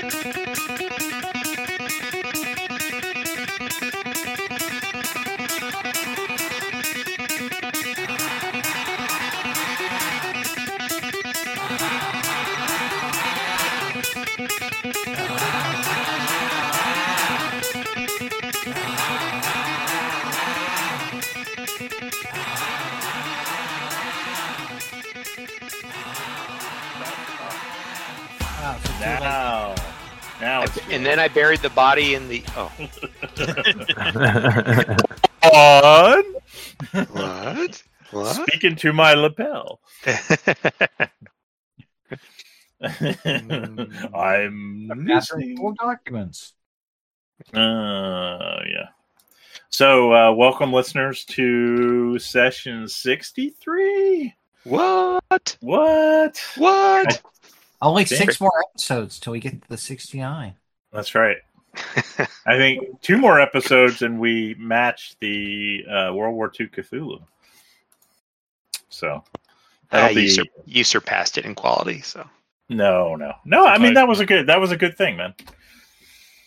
Wow, And then I buried the body in the. Oh, on. what? What? Speaking to my lapel. I'm listening. full of documents. Uh, yeah. So, uh, welcome, listeners, to session 63. what? What? What? Only six more episodes till we get to the 69. That's right. I think two more episodes and we match the uh, World War II Cthulhu. So, Uh, that'll you, be. sur- you surpassed it in quality. So. No, no, no. I mean, that was a good. That was a good thing, man.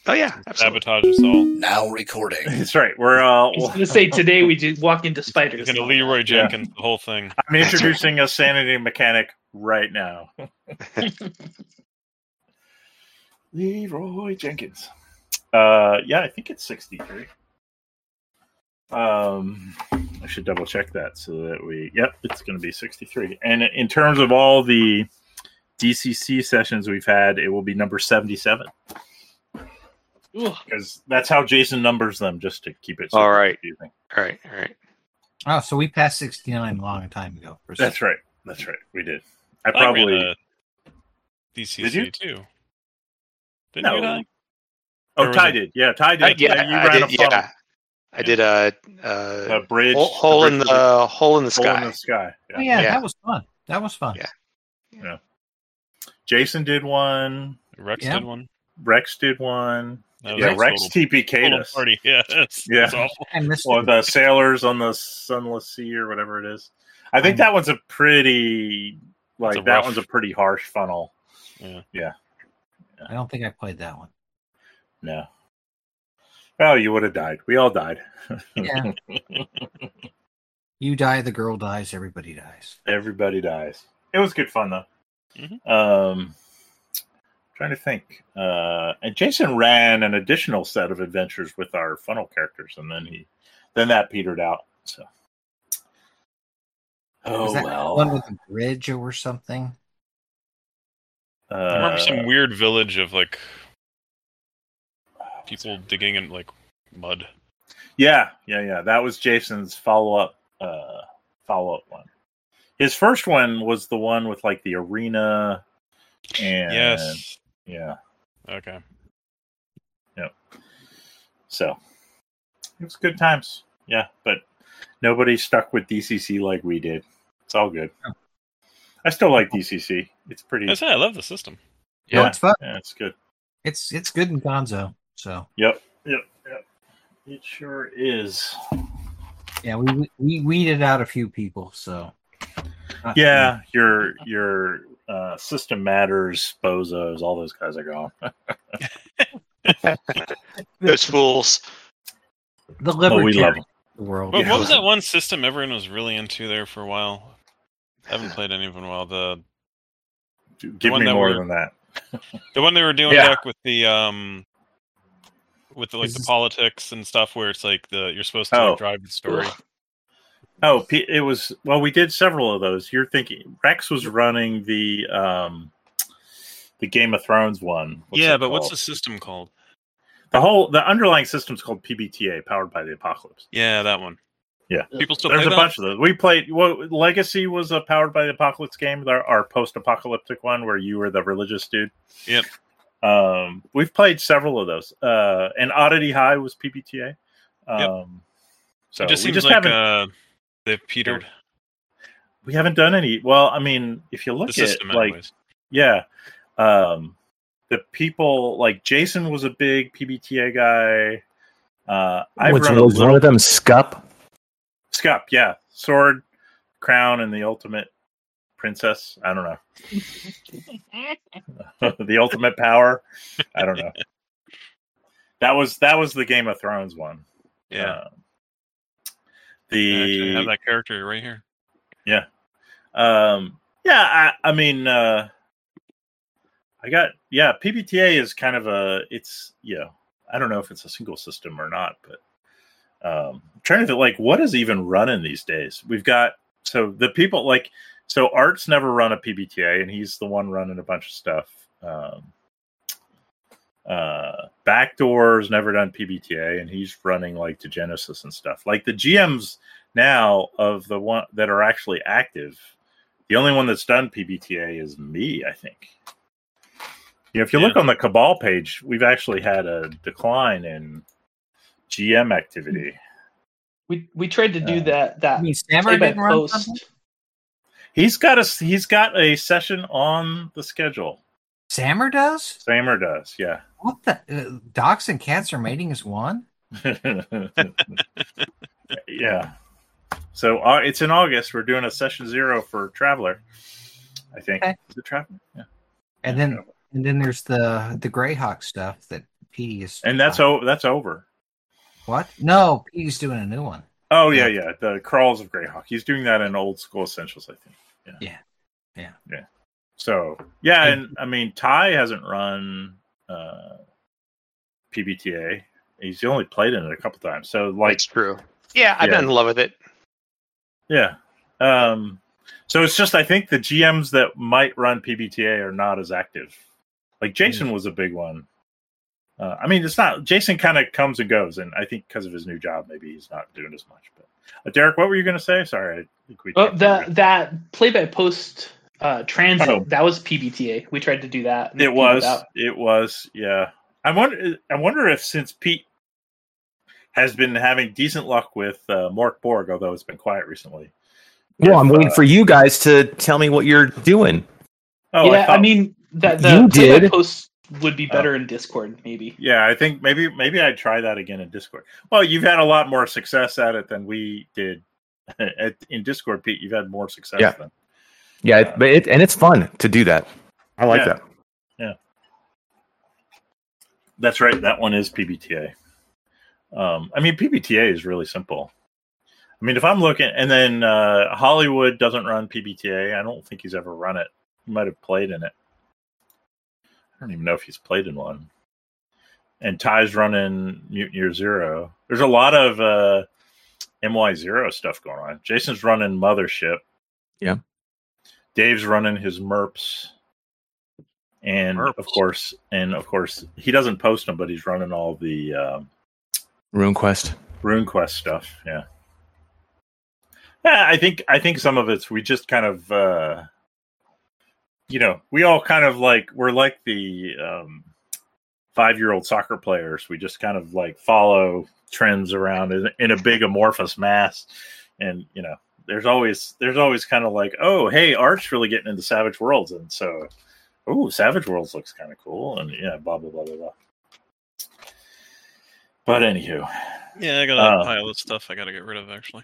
Oh yeah, absolutely. Sabotage us all. Now recording. That's right. We're. Uh, I was going to say today we just walked into spiders. You're gonna Leroy Jenkins the whole thing. I'm introducing a sanity mechanic right now. Leroy Jenkins. Uh, yeah, I think it's 63. Um, I should double check that so that we. Yep, it's going to be 63. And in terms of all the DCC sessions we've had, it will be number 77 because that's how Jason numbers them, just to keep it. All right. confusing. All right, all right. Oh, so we passed 69 a long time ago. That's right. That's right. We did. I I probably. a DCC Did you? too. Didn't you? No. Oh, Or Ty did. Yeah, Ty did. I, yeah, you I ran did. a funnel. Yeah, I did a, a A bridge. hole, hole in bridge- the hole in the hole sky. in the sky. Yeah. Oh, yeah, Yeah. that was fun. That was fun. Yeah. Yeah. Jason did one. Rex Yeah. did one. Rex did one. That Yeah, a Rex total- TPK'd us. party. Yeah, that's, Yeah. that's. I missed Or the sailors on the sunless sea or whatever it is. I think Um, that one's a pretty like a that rough- one's a pretty harsh funnel. I don't think I played that one. No. Oh, you would have died. We all died. Yeah. you die, the girl dies, everybody dies. Everybody dies. It was good fun though. Mhm. Um, trying to think. Uh, and Jason ran an additional set of adventures with our funnel characters, and then he, then that petered out. So, oh Was that well. one with the bridge or something? Uh, I remember some weird village of like people digging in like mud. Yeah, yeah, yeah. That was Jason's follow up. Uh, follow up one. His first one was the one with like the arena, and yes. yeah. Okay. Yep. So it was good times. Yeah, but nobody stuck with DCC like we did. It's all good. I still like DCC. It's pretty. I say I love the system. No, Yeah, it's fun. yeah, it's good. It's it's good in Gonzo. So Yep, yep, yep. It sure is. yeah, we we weeded out a few people. So Not Yeah, your your uh, system matters, bozos, all those guys are gone. Those fools. the Oh, we love them. the world. But Yeah. what was that one system everyone was really into there for a while? I haven't played any of them in while. The Give one me more we're- than that. the one they were doing Yeah. back with the um with the, like Is the this- politics and stuff where it's like the you're supposed to Oh. like, drive the story. Oh, it was well. We did several of those. You're thinking Rex was running the um the Game of Thrones one. What's yeah, it but what's the system called? the whole the underlying system's called PBTA, powered by the apocalypse. Yeah, that one. Yeah. People still There's play a that? bunch of those. We played. Well, Legacy was a powered by the apocalypse game. Our, our post-apocalyptic one where you were the religious dude. Yep. Um, we've played several of those. Uh, and Oddity High was PBTA. Um, so it just we seems just like haven't uh, they've petered we haven't done any. Well, I mean, if you the look at like anyways. yeah, um, the people like Jason was a big PBTA guy. Uh, I've Which run a was one of them Scup? Scup, yeah, sword, crown, and the ultimate princess. I don't know. the ultimate power. I don't know. That was that was the Game of Thrones one. Yeah. Uh, I have that character right here. um yeah, I, I mean uh I got yeah, PBTA is kind of a it's you know, I don't know if it's a single system or not, but um I'm trying to think like what is even running these days? We've got so the people like so Art's never run a PBTA and he's the one running a bunch of stuff. Um uh Backdoor's never done PBTA and he's running like to Genesis and stuff. Like the GMs now of the one that are actually active, the only one that's done PBTA is me, I think. You know, if you look on the Cabal page, we've actually had a decline in GM activity. We we tried to do Uh, that I that mean, Sammer play didn't run post. something? He's got a he's got a session on the schedule. Sammer does? Samer does, yeah. What the? Uh, dogs and cats are mating is one? yeah. So uh, it's in August. We're doing a session zero for Traveler. I think. Okay. Is it Traveler? Yeah. And then and then there's the the Greyhawk stuff that Petey is. And that's uh, o- that's over. What? No, he's doing a new one. Oh yeah, yeah. The crawls of Greyhawk. He's doing that in old school essentials, I think. Yeah. Yeah. Yeah. Yeah. So yeah, and I mean Ty hasn't run uh PBTA. He's only played in it a couple times. So like It's true. Yeah, I've Yeah. been in love with it. yeah. Um so it's just I think the GMs that might run PBTA are not as active. Like Jason was a big one. Uh, I mean, it's not. Jason kind of comes and goes, and I think because of his new job, maybe he's not doing as much. But uh, Derek, what were you going to say? Sorry, I think we. Oh, talked that that play by post uh, transit Oh. that was PBTA. We tried to do that. It was. out. It was. Yeah. I wonder. I wonder if since Pete has been having decent luck with uh, Mork Borg, although it's been quiet recently. Well, I'm waiting uh, for you guys to tell me what you're doing. Oh, yeah, I, thought- mean that You the play by did. post would be Oh. better in Discord, maybe. Yeah, I think maybe maybe I'd try that again in Discord. Well, you've had a lot more success at it than we did at, in Discord, Pete. You've had more success Yeah. than Yeah, it, but it, and it's fun to do that. I like Yeah. that. Yeah, that's right. That one is PBTA. Um, I mean, PBTA is really simple. I mean, if I'm looking, and then uh, Hollywood doesn't run PBTA. I don't think he's ever run it. He might have played in it. I don't even know if he's played in one. And Ty's running Mutant Year Zero. There's a lot of uh, MY Zero stuff going on. Jason's running Mothership. Yeah. Dave's running his Merps. And of course, and of course, he doesn't post them, but he's running all the um, RuneQuest. RuneQuest stuff. Yeah. Yeah, I think I think some of it's we just kind of uh you know, we all kind of like we're like the um five year old soccer players. We just kind of like follow trends around in, in a big amorphous mass. And, you know, there's always there's always kind of like, oh hey, Art's really getting into Savage Worlds, and so oh, Savage Worlds looks kind of cool, and yeah, blah blah blah blah blah. But anywho, Yeah, I got a Uh, pile of stuff I got to get rid of actually.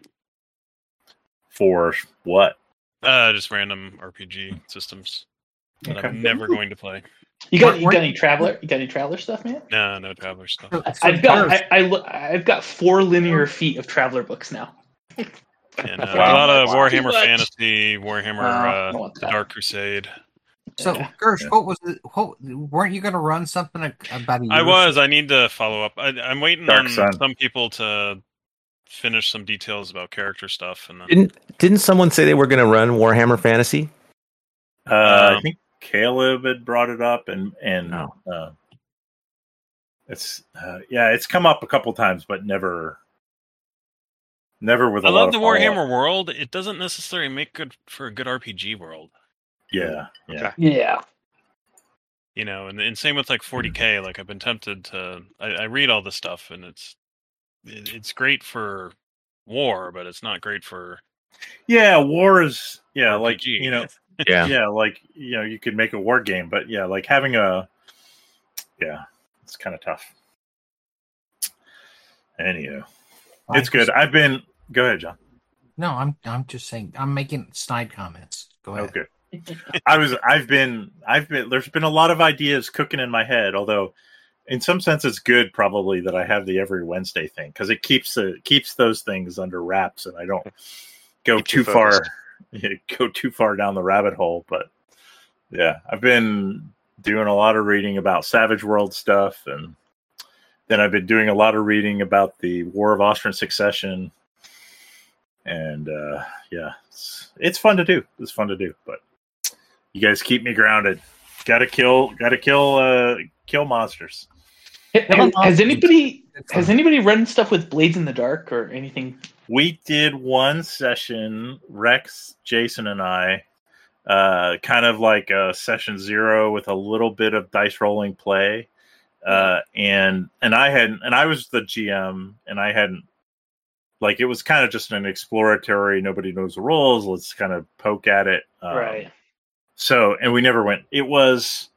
for what? Uh, just random RPG systems that Okay. I'm never going to play. You got you got any traveler? You got any traveler stuff, man? No, no Traveler stuff. I- so I've got I, I, I've got four linear feet of traveler books now. And uh, Wow. a lot of Warhammer Too. Fantasy, Warhammer Uh, uh, the. Dark Crusade. So, Yeah. Gersh, Yeah. what was it? What weren't you going to run something about a year? I or was. I need to follow up. I, I'm waiting Dark on Sun. some people to finish some details about character stuff, and then Didn't didn't someone say they were going to run Warhammer Fantasy? Uh, I Um, think Caleb had brought it up, and and Oh. uh, it's uh, yeah, it's come up a couple times, but never, never with a I lot love of the follow-up. Warhammer world. It doesn't necessarily make good for a good RPG world, Yeah, yeah, Okay. Yeah. you know. And, and same with like 40k. Like I've been tempted to. I, I read all this stuff, and it's it, it's great for war, but it's not great for yeah. War is yeah, like you know, Yeah. yeah, like you know, you could make a war game, but yeah, like having a yeah, it's kind of tough. Anywho, I it's good. I've been. Go ahead, John. No, I'm. I'm just saying. I'm making side comments. Go ahead. Okay. I was I've been I've been there's been a lot of ideas cooking in my head, although in some sense it's good probably that I have the every Wednesday thing because it keeps the keeps those things under wraps and I don't go Keeps you too far focused. go too far down the rabbit hole. But yeah, I've been doing a lot of reading about Savage World stuff and then I've been doing a lot of reading about the War of Austrian Succession. And uh yeah, it's, it's fun to do. It's fun to do, but you guys keep me grounded. Got to kill. Got to kill. Uh, kill monsters. Has, has anybody has anybody run stuff with Blades in the Dark or anything? We did one session. Rex, Jason, and I, uh, kind of like a session zero with a little bit of dice rolling play. Uh, and and I had and I was the GM, and I hadn't like it was kind of just an exploratory. Nobody knows the rules. Let's kind of poke at it. Um, right. So, and we never went. It was,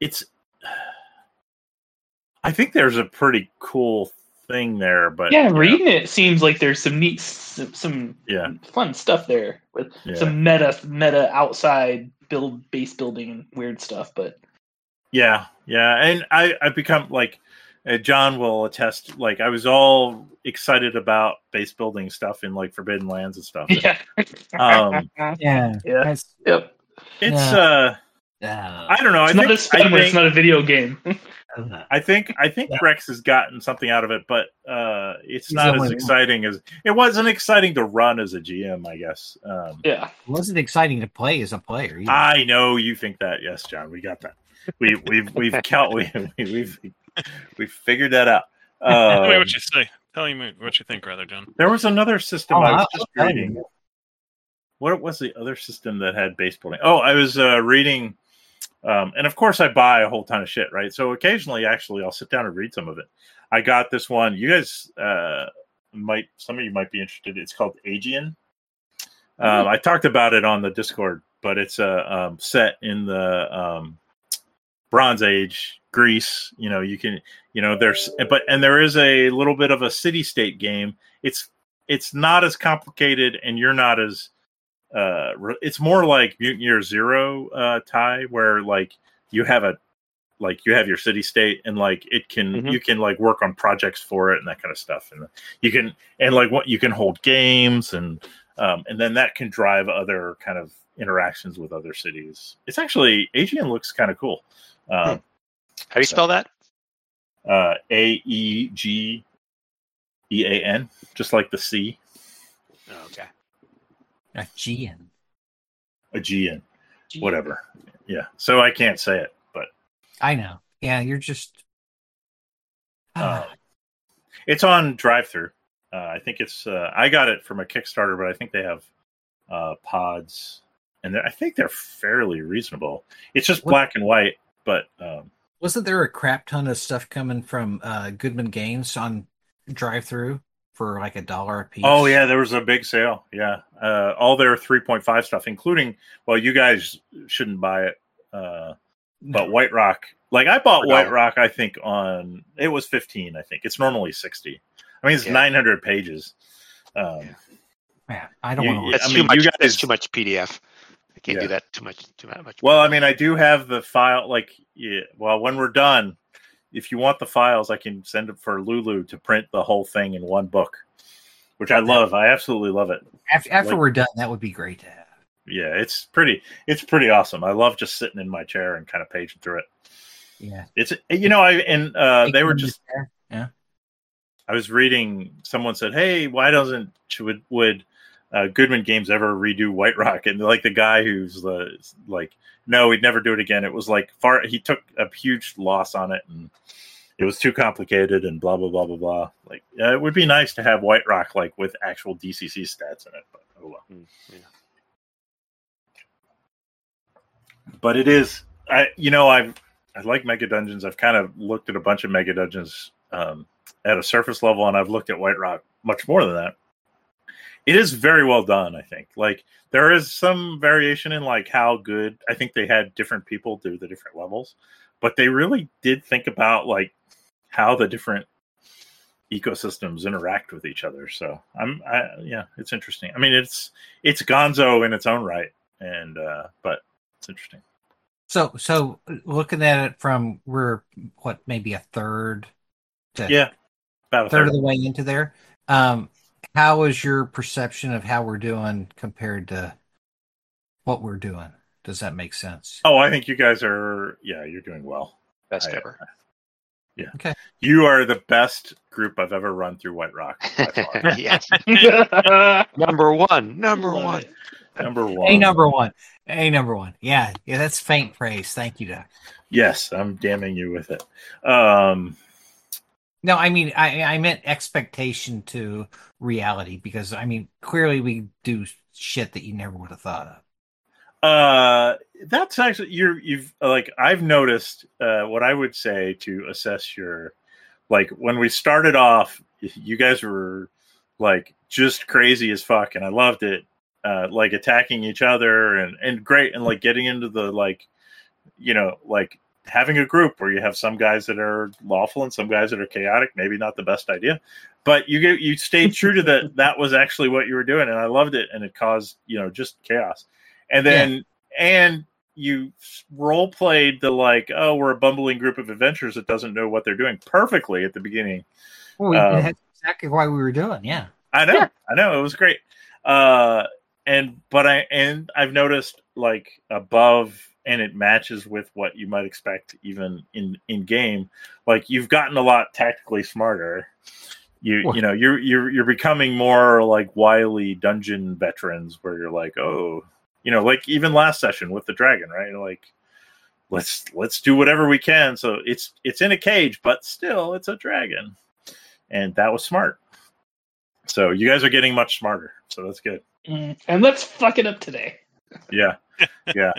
it's, I think there's a pretty cool thing there, but Yeah, you know, reading it seems like there's some neat, some, some Yeah. fun stuff there with Yeah. some meta, meta outside build, base building and weird stuff. But yeah, yeah. And I, I've become like, uh, John will attest, like, I was all excited about base building stuff in like Forbidden Lands and stuff. yeah, Um, Yeah. Yeah. That's- yep. it's, Yeah. uh, uh, I don't know. I It's not think, as fun I think, it's not a video game. I think I think Yeah. Rex has gotten something out of it, but uh, it's He's not as only- exciting as it wasn't exciting to run as a GM, I guess. Um, yeah, it wasn't exciting to play as a player. either. I know you think that, yes, John. We got that. We we've we've count we, we we've we've figured that out. Tell me Um, what you say. Tell me what you think, rather, John. there was another system Oh, I was I'll- just reading. What was the other system that had base building? Oh, I was uh, reading, um, and of course I buy a whole ton of shit, right? So occasionally, actually, I'll sit down and read some of it. I got this one. You guys uh, might, some of you might be interested. It's called Aegean. Um, I talked about it on the Discord, but it's a um, set in the um, Bronze Age Greece. You know, you can, you know, there's, but and there is a little bit of a city state game. It's it's not as complicated, and you're not as uh it's more like mutant year zero uh tie where like you have a like you have your city state and like it can Mhm. you can like work on projects for it and that kind of stuff and you can and like what you can hold games and um and then that can drive other kind of interactions with other cities it's actually Aegean looks kind of cool um How do you spell that? uh a e g e a n just like the c Oh, okay. Aegean. Aegean whatever yeah so i can't say it but I know. Yeah, you're just. Uh, it's on drive through. Uh, I think it's. Uh, I got it from a Kickstarter, but I think they have uh, pods, and I think they're fairly reasonable. It's just What- black and white, but um, Wasn't there a crap ton of stuff coming from uh, Goodman Games on drive through for like a dollar a piece? oh yeah, there was a big sale. Yeah, uh, all their three point five stuff, including. Well, you guys shouldn't buy it, uh, but Whiterock. Like I bought For White dollar. Rock. I think on it was fifteen. I think it's normally sixty. I mean, it's Yeah. nine hundred pages. Um, Yeah. Man, I don't want Yeah, That's I too mean, much. you guys- That's too much PDF. I can't Yeah. do that too much. Too much. Well, I mean, I do have the file. Like, yeah. Well, when we're done, if you want the files, I can send it for Lulu to print the whole thing in one book, which I love. I absolutely love it. After, after like- we're done, that would be great to have. Yeah, it's pretty. It's pretty awesome. I love just sitting in my chair and kind of paging through it. Yeah. It's you know, I and uh, they were just. Yeah. I was reading. Someone said, "Hey, why doesn't would would uh, Goodman Games ever redo Whiterock?" And like the guy who's the like, no, he'd never do it again. It was like far. He took a huge loss on it, and it was too complicated, and blah blah blah blah blah. Like, yeah, it would be nice to have Whiterock like with actual DCC stats in it, but oh well. Mm, yeah. But it is. I you know I've I like Mega Dungeons. I've kind of looked at a bunch of Mega Dungeons um, at a surface level, and I've looked at Whiterock much more than that. It is very well done. I think. Like there is some variation in like how good. I think they had different people do the different levels, but they really did think about like how the different ecosystems interact with each other. So I'm, I, yeah, it's interesting. I mean, it's it's Gonzo in its own right. and uh, but it's interesting. So, so looking at it from we're what maybe a third to Yeah, about a third third. of the way into there. Um, how is your perception of how we're doing compared to what we're doing? Does that make sense? Oh, I think you guys are. Yeah, you're doing well. Best I- ever. Yeah. Okay. You are the best group I've ever run through White Rock. yes. Number Number one. Number one. Number one. A number one. A number one. Yeah, yeah, that's faint praise. Thank you, Doc. Yes, I'm damning you with it. Um, No, I mean I I meant expectation to reality because I mean clearly we do shit that you never would have thought of. Uh, that's actually you're you've like I've noticed. Uh, what I would say to assess your like when we started off, you guys were like just crazy as fuck, and I loved it. Uh, like attacking each other and and great, and like getting into the like, you know, like having a group where you have some guys that are lawful and some guys that are chaotic. Maybe not the best idea, but you get you stayed true to that. That was actually what you were doing, and I loved it, and it caused you know just chaos and then and you role played the like oh we're a bumbling group of adventurers that doesn't know what they're doing perfectly at the beginning Well, we, Um, that's exactly why we were doing. Yeah. i know Yeah. i know it was great uh and but i and i've noticed like above and it matches with what you might expect even in in game like you've gotten a lot tactically smarter. You Well- you know you're you're you're becoming more like wily dungeon veterans where you're like oh you know like even last session with the dragon right? Like let's let's do whatever we can. So it's it's in a cage but still it's a dragon. And that was smart. So you guys are getting much smarter. So that's good. Mm, and let's fuck it up today. yeah. Yeah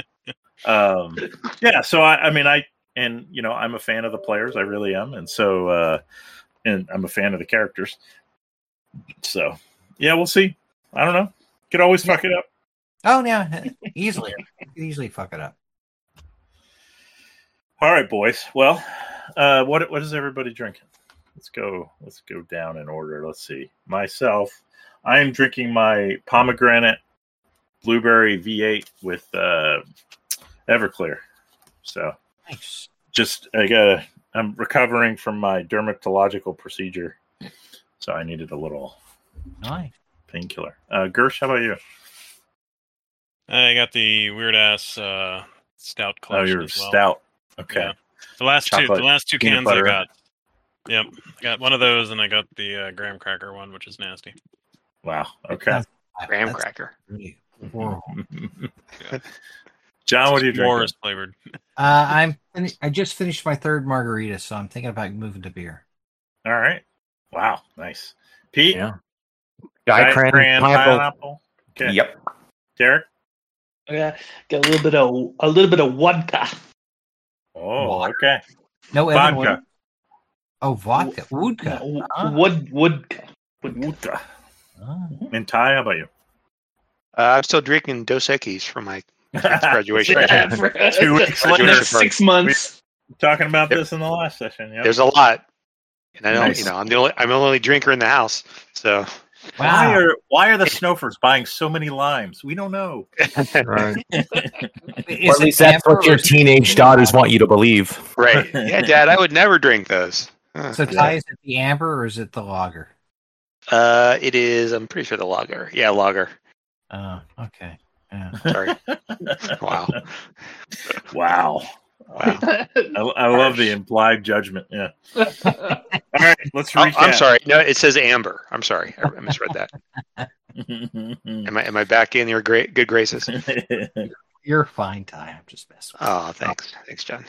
um yeah so I, I mean i and you know i'm a fan of the players i really am and so uh and i'm a fan of the characters. So yeah we'll see. I don't know. Could always fuck it up. Oh yeah, easily, easily fuck it up. all right boys. Well uh what what is everybody drinking? Let's go let's go down in order. Let's see. Myself i am drinking my pomegranate blueberry v8 with uh everclear so Nice. just I got I'm recovering from my dermatological procedure, so I needed a little Nice. painkiller. Uh, Gersh, how about you? I got the weird ass uh, stout Oh, you're as well. stout. Okay, Yeah. The last two, the last two peanut cans I got. Yep, I got one of those, and I got the uh, graham cracker one, which is nasty. wow. Okay, Graham That's cracker. really horrible. John, what are you drinking? Morris flavored. Uh, I'm. fin- I just finished my third margarita, so I'm thinking about moving to beer. All right. Wow, nice. Pete, Yeah. Diet Diet Cran, pineapple. pineapple. Okay, Yep. Derek. Yeah, get a little bit of a little bit of vodka. Oh, Water. okay. No, Evan, Vodka. what- Oh, vodka, vodka. No, Ah. Wood vodka. Vodka. Ah. And Ty, how about you? Uh, I'm still drinking Dos Equis for my kids' graduation. Yeah, for- Two weeks Graduation later. six months. Talking about this in the last session. Yeah. There's a lot, and I don't. Nice. You know, I'm the only. I'm the only drinker in the house. So Why are why are the Snowfers buying so many limes? We don't know. Right. Is or at least that's what your or is it- teenage daughters want you to believe. right, yeah, Dad, I would never drink those. Huh. So, Ty, is it the amber or is it the lager? Uh, it is. I'm pretty sure the lager. Yeah, lager. Oh, okay. Yeah. Sorry. Wow. wow. Wow. I, I love the implied judgment. Yeah. All right, let's Oh, recap. I'm sorry. No, it says amber. I'm sorry. I I misread that. Am I am I back in your great good graces? You're fine, Ty. I'm just messing. with Oh, thanks. Thanks, John.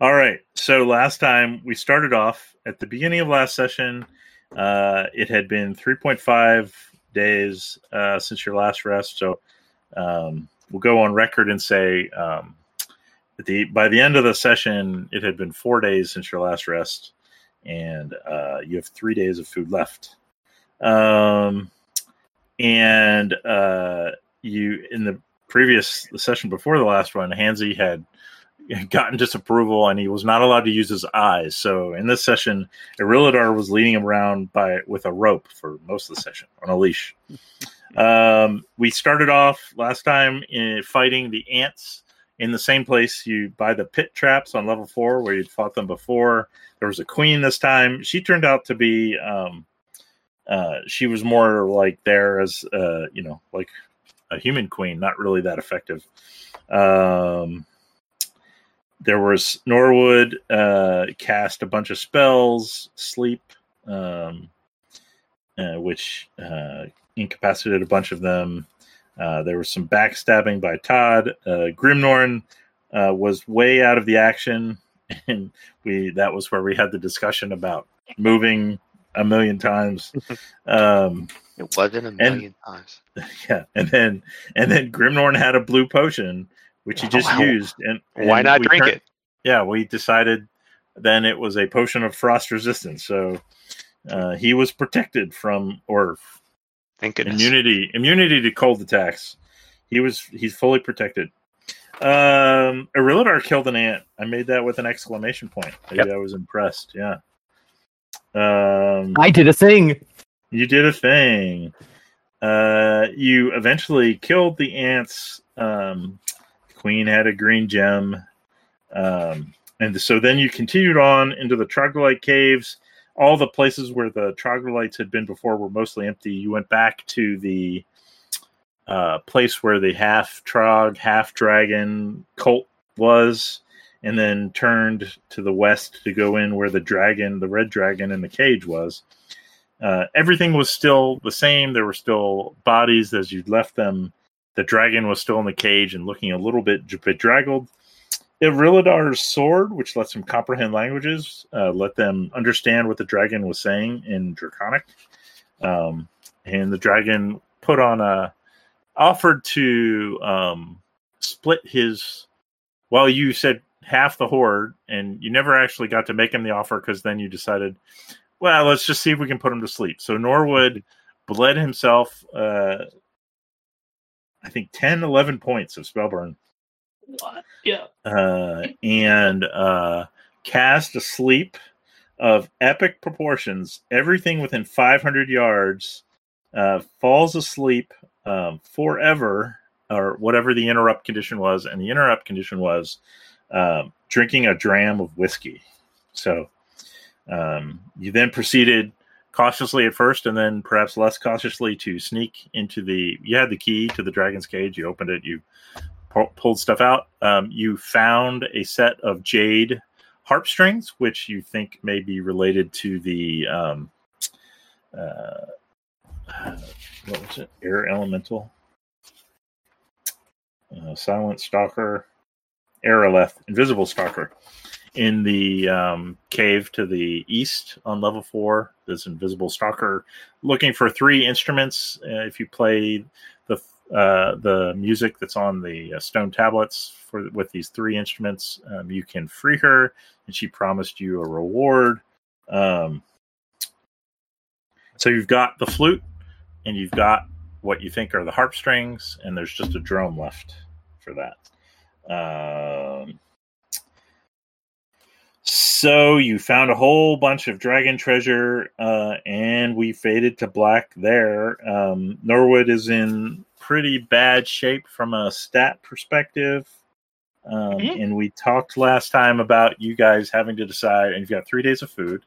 All right. So last time we started off at the beginning of last session. Uh, it had been 3.5 days uh, since your last rest. So um, we'll go on record and say um, the by the end of the session, it had been four days since your last rest, and uh, you have three days of food left. Um, and uh, you in the previous the session before the last one, Hansi had gotten disapproval and he was not allowed to use his eyes. So in this session, Irilladar was leading him around by with a rope for most of the session on a leash. Um, we started off last time in fighting the ants in the same place you buy the pit traps on level four where you'd fought them before. There was a queen this time. She turned out to be um, uh, she was more like there as uh, you know like a human queen, not really that effective. Um, there was Norwood uh, cast a bunch of spells, sleep, um, uh, which uh, incapacitated a bunch of them. Uh, there was some backstabbing by Todd. Uh, Grimnorn uh, was way out of the action, and we that was where we had the discussion about moving a million times. Um, It wasn't a million times. yeah, and then and then Grimnorn had a blue potion which he just Wow. used, and, Why not drink turned- it? Yeah, we decided then it was a potion of frost resistance, so uh, he was protected from or Thank goodness. immunity immunity to cold attacks. He was he's fully protected. Um, Irilladar killed an ant. I made that with an exclamation point. I, Yep. I was impressed. Yeah. Um, I did a thing. you did a thing. Uh, you eventually killed the ants. Um, the queen had a green gem. Um, and so then you continued on into the troglodyte caves. All the places where the troglodytes had been before were mostly empty. You went back to the uh, place where the half trog, half dragon cult was, and then turned to the west to go in where the dragon, the red dragon in the cage was. Uh, everything was still the same. There were still bodies as you'd left them. The dragon was still in the cage and looking a little bit bedraggled. Irilladar's sword, which lets him comprehend languages, uh, let them understand what the dragon was saying in Draconic. Um, and the dragon put on a offered to um, split his. Well, you said half the horde, and you never actually got to make him the offer because then you decided, well, let's just see if we can put him to sleep. So Norwood bled himself, uh, I think 10, 11 points of spellburn? Yeah. uh, and uh, cast a sleep of epic proportions. Everything within 500 yards uh, falls asleep um, forever, or whatever the interrupt condition was. And the interrupt condition was um, drinking a dram of whiskey. So um, you then proceeded cautiously at first, and then perhaps less cautiously to sneak into the. You had the key to the dragon's cage. You opened it. You pu- pulled stuff out. Um, you found a set of jade harp strings, which you think may be related to the um, uh, what was it? Air elemental, uh, silent stalker, Aeroleth, invisible stalker. In the um, cave to the east on level four, this invisible stalker looking for three instruments. Uh, if you play the uh, the music that's on the uh, stone tablets for with these three instruments, um, you can free her, and she promised you a reward. Um, so you've got the flute, and you've got what you think are the harp strings, and there's just a drone left for that. Um, so you found a whole bunch of dragon treasure, uh, and we faded to black there. Um, Norwood is in pretty bad shape from a stat perspective. Um, Mhm. And we talked last time about you guys having to decide, and you've got three days of food.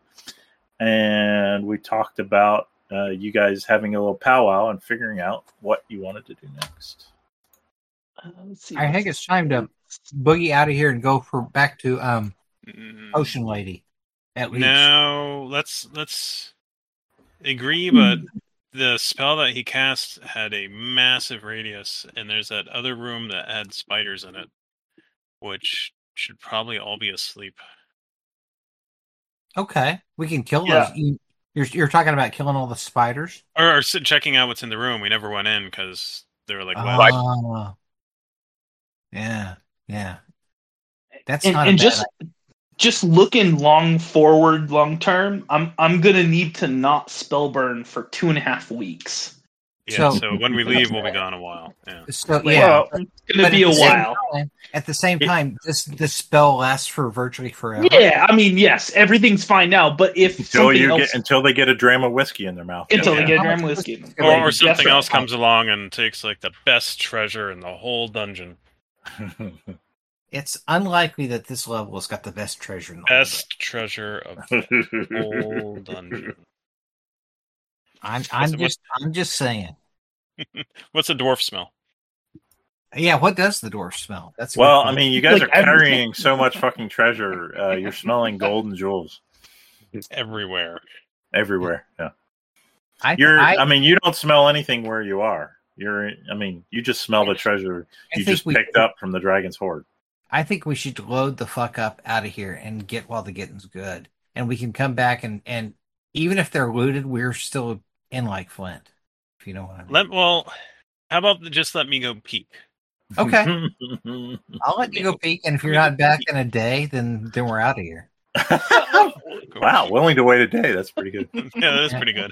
And we talked about uh, you guys having a little powwow and figuring out what you wanted to do next. Uh, let's see. I think it's time to boogie out of here and go for back to um Mm, Ocean Lady. At least. No, let's let's agree, but the spell that he cast had a massive radius, and there's that other room that had spiders in it, which should probably all be asleep. Okay, we can kill Yeah. those. You, you're you're talking about killing all the spiders. Or, or checking out what's in the room. We never went in because they were like, well, ah. yeah, yeah. That's and, not and a bad just just looking long forward, long term, I'm I'm gonna need to not spell burn for two and a half weeks. Yeah. So- So, when we leave, we'll be gone a while. Yeah. So yeah, Well, It's gonna but be a while. time- at the same time, this this spell lasts for virtually forever. Yeah, I mean, yes, everything's fine now, but if until you else, get until they get a dram of whiskey in their mouth. until Yeah. they get a dram much whiskey, was- Or, Like, or something else comes along and takes like the best treasure in the whole dungeon. It's unlikely that this level has got the best treasure in the Best treasure of the whole dungeon. I'm I'm it- just I'm just saying. What's a dwarf smell? Yeah, what does the dwarf smell? That's well, I mean, you guys Like are carrying so much fucking treasure. Uh, you're smelling gold and jewels Everywhere. everywhere. Yeah, I, you're. I, I, mean, you don't smell anything where you are. You're. I mean, you just smell the treasure I you just we- picked up from the dragon's hoard. I think we should load the fuck up out of here and get while the getting's good, and we can come back and and even if they're looted, we're still in like Flint. If you know what I mean. Let well, how about just let me go peek? Okay. I'll let you go peek, and if you're not back in a day, then then we're out of here. wow, willing to wait a day. That's pretty good. yeah, that is pretty good.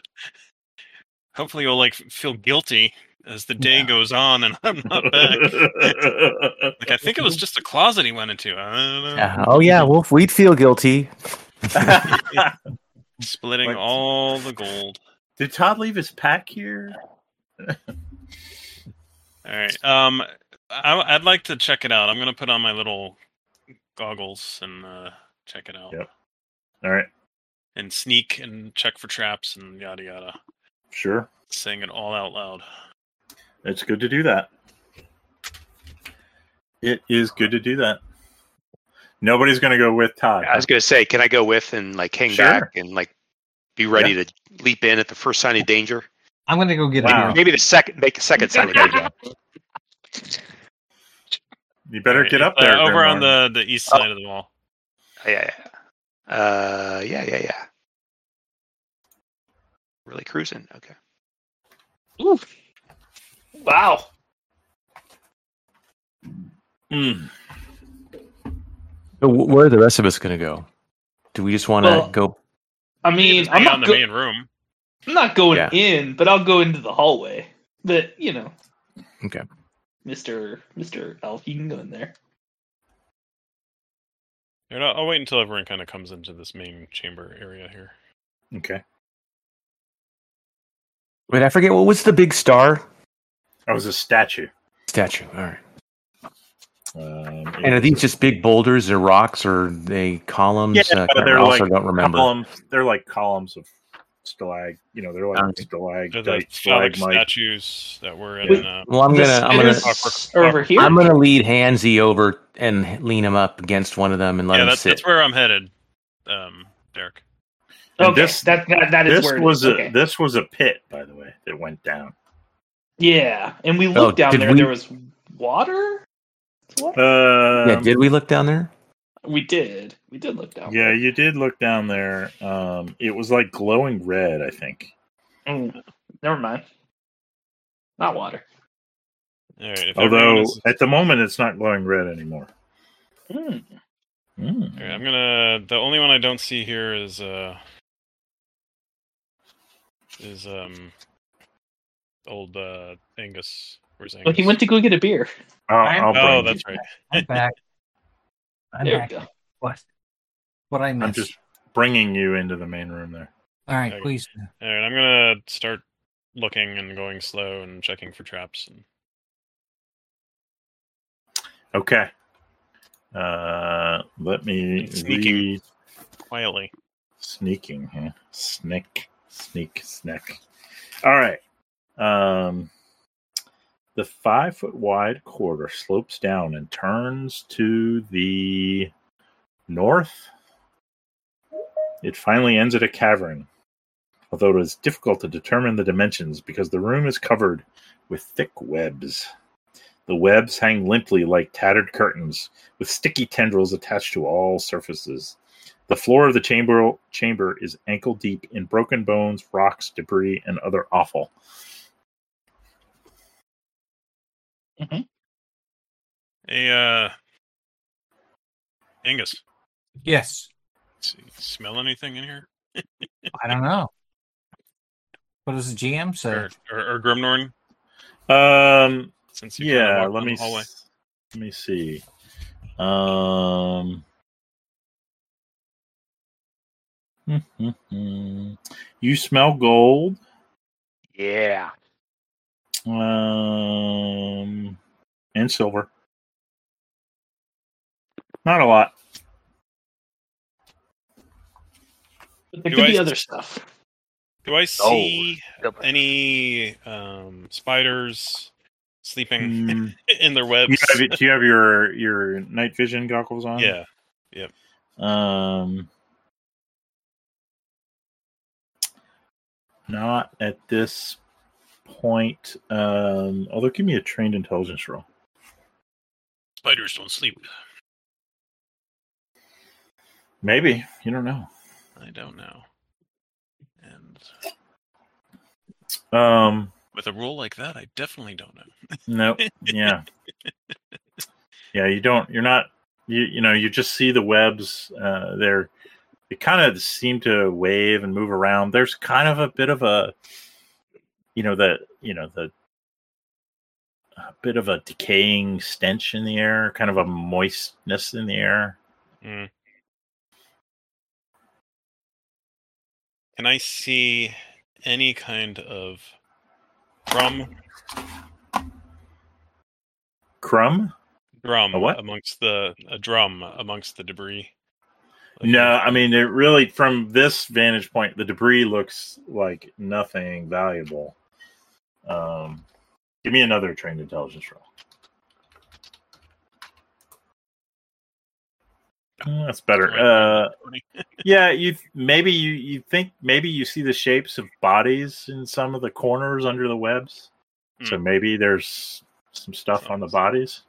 Hopefully, you'll like feel guilty as the day Yeah. goes on, and I'm not back. like I think it was just a closet he went into. I don't know. Yeah. Oh yeah, Wolf. We'd feel guilty. Splitting Like- all the gold. Did Todd leave his pack here? All right. Um, I, I'd like to check it out. I'm gonna put on my little goggles and uh, check it out, Yep. All right, and sneak and check for traps and yada yada. sure. Saying it all out loud. It's good to do that. It is good to do that. Nobody's going to go with Todd. I was gonna say, can I go with and like hang Sure. back and like be ready to leap in at the first sign of danger? I'm gonna go get Wow. a. Maybe the second, make a second sign of danger. You better All right, get up uh, there. over on the the east Oh. side of the wall. Yeah, yeah. Uh, yeah, yeah, yeah. Really cruising. Okay. Ooh. Wow, Mm. So where are the rest of us going to go? Do we just want to Well, go? I mean, I'm not in the go- main room. I'm not going Yeah. in, but I'll go into the hallway. But you know, Okay. Mister Mister Elf, you can go in there. All right, I'll, I'll wait until everyone kind of comes into this main chamber area here. Okay. Wait, I forget what was the big star That was a statue. statue. All right. Um, And are these just big boulders or rocks or they columns? Yeah, Uh, they're I also like don't remember. columns? They're like columns of stalag. You know, they're like Okay. stalag, They're the phallic statues that were in. Wait. Uh, Well, I'm gonna, I'm gonna, spinners are over here. I'm gonna lead Hansy over and lean him up against one of them and let yeah, him that's sit. that's where I'm headed, um, Derek. And okay, this- that, that that is This where was a okay. this was a pit, by the way, that went down. Yeah, and we Oh, looked down there. we- There was water. What? Uh, yeah, did we look down there? we did. We did look down. yeah, there. you did look down there. Um, it was like glowing red, I think. Mm, never mind. Not water. All right. If Although is- at the moment it's not glowing red anymore. Mm. Mm. all right, I'm gonna. The only one I don't see here is uh is um old uh Angus. Where's Angus? Well, he went to go get a beer. I'll, I'll Oh, bring that's you. right. I'm back. I'm There back. go. What? What I missed? I'm just bringing you into the main room there. All right, Okay. please. All right, I'm gonna start looking and going slow and checking for traps. And Okay. Uh, let me Sneaking. read quietly. sneaking. Huh? Sneak, sneak, snack. All right. Um, the five foot wide corridor slopes down and turns to the north. It finally ends at a cavern, although it is difficult to determine the dimensions because the room is covered with thick webs. The webs hang limply like tattered curtains, with sticky tendrils attached to all surfaces. The floor of the chamber chamber is ankle deep in broken bones, rocks, debris, and other offal. Hey, uh, Angus, Yes. s- smell anything in here? I don't know. What does the GM say? or, or, or Grimnorn? Um, Since you yeah. Let me s- let me see. Um. you smell gold. Yeah. Um, and silver. Not a lot. But there Do could I be other stuff. Do I see Yep. any um, spiders sleeping Mm, in their you have, do you have your your night vision goggles on? yeah. Yep. Um, not at this point. Um, although, give me a trained intelligence roll. Spiders don't sleep. Maybe you don't know. I don't know. And Um, with a roll like that, I definitely don't know. no, yeah, yeah. You don't. You're not. You you know. You just see the webs. Uh, they're they kind of seem to wave and move around. There's kind of a bit of a, you know, the you know the a bit of a decaying stench in the air, kind of a moistness in the air. Mm. Can I see any kind of drum Crumb? drum A what? amongst the a drum amongst the debris? Like No. I mean it really from this vantage point, the debris looks like nothing valuable. Um, give me another trained intelligence roll. Uh, That's better. Uh, yeah, you maybe you you think maybe you see the shapes of bodies in some of the corners under the webs. So Hmm. maybe there's some stuff on the bodies.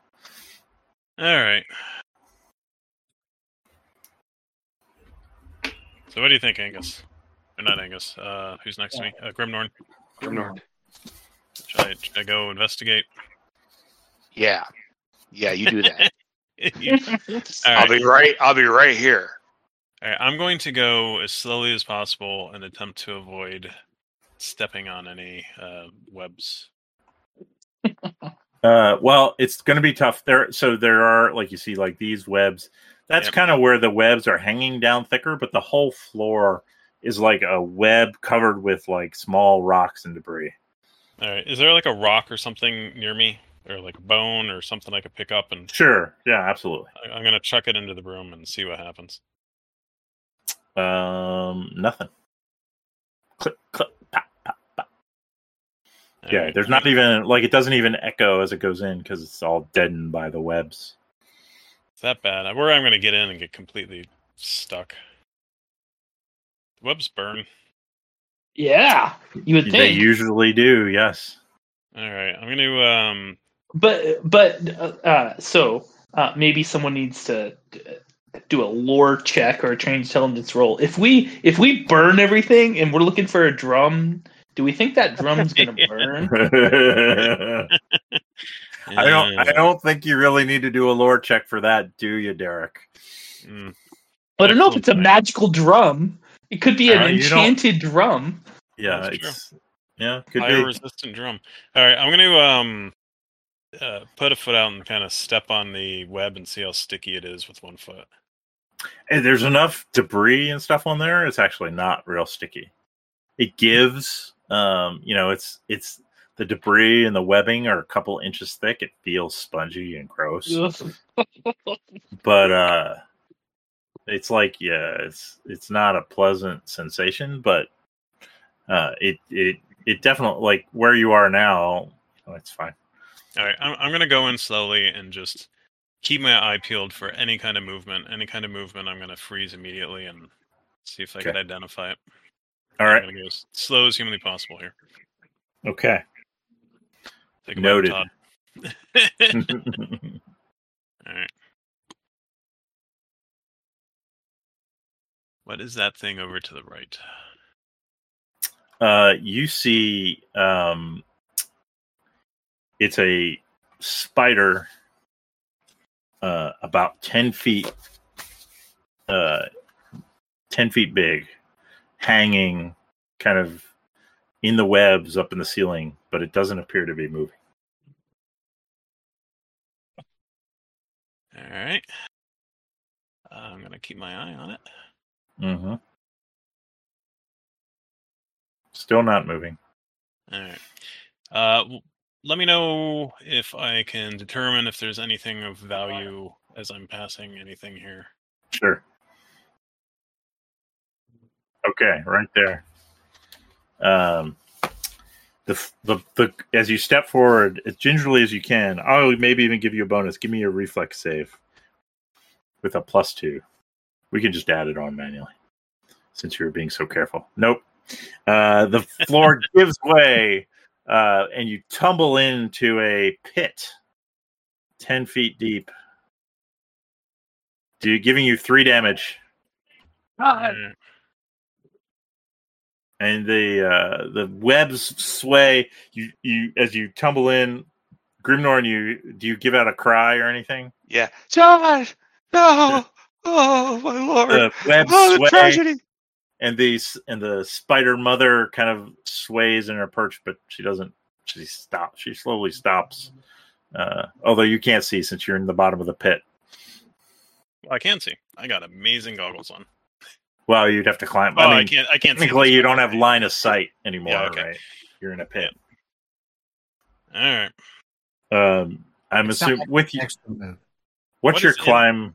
All right. So what do you think, Angus? Or not Angus? Uh, who's next to me? Uh, Grimnorn. Grimnorn. Should I, should I go investigate? Yeah. Yeah, you do that. You- All I'll right. be right. I'll be right here. All right, I'm going to go as slowly as possible and attempt to avoid stepping on any uh, webs. Uh, well, it's going to be tough there. So there are, like you see, like these webs. That's Yep. kind of where the webs are hanging down thicker, but the whole floor is like a web covered with like small rocks and debris. All right, is there like a rock or something near me, or like a bone or something I could pick up, and Sure, yeah, absolutely. I- I'm gonna chuck it into the room and see what happens. Um, nothing. Click, click, pop, pop, pop. Yeah, right, there's not even like it doesn't even echo as it goes in because it's all deadened by the webs. It's that bad. Where am I'm gonna get in and get completely stuck. The Webs burn. Yeah, you would think They usually do, yes. All right, I'm gonna um. But but uh, uh, so uh, maybe someone needs to uh, do a lore check or a trained intelligence roll. If we if we burn everything and we're looking for a drum, do we think that drum's gonna burn? I don't. I don't think you really need to do a lore check for that, do you, Derek? mm, I don't know if it's a magical drum. It could be an Uh, enchanted drum. Yeah, That's true. yeah, could fire be. resistant drum. All right, I'm gonna um. Uh, put a foot out and kind of step on the web and see how sticky it is with one foot. Hey, there's enough debris and stuff on there. It's actually not real sticky. It gives, um, you know, it's it's the debris and the webbing are a couple inches thick. It feels spongy and gross, but uh, it's like yeah, it's it's not a pleasant sensation, but uh, it it it definitely like where you are now. Oh, it's fine. All right, I'm, I'm gonna go in slowly and just keep my eye peeled for any kind of movement. Any kind of movement, I'm gonna freeze immediately and see if I can identify it. All right. I'm gonna go as slow as humanly possible here. Okay. Take Noted. All right. What is that thing over to the right? uh, you see um, it's a spider uh, about 10 feet uh, 10 feet big hanging kind of in the webs up in the ceiling, but it doesn't appear to be moving. All right. I'm gonna keep my eye on it. Mm-hmm. Still not moving. All right. Uh, let me know if I can determine if there's anything of value as I'm passing anything here. Sure. Okay, right there. Um, the the the as you step forward as gingerly as you can. I'll maybe even give you a bonus. Give me a reflex save with a plus two. We can just add it on manually since you were being so careful. Nope. Uh, the floor gives way, uh, and you tumble into a pit, ten feet deep. Do giving you three damage. All right. and the uh, the webs sway. You you as you tumble in, Grimnorn. You do you give out a cry or anything? Yeah. Josh! No! Oh, my lord! The webs oh, the sway, tragedy! and these and the spider mother kind of sways in her perch, but she doesn't. She stops. She slowly stops. Uh, although you can't see since you're in the bottom of the pit. I can see. I got amazing goggles on. Well, you'd have to climb. Oh, I I, can't. I can't. see technically, you don't have line of sight anymore, Yeah, okay. right? You're in a pit. All right. Um, I'm It's assuming with you. What's What your is in- climb?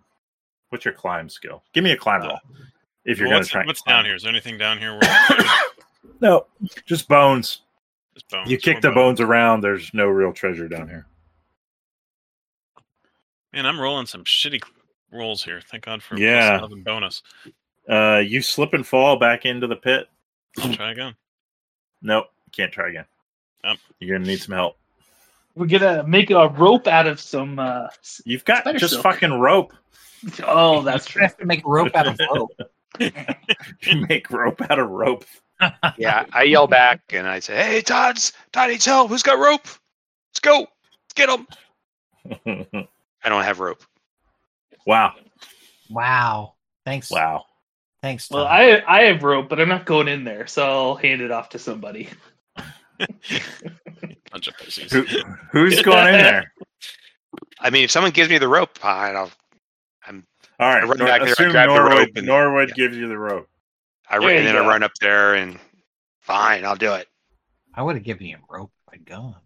What's your climb skill? Give me a climb Uh, roll if you're Well, going what's to try. what's down here? Is there anything down here? Where no, just bones. Just bones. You kick What the about- bones around. There's no real treasure down here. Man, I'm rolling some shitty rolls here. Thank God for Yeah. plus 11 bonus. Uh, you slip and fall back into the pit. I'll try again. Nope, can't try again. Yep. You're gonna need some help. We're gonna make a rope out of some. Uh, You've got just silk. fucking rope. oh, that's You true. have to make rope out of rope. You make rope out of rope. Yeah, I yell back and I say, "Hey, Todd's Todd needs help. Who's got rope? Let's go. Let's get him." I don't have rope. wow, Wow. Thanks. wow. Thanks. Well, I I have rope, but I'm not going in there, so I'll hand it off to somebody. Bunch of pussies. Who, who's going in there? I mean, if someone gives me the rope, fine. I'll. I'm. All right, I run Nor- back there, I assume grab the Norwood, rope and- Norwood yeah. gives you the rope. I run, and then go. I run up there and fine, I'll do it. I would have given you a rope if I'd gone.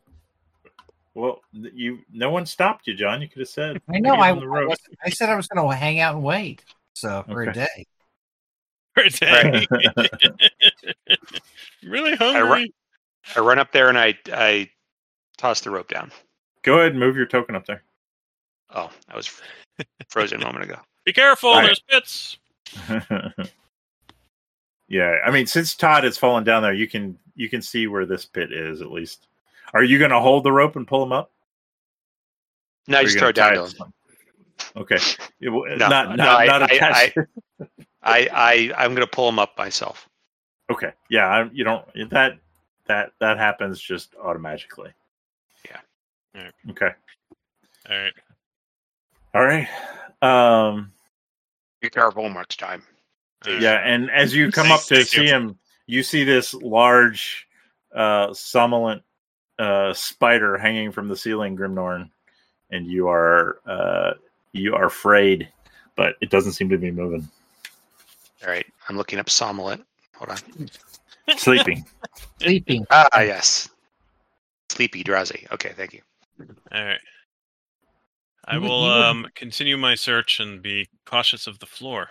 Well, you no one stopped you, John. You could have said. I know. give I, him the rope. wasn't- I said I was going to hang out and wait. So for a day. For a day. really hungry. I run up there and I I toss the rope down. Go ahead and move your token up there. Oh, I was frozen a moment ago. Be careful. All right. There's pits. yeah, I mean, since Todd has fallen down there, you can you can see where this pit is at least. Are you going to hold the rope and pull him up? No, Or I just you throw it down to him. Okay, It No, not no, not I- not I- attached. I I I'm gonna pull him up myself. okay, yeah, I, you don't that that that happens just automatically. Yeah. Alright. Okay. All right. All right. Um. Be careful next time. Yeah, and as you come up to see him, you see this large, uh, somnolent uh, spider hanging from the ceiling, Grimnorn, and you are uh, you are afraid, but it doesn't seem to be moving. All right, I'm looking up somnolent. Hold on. Sleeping. Sleeping. Ah, yes. Sleepy, drowsy. Okay, thank you. All right. I You will would- um, continue my search and be cautious of the floor.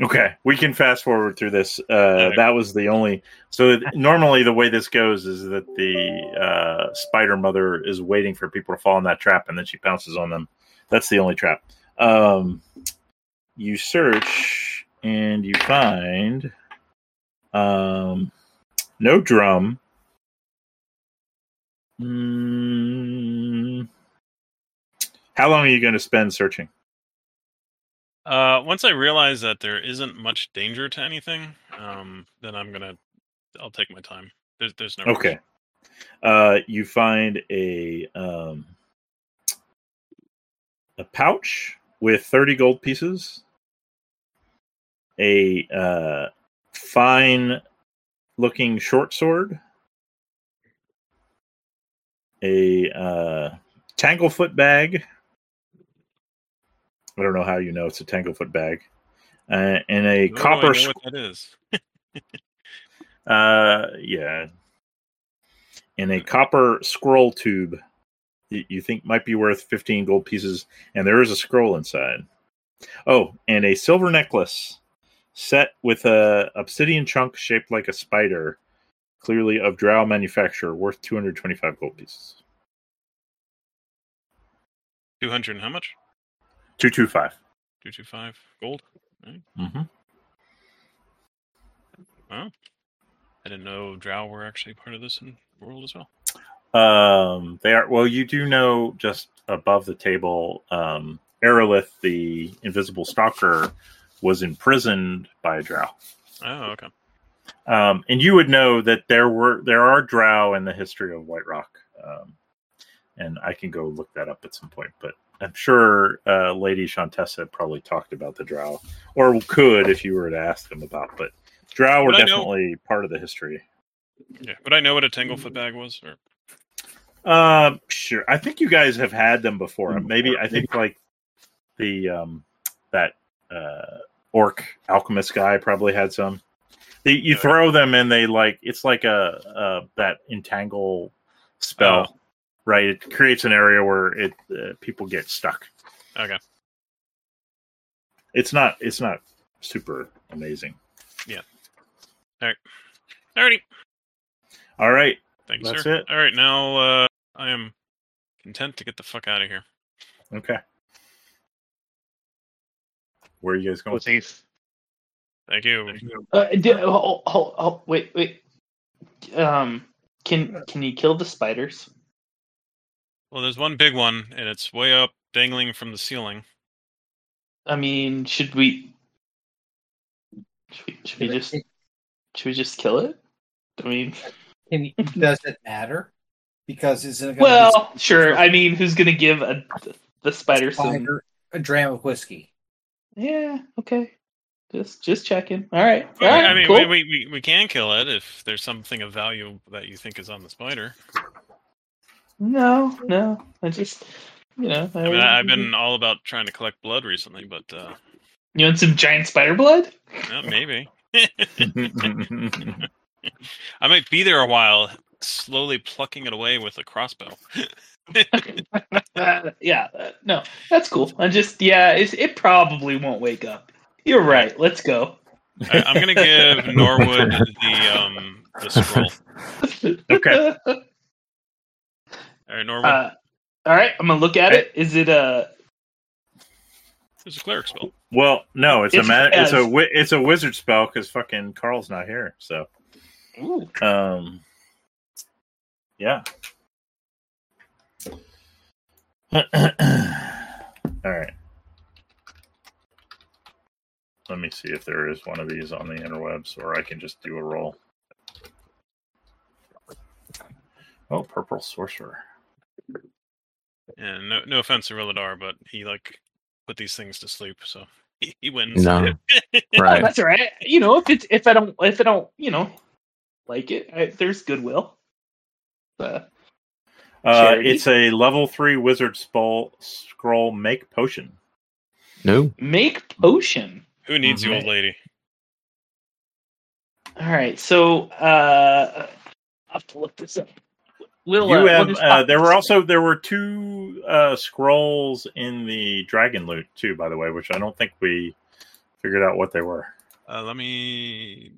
Okay, we can fast forward through this. Uh, Alright. That was the only. So normally, the way this goes is that the uh, spider mother is waiting for people to fall in that trap, and then she pounces on them. That's the only trap. Um, you search and you find um, no drum. Mm, how long are you going to spend searching? Uh, once I realize that there isn't much danger to anything, um, then I'm gonna, I'll take my time. There's, there's no. Okay. Uh, you find a um, a pouch with thirty gold pieces, a uh, fine looking short sword, a uh, tanglefoot bag. I don't know how you know it's a tanglefoot bag, uh, and a I copper. know squ- what that is. uh, yeah, and a copper scroll tube. You, you think might be worth fifteen gold pieces, and there is a scroll inside. Oh, and a silver necklace set with a obsidian chunk shaped like a spider, clearly of drow manufacture, worth 225 gold pieces. 200 and how much? 225. 225 gold. Mm-hmm. I didn't know drow were actually part of this in world as well. Um, they are well. You do know just above the table, um, Aerolith, the invisible stalker, was imprisoned by a drow. Oh, okay. Um, and you would know that there were there are drow in the history of Whiterock, um, and I can go look that up at some point. But I'm sure uh, Lady Shantessa probably talked about the drow, or could if you were to ask them about. But drow were I know- definitely part of the history. Yeah. but I know what a tanglefoot bag was? Or Um, sure. I think you guys have had them before. Maybe I think like the um that uh orc alchemist guy probably had some. They, you throw them and they like it's like a, a that entangle spell, right? It creates an area where it uh, people get stuck. okay. It's not it's not super amazing. Yeah. All right. Alrighty. All right, Thanks, That's sir. it. All right, now uh, I am content to get the fuck out of here. okay. Where are you guys going? Thief. Thank you. Uh, d- oh, oh, oh, wait, wait. Um, can can you kill the spiders? Well, there's one big one, and it's way up, dangling from the ceiling. I mean, should we? Should we, should we just should we just kill it? I mean, Can you, does it matter? Because isn't it going well, sure. I mean, who's gonna give a the spider a some? spider a dram of whiskey? Yeah, okay. Just just checking. All right, all I- mean, cool. we, we, we, we can kill it if there's something of value that you think is on the spider. No, no. I just, you know, I mean, I, I've been all about trying to collect blood recently, but uh, You want some giant spider blood? yeah, maybe. I might be there a while, slowly plucking it away with a crossbow. Uh, yeah, uh, no, that's cool. I just, yeah, it's, it probably won't wake up. You're right. Let's go. I, I'm gonna give Norwood the um the scroll. Okay. All right, Norwood, Uh, all right, I'm gonna look at it. Is it a? there's a cleric spell. well, no, it's, It's- a ma- it's a wi- it's a wizard spell because fucking Carl's not here. So Ooh. Um. Yeah. All right. Let me see if there is one of these on the interwebs, or I can just do a roll. Oh, purple sorcerer. And no, no offense to Rilladar, but he like put these things to sleep, so he, he wins. No. Oh, Right. that's all right. You know, if it's if I don't if I don't you know like it, I, there's goodwill. Uh, Uh, Charity? it's a level three wizard spell scroll make potion. No. make potion. Who needs you, old lady? All right, so uh, I'll have to look this up. Will You uh, have. what is Uh, there were also there were two uh, scrolls in the dragon loot too, by the way, which I don't think we figured out what they were. Uh, let me.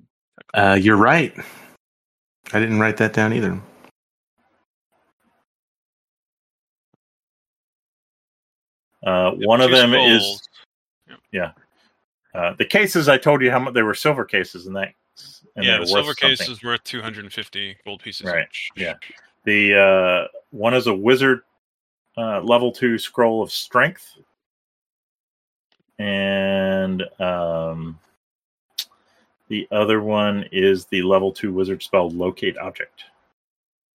Uh, you're right. I didn't write that down either. Uh, one of two them is scrolls. Uh, the cases. I told you how much they were silver cases, and that and yeah, they the were silver worth case something. is worth 250 gold pieces. Right, each. yeah. The uh, one is a wizard uh, level two scroll of strength, and um, the other one is the level two wizard spell locate object.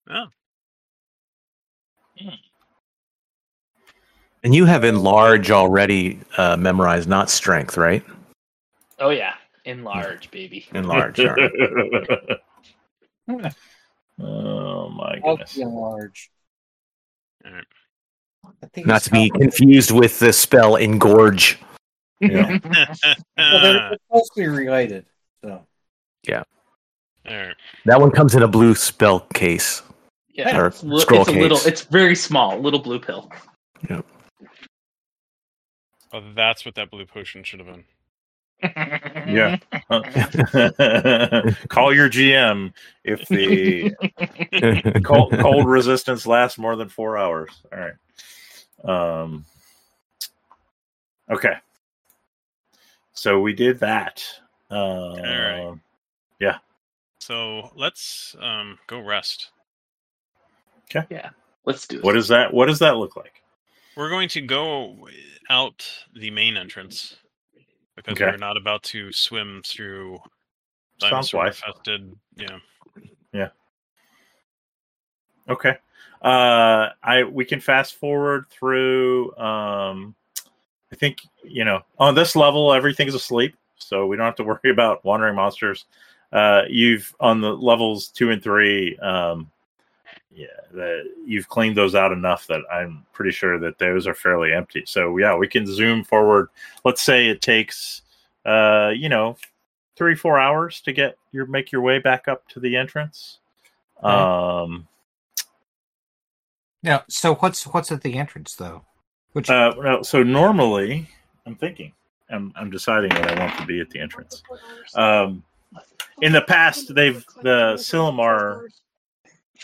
Oh, And you have enlarge already uh, memorized, not strength, right? Oh yeah, enlarge, baby. Enlarge. all right. Oh my Oh, goodness. large. Alright. Not to be confused with the spell engorge. Yeah. Well, they're, they're closely related. So yeah. Alright. That one comes in a blue spell case. Yeah, Or it's, scroll it's a little. case. It's very small, little blue pill. Oh, that's what that blue potion should have been. Yeah. Call your GM if the cold, cold resistance lasts more than four hours. All right. Um. Okay. So we did that. Uh, right. So let's um go rest. Okay. Yeah. Let's do it. What is that? What does that look like? We're going to go out the main entrance because Okay. we're not about to swim through dinosaur infested. Yeah. Okay. Uh, I we can fast forward through. Um, I think you know on this level everything's asleep, so we don't have to worry about wandering monsters. Uh, you've on the levels two and three. Um, yeah, the, you've cleaned those out enough that I'm pretty sure that those are fairly empty. So yeah, we can zoom forward. Let's say it takes, uh, you know, three four hours to get your make your way back up to the entrance. Okay. Um, yeah. So what's what's at the entrance though? Which Uh, no, so normally, I'm thinking, I'm, I'm deciding what I want to be at the entrance. Um, in the past, they've the Silmar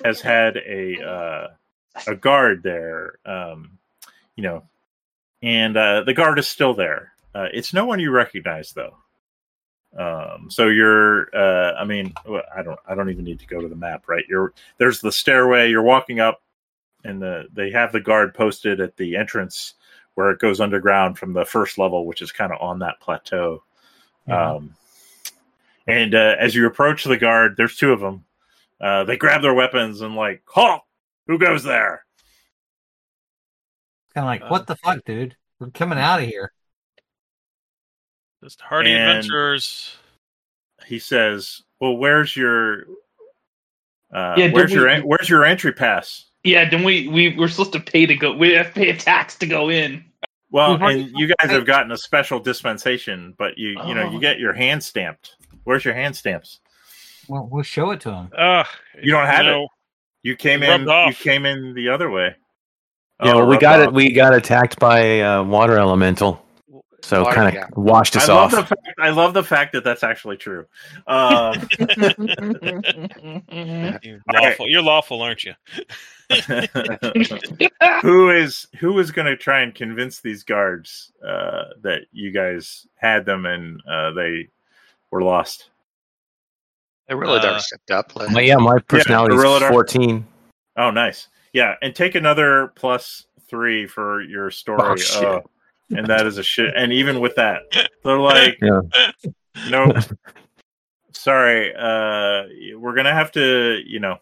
has had a uh, a guard there, um, you know, and uh, the guard is still there. Uh, it's no one you recognize though. Um, so you're, uh, I mean, well, I don't, I don't even need to go to the map, right? You're there's the stairway. You're walking up, and the they have the guard posted at the entrance where it goes underground from the first level, which is kind of on that plateau. Mhm. Um, and uh, as you approach the guard, there's two of them. Uh, they grab their weapons and like, halt! Who goes there? kind of like, uh, what the fuck, dude? We're coming out of here. Just hardy And- adventurers. He says, "Well, where's your, uh, Yeah, where's don't your we- where's your entry pass?" Yeah, then we we we're supposed to pay to go. We have to pay a tax to go in. Well, We've and you guys have gotten a special dispensation, but you you know you Oh. get your hand stamped. Where's your hand stamps? Well, we'll show it to him. Ugh, You don't have it. know, You came Rubbed in. off. You came in the other way. Yeah, Oh, well, we rubbed got it. We got attacked by a uh, water elemental, so kind of yeah. washed us love off. the fact. I love the fact that that's actually true. Um, you All right. lawful, you're lawful, aren't you? who is who is going to try and convince these guards uh, that you guys had them and uh, they were lost? They really Uh, never stepped up. Like, yeah, my personality Gorilla is 14. Oh, nice. Yeah, and take another plus three for your story. Oh, shit. uh, and that is a shit. And even with that, they're like, Yeah. nope. Sorry, uh, we're gonna have to, you know.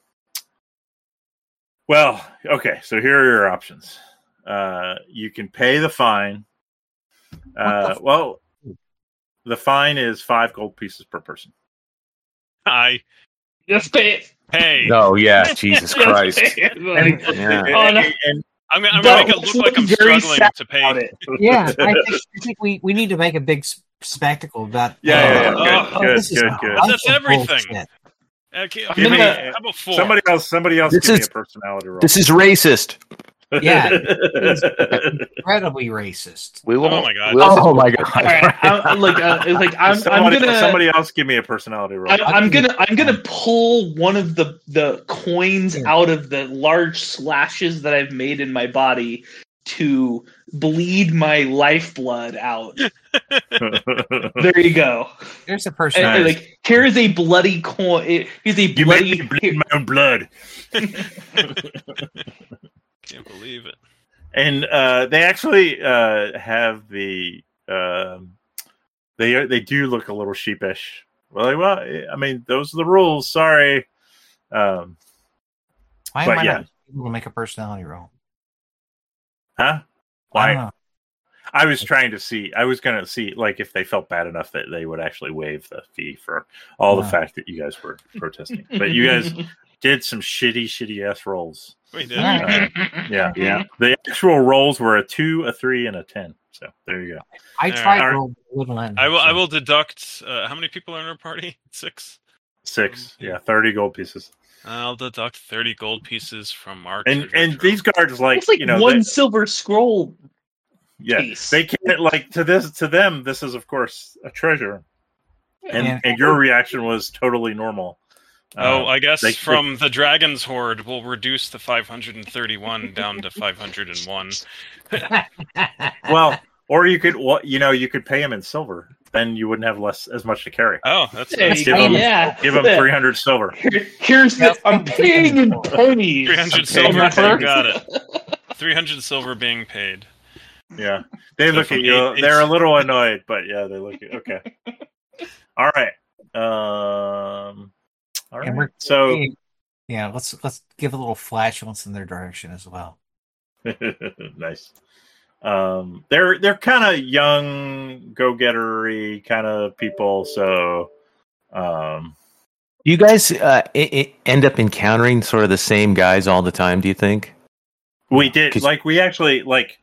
Well, okay. So here are your options. Uh, you can pay the fine. Uh, well, the fine is five gold pieces per person. I Just pay it. hey, Oh yeah, Jesus Christ. Like, Yeah. Oh, no. And- and- I'm, gonna- I'm No, gonna make it look like I'm struggling to pay. it. Yeah, I think, I think we, we need to make a big spectacle about. yeah, yeah, yeah. Uh, oh, good, this is good, a good, That's everything. bullshit. Okay, I'm Give me- how about four? Somebody else. Somebody else. This give me is- a personality roll. This is racist. Yeah, Incredibly racist. we won't. Oh my God. We'll, Oh my all right, I'm, god. like, uh, like I'm, I'm somebody, gonna. somebody else give me a personality roll. I'm, I'm gonna I'm gonna pull one of the the coins Yeah. out of the large slashes that I've made in my body to bleed my lifeblood out. There you go. There's a And, person. and, like here is a bloody coin. it- Here's a you bloody. make me bleed my own blood. Can't believe it. and uh, they actually uh, have the um, they are, they do look a little sheepish. Well, like, well, I mean, those are the rules. Sorry. Um, Why but am I yeah. not able to make a personality roll? huh? I don't Why? know. I was trying to see. I was going to see like if they felt bad enough that they would actually waive the fee for all the fact that you guys were protesting. But you guys did some shitty, shitty ass rolls. We did. Alright. Yeah, Yeah. The actual rolls were a two, a three, and a ten. So there you go. I All tried right. roll little end. I will. I will deduct. Uh, how many people are in our party? Six. Six, yeah, thirty gold pieces. I'll deduct thirty gold pieces from our. And and trove. these guards like, it's like you know one they- silver scroll yeah piece. they can't like to this to them this is of course a treasure and Yeah. and your reaction was totally normal. Oh, Uh, I guess they- from the Dragon's Hoard, we'll reduce the 531 down to 501. well, or you could, well, you know, you could pay him in silver. Then you wouldn't have less as much to carry. Oh, that's There nice. give go. him- yeah. Give him three hundred silver. Here's the. I'm paying in pennies. 300 silver, got it. 300 silver being paid. Yeah, they So look at you. eight- They're a little annoyed, but yeah, they look at. Okay. All right. Um. All And we're- So yeah, let's let's give a little flatulence in their direction as well. nice. Um, they're they're kind of young, go gettery kind of people. So, um, You guys uh, i i end up encountering sort of the same guys all the time. Do you think? we did. like we actually like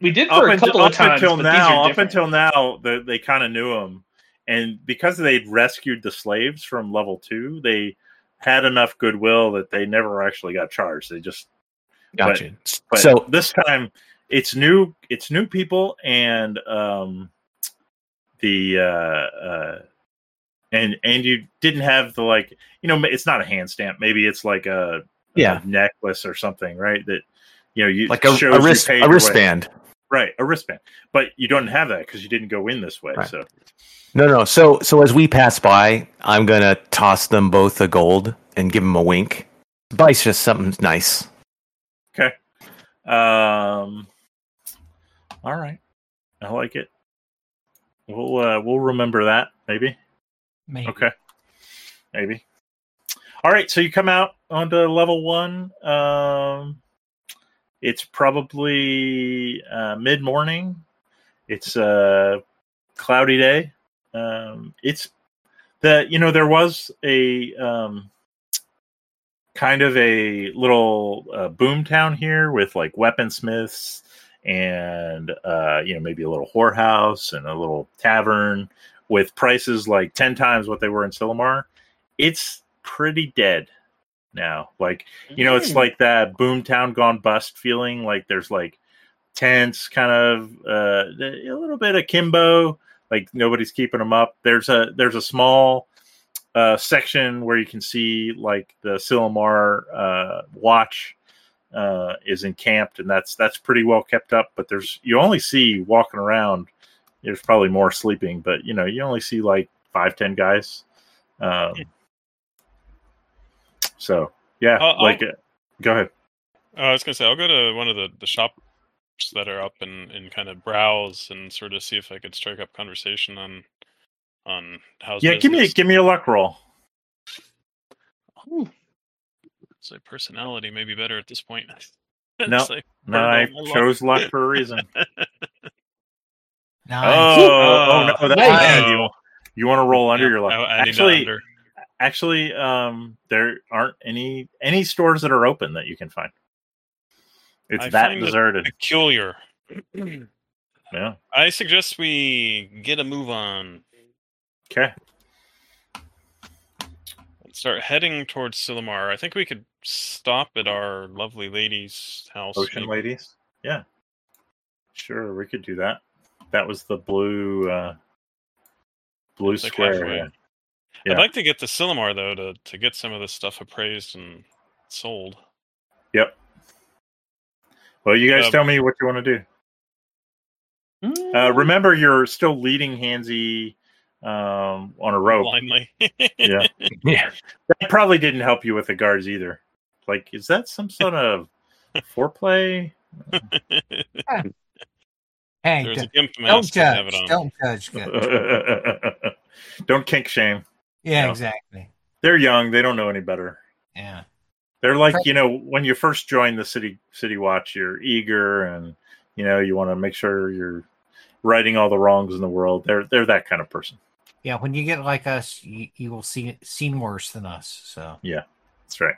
We did up for a until, couple of up times, until now. Up different. until now, the, they kind of knew him, and because they'd rescued the slaves from level two, they had enough goodwill that they never actually got charged. They just Gotcha. But so this time it's new it's new people and um the uh uh and and you didn't have the like you know it's not a hand stamp maybe it's like a, Yeah. a necklace or something right that you know you like a, shows a wrist a wristband. right a wristband but you don't have that because you didn't go in this way Right. so No, no. So so as we pass by, I'm gonna toss them both a gold and give them a wink. Buy's just something nice. okay um all right i like it we'll uh we'll remember that maybe Maybe. Okay. Maybe. All right, so you come out onto level one. Um, it's probably uh, mid morning. It's a cloudy day. Um, it's the you know there was a um, kind of a little uh, boom town here with like weaponsmiths and uh, you know maybe a little whorehouse and a little tavern with prices like 10 times what they were in Silmar, it's pretty dead now. Like, you know, it's Mm. like that boomtown gone bust feeling. Like there's like tents, kind of uh, a little bit of kimbo. Like nobody's keeping them up. There's a there's a small uh, section where you can see like the Silmar uh, watch uh, is encamped, and that's that's pretty well kept up. But there's you only see walking around there's probably more sleeping, but you know, you only see like five, ten guys. Um, so yeah, I'll- like, uh, go ahead. I was gonna say I'll go to one of the, the shops that are up and, and kind of browse and sort of see if I could strike up conversation on on how's Yeah, give me business. give me a luck roll. So personality may be better at this point. No, like, No, I Pardon, my luck. chose luck for a reason. Nice. Oh, oh no, that's Nice. bad. You, you want to roll under Yeah, your luck? I- I Actually, under. actually, um, there aren't any any stores that are open that you can find. It's I that deserted. peculiar. Yeah. I suggest we get a move on Okay. and start heading towards Silamar. I think we could stop at our lovely lady's house. Ocean maybe. ladies. Yeah. Sure, we could do that. That was the blue uh blue square. Yeah. I'd like to get to Silamar though to to get some of this stuff appraised and sold. Yep. Well, you guys Um, tell me what you want to do. Uh, remember, you're still leading Hansy um, on a rope. blindly. Yeah. Yeah. That probably didn't help you with the guards either. Like, is that some sort of foreplay? Hey, There's a d- gimp don't mask. have judge. it on. Don't judge. Don't kink shame. Yeah, No. exactly. They're young. They don't know any better. Yeah. They're like, you know, when you first join the city city watch, you're eager and you know you want to make sure you're righting all the wrongs in the world. They're they're that kind of person. Yeah, when you get like us, you, you will see seen worse than us. So yeah, That's right.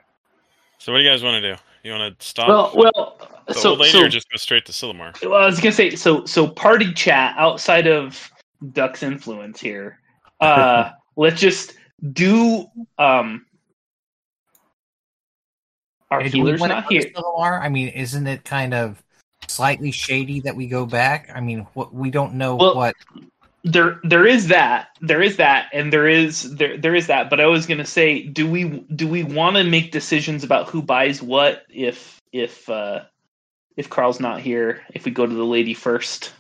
So what do you guys want to do? You want to stop Well, well. the so, later so just go straight to Silmar? well, I was gonna say so. So party chat outside of Duck's influence here. Uh, let's just do. Um, our Hey, do we healer's not here. Silmar? I mean, isn't it kind of slightly shady that we go back? I mean, what we don't know Well, what. there there is that there is that and there is there there is that but i was going to say do we do we want to make decisions about who buys what if if uh if carl's not here if we go to the lady first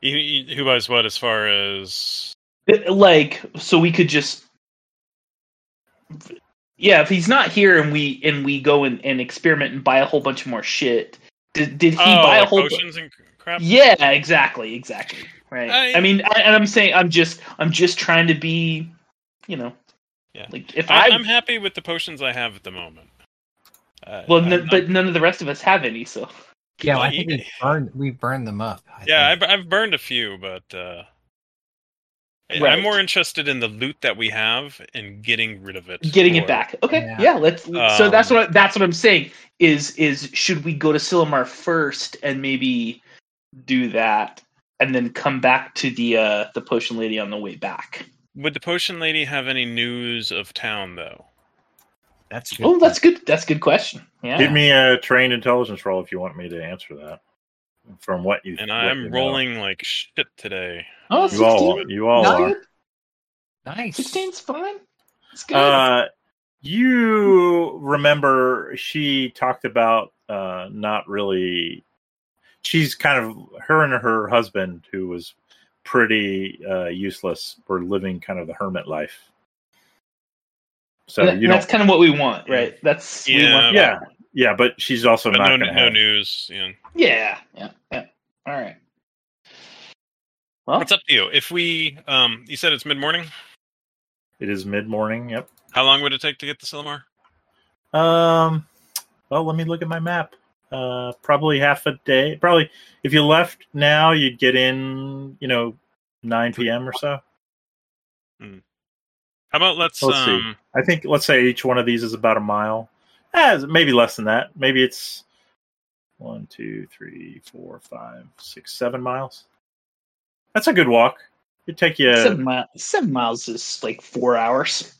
You- you- Who buys what as far as like so we could just yeah if he's not here and we and we go and, and experiment and buy a whole bunch of more shit did, did he oh, buy a like whole potions and crap? Yeah, exactly, exactly. Right. I- I, mean, I, and I'm saying I'm just I'm just trying to be, you know, Yeah. like if I, I, I'm happy with the potions I have at the moment. Uh, well, I'm n- not- but none of the rest of us have any, so Yeah, Well, I think you- we burned we burned them up. I yeah, think. I've, I've burned a few, but uh, I- Right. I'm more interested in the loot that we have and getting rid of it. getting it back. Okay, Yeah. yeah, let's. so Um, that's what I, that's what I'm saying. Is is should we go to Silmar first and maybe do that, and then come back to the uh the potion lady on the way back? Would the potion lady have any news of town though? that's good. Oh, that's good. That's a good question. Yeah. Give me a trained intelligence roll if you want me to answer that. From what you And what I'm you know. rolling like shit today. Oh, You all, you all Not are. good. nice. 16's fine. It's good. Uh, you remember she talked about uh, not really. She's kind of her and her husband, who was pretty uh, useless, were living kind of the hermit life. So And you that's kind of what we want, right? That's we Yeah. want- yeah, yeah, but she's also But not no, no have. news. You know. Yeah, yeah, yeah. All right. Well, What's up to you? If we, um, you said it's mid morning. It is mid morning. Yep. How long would it take to get to Silmar? Um, well, let me look at my map. Uh, probably half a day. Probably if you left now, you'd get in, you know, 9 p.m. or so. How about let's, Let's see. um, I think let's say each one of these is about a mile. Eh, maybe less than that. Maybe it's one, two, three, four, five, six, seven miles. That's a good walk. It'd take you. seven, mi- seven miles is like four hours.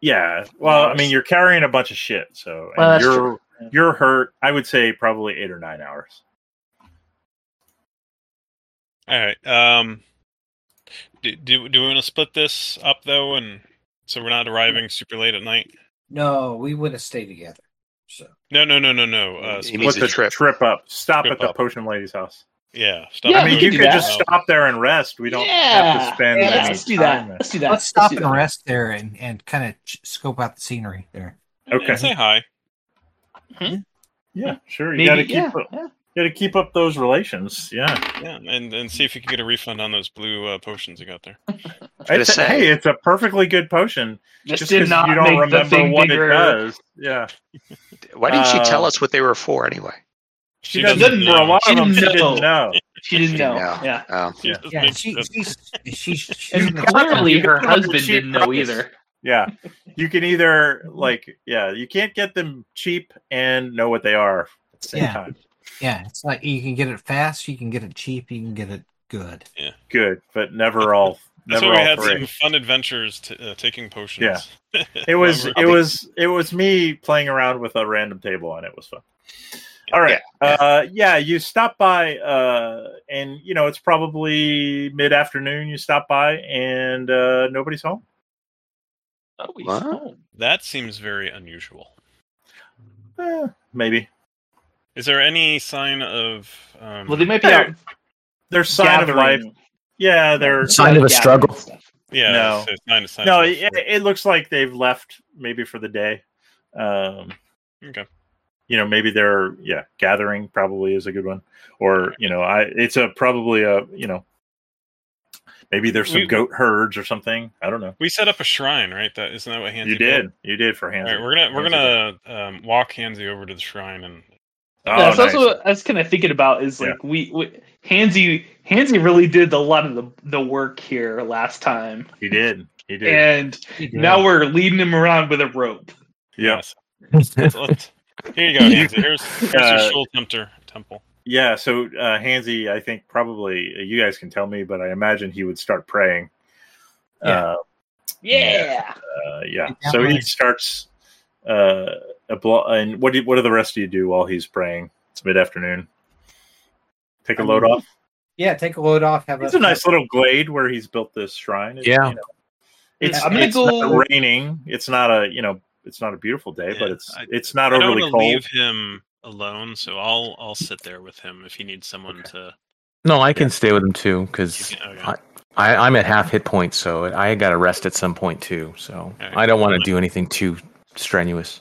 Yeah. Well, I mean, you're carrying a bunch of shit, so and Well, you're true. You're hurt. I would say probably eight or nine hours. all right. Um, do, do, do we want to split this up though? And so we're not arriving super late at night? No, we would have stayed together. So No, no, no, no, no. Uh, split- means What's a the trip. trip up? Stop Trip at the up. potion lady's house. Yeah. Stop Yeah, I mean, you do could that. just stop there and rest. We don't have to spend Yeah, any let's do that. Let's do that. let's stop do and that. rest there and, and kind of ch- scope out the scenery there. Okay. And say hi. Yeah, sure. You got to keep yeah, up, yeah. got to keep up those relations. Yeah. Yeah, and and see if you can get a refund on those blue uh, potions you got there. gonna It's say. hey, it's a perfectly good potion. Just, Just did 'cause not you don't make the remember thing what bigger. it does. Yeah. Why didn't she tell Uh, us what they were for anyway? She, She doesn't, doesn't know. She of them. She didn't didn't know. know. She didn't know. No. Yeah. Um, She Yeah. Yeah, makes she, sense. she's she's she's And clearly her can have a husband cheap didn't know price. either. Yeah. You can either like yeah, you can't get them cheap and know what they are at the same Yeah. time. Yeah, it's like you can get it fast, you can get it cheap, you can get it good. Yeah. Good, but never all That's never why we had three. some fun adventures t- uh, taking potions. Yeah. It was it was it was me playing around with a random table and it was fun. All right. Uh yeah, you stop by uh and you know it's probably mid afternoon you stop by and uh nobody's home. Oh, he's What? home. That seems very unusual. Eh, maybe. Is there any sign of? Um, Well, they might be There- out There's sign of life. gathering. Yeah, there's Sign of a struggle. yeah, No. it's- it's sign of- sign No, of- it, it looks like they've left maybe for the day. Um Okay. You know maybe they're yeah gathering probably is a good one or you know i it's a probably a you know maybe there's some We- goat herds or something i don't know We set up a shrine, right? That isn't that what Hansy you did you did for All hands right, we're gonna we're gonna um, walk Hansy over to the shrine and oh, That's nice. also what I was kind of thinking about is like we, we Hansy Hansy really did a lot of the the work here last time, He did. He did. and He did. now we're leading him around with a rope. yeah. Let's- let's- here you go, Nancy. Here's, here's Uh, your Shul Tempter temple. Yeah. So uh, Hansy, I think probably you guys can tell me, but I imagine he would start praying. Yeah. Uh, Yeah. uh, yeah. Yeah, So he starts. Uh, a blo- and what do what do the rest of you do while he's praying? It's mid afternoon. Take a load mean, off. yeah, take a load off. Have It's a nice little glade where he's built this shrine. It's, Yeah. you know, it's I'm gonna it's go- not raining. It's not a you know it's not a beautiful day, but Yeah, it's I- it's not I don't overly want to cold. leave him alone, so I'll I'll sit there with him if he needs someone to. No, I can stay with him too because okay. I, I, I'm at half hit points, so I got to rest at some point too. So Alright. I don't want to do anything too strenuous.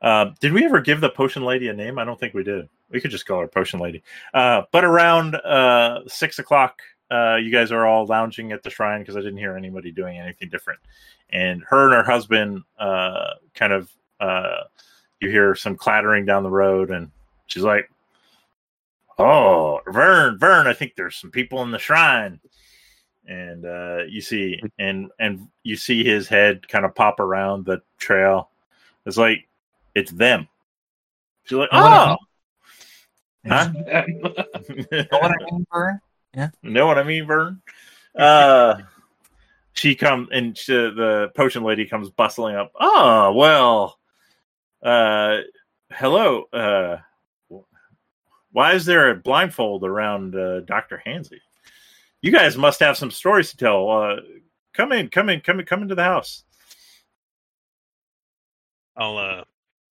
Uh, did we ever give the potion lady a name? I don't think we did. We could just call her potion lady. Uh, but around uh, six o'clock, uh, you guys are all lounging at the shrine because I didn't hear anybody doing anything different. And her and her husband uh, kind of uh, you hear some clattering down the road, and she's like, "Oh, Vern, Vern, I think there's some people in the shrine." And uh, you see, and and you see his head kind of pop around the trail. It's like it's them. She's like, oh, huh? Know what I mean, Vern? Know what I mean, Vern? Uh, she comes and she, the potion lady comes bustling up. Oh, well, uh, hello. Uh, why is there a blindfold around uh, Doctor Hansy? You guys must have some stories to tell. Uh, come in, come in, come in, come into the house. I'll uh,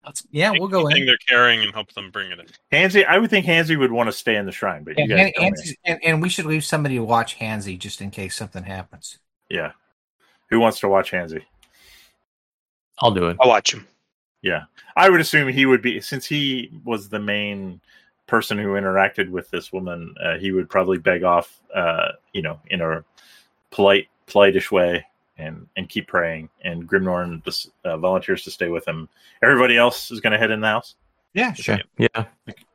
Let's, yeah, take we'll go anything in. they're carrying and help them bring it in. Hansy, I would think Hansy would want to stay in the shrine, but you And, guys, and, and, and, and we should leave somebody to watch Hansy just in case something happens. yeah. Who wants to watch Hansy? I'll do it. I'll watch him. Yeah, I would assume he would be since he was the main person who interacted with this woman. Uh, he would probably beg off, uh, you know, in a polite, politish way, and and keep praying. And Grimnorn just, uh, volunteers to stay with him. Everybody else is going to head in the house. Yeah, Sure. Yeah.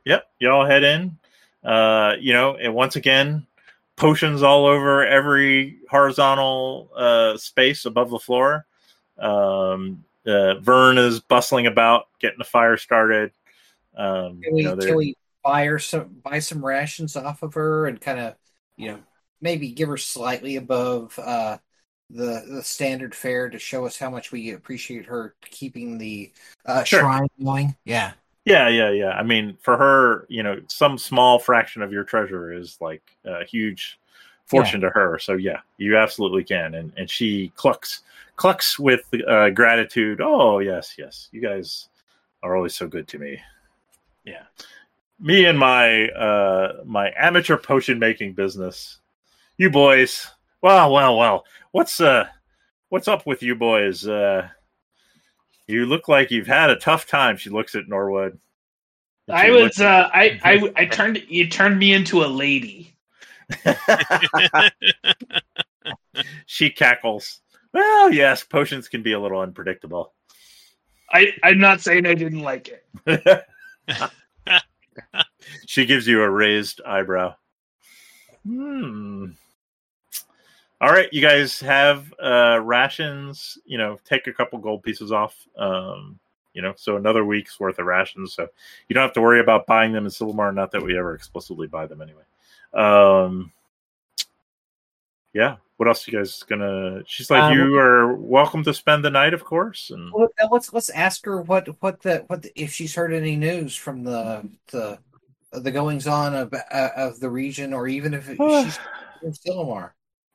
Yep, y'all head in. Uh, you know, and once again, potions all over every horizontal uh, space above the floor. Um, uh, Vern is bustling about, getting the fire started. Um, Can we, you know, can we buy her some buy some rations off of her and kind of you know maybe give her slightly above uh, the the standard fare to show us how much we appreciate her keeping the uh, Sure. shrine going? Yeah, Yeah, yeah, yeah. I mean, for her, you know, some small fraction of your treasure is like a huge fortune to her. So yeah, you absolutely can. And and she clucks clucks with uh, gratitude. Oh yes, yes. You guys are always so good to me. Yeah. Me and my uh my amateur potion making business. You boys. Well, well, well. What's uh what's up with you boys? Uh you look like you've had a tough time. She looks at Norwood. I was at- uh I, I I turned you turned me into a lady. she cackles. Well, yes, potions can be a little unpredictable. I I'm not saying I didn't like it. she gives you a raised eyebrow. Hmm. All right, you guys have uh, rations. You know, take a couple gold pieces off. Um, you know, so another week's worth of rations. So you don't have to worry about buying them in Silmar. Not that we ever explicitly buy them anyway. Um, yeah. What else you guys gonna? She's like, Um, you are welcome to spend the night, of course. And well, let's let's ask her what what the what the, if she's heard any news from the the the goings on of uh, of the region, or even if she's in Silmar.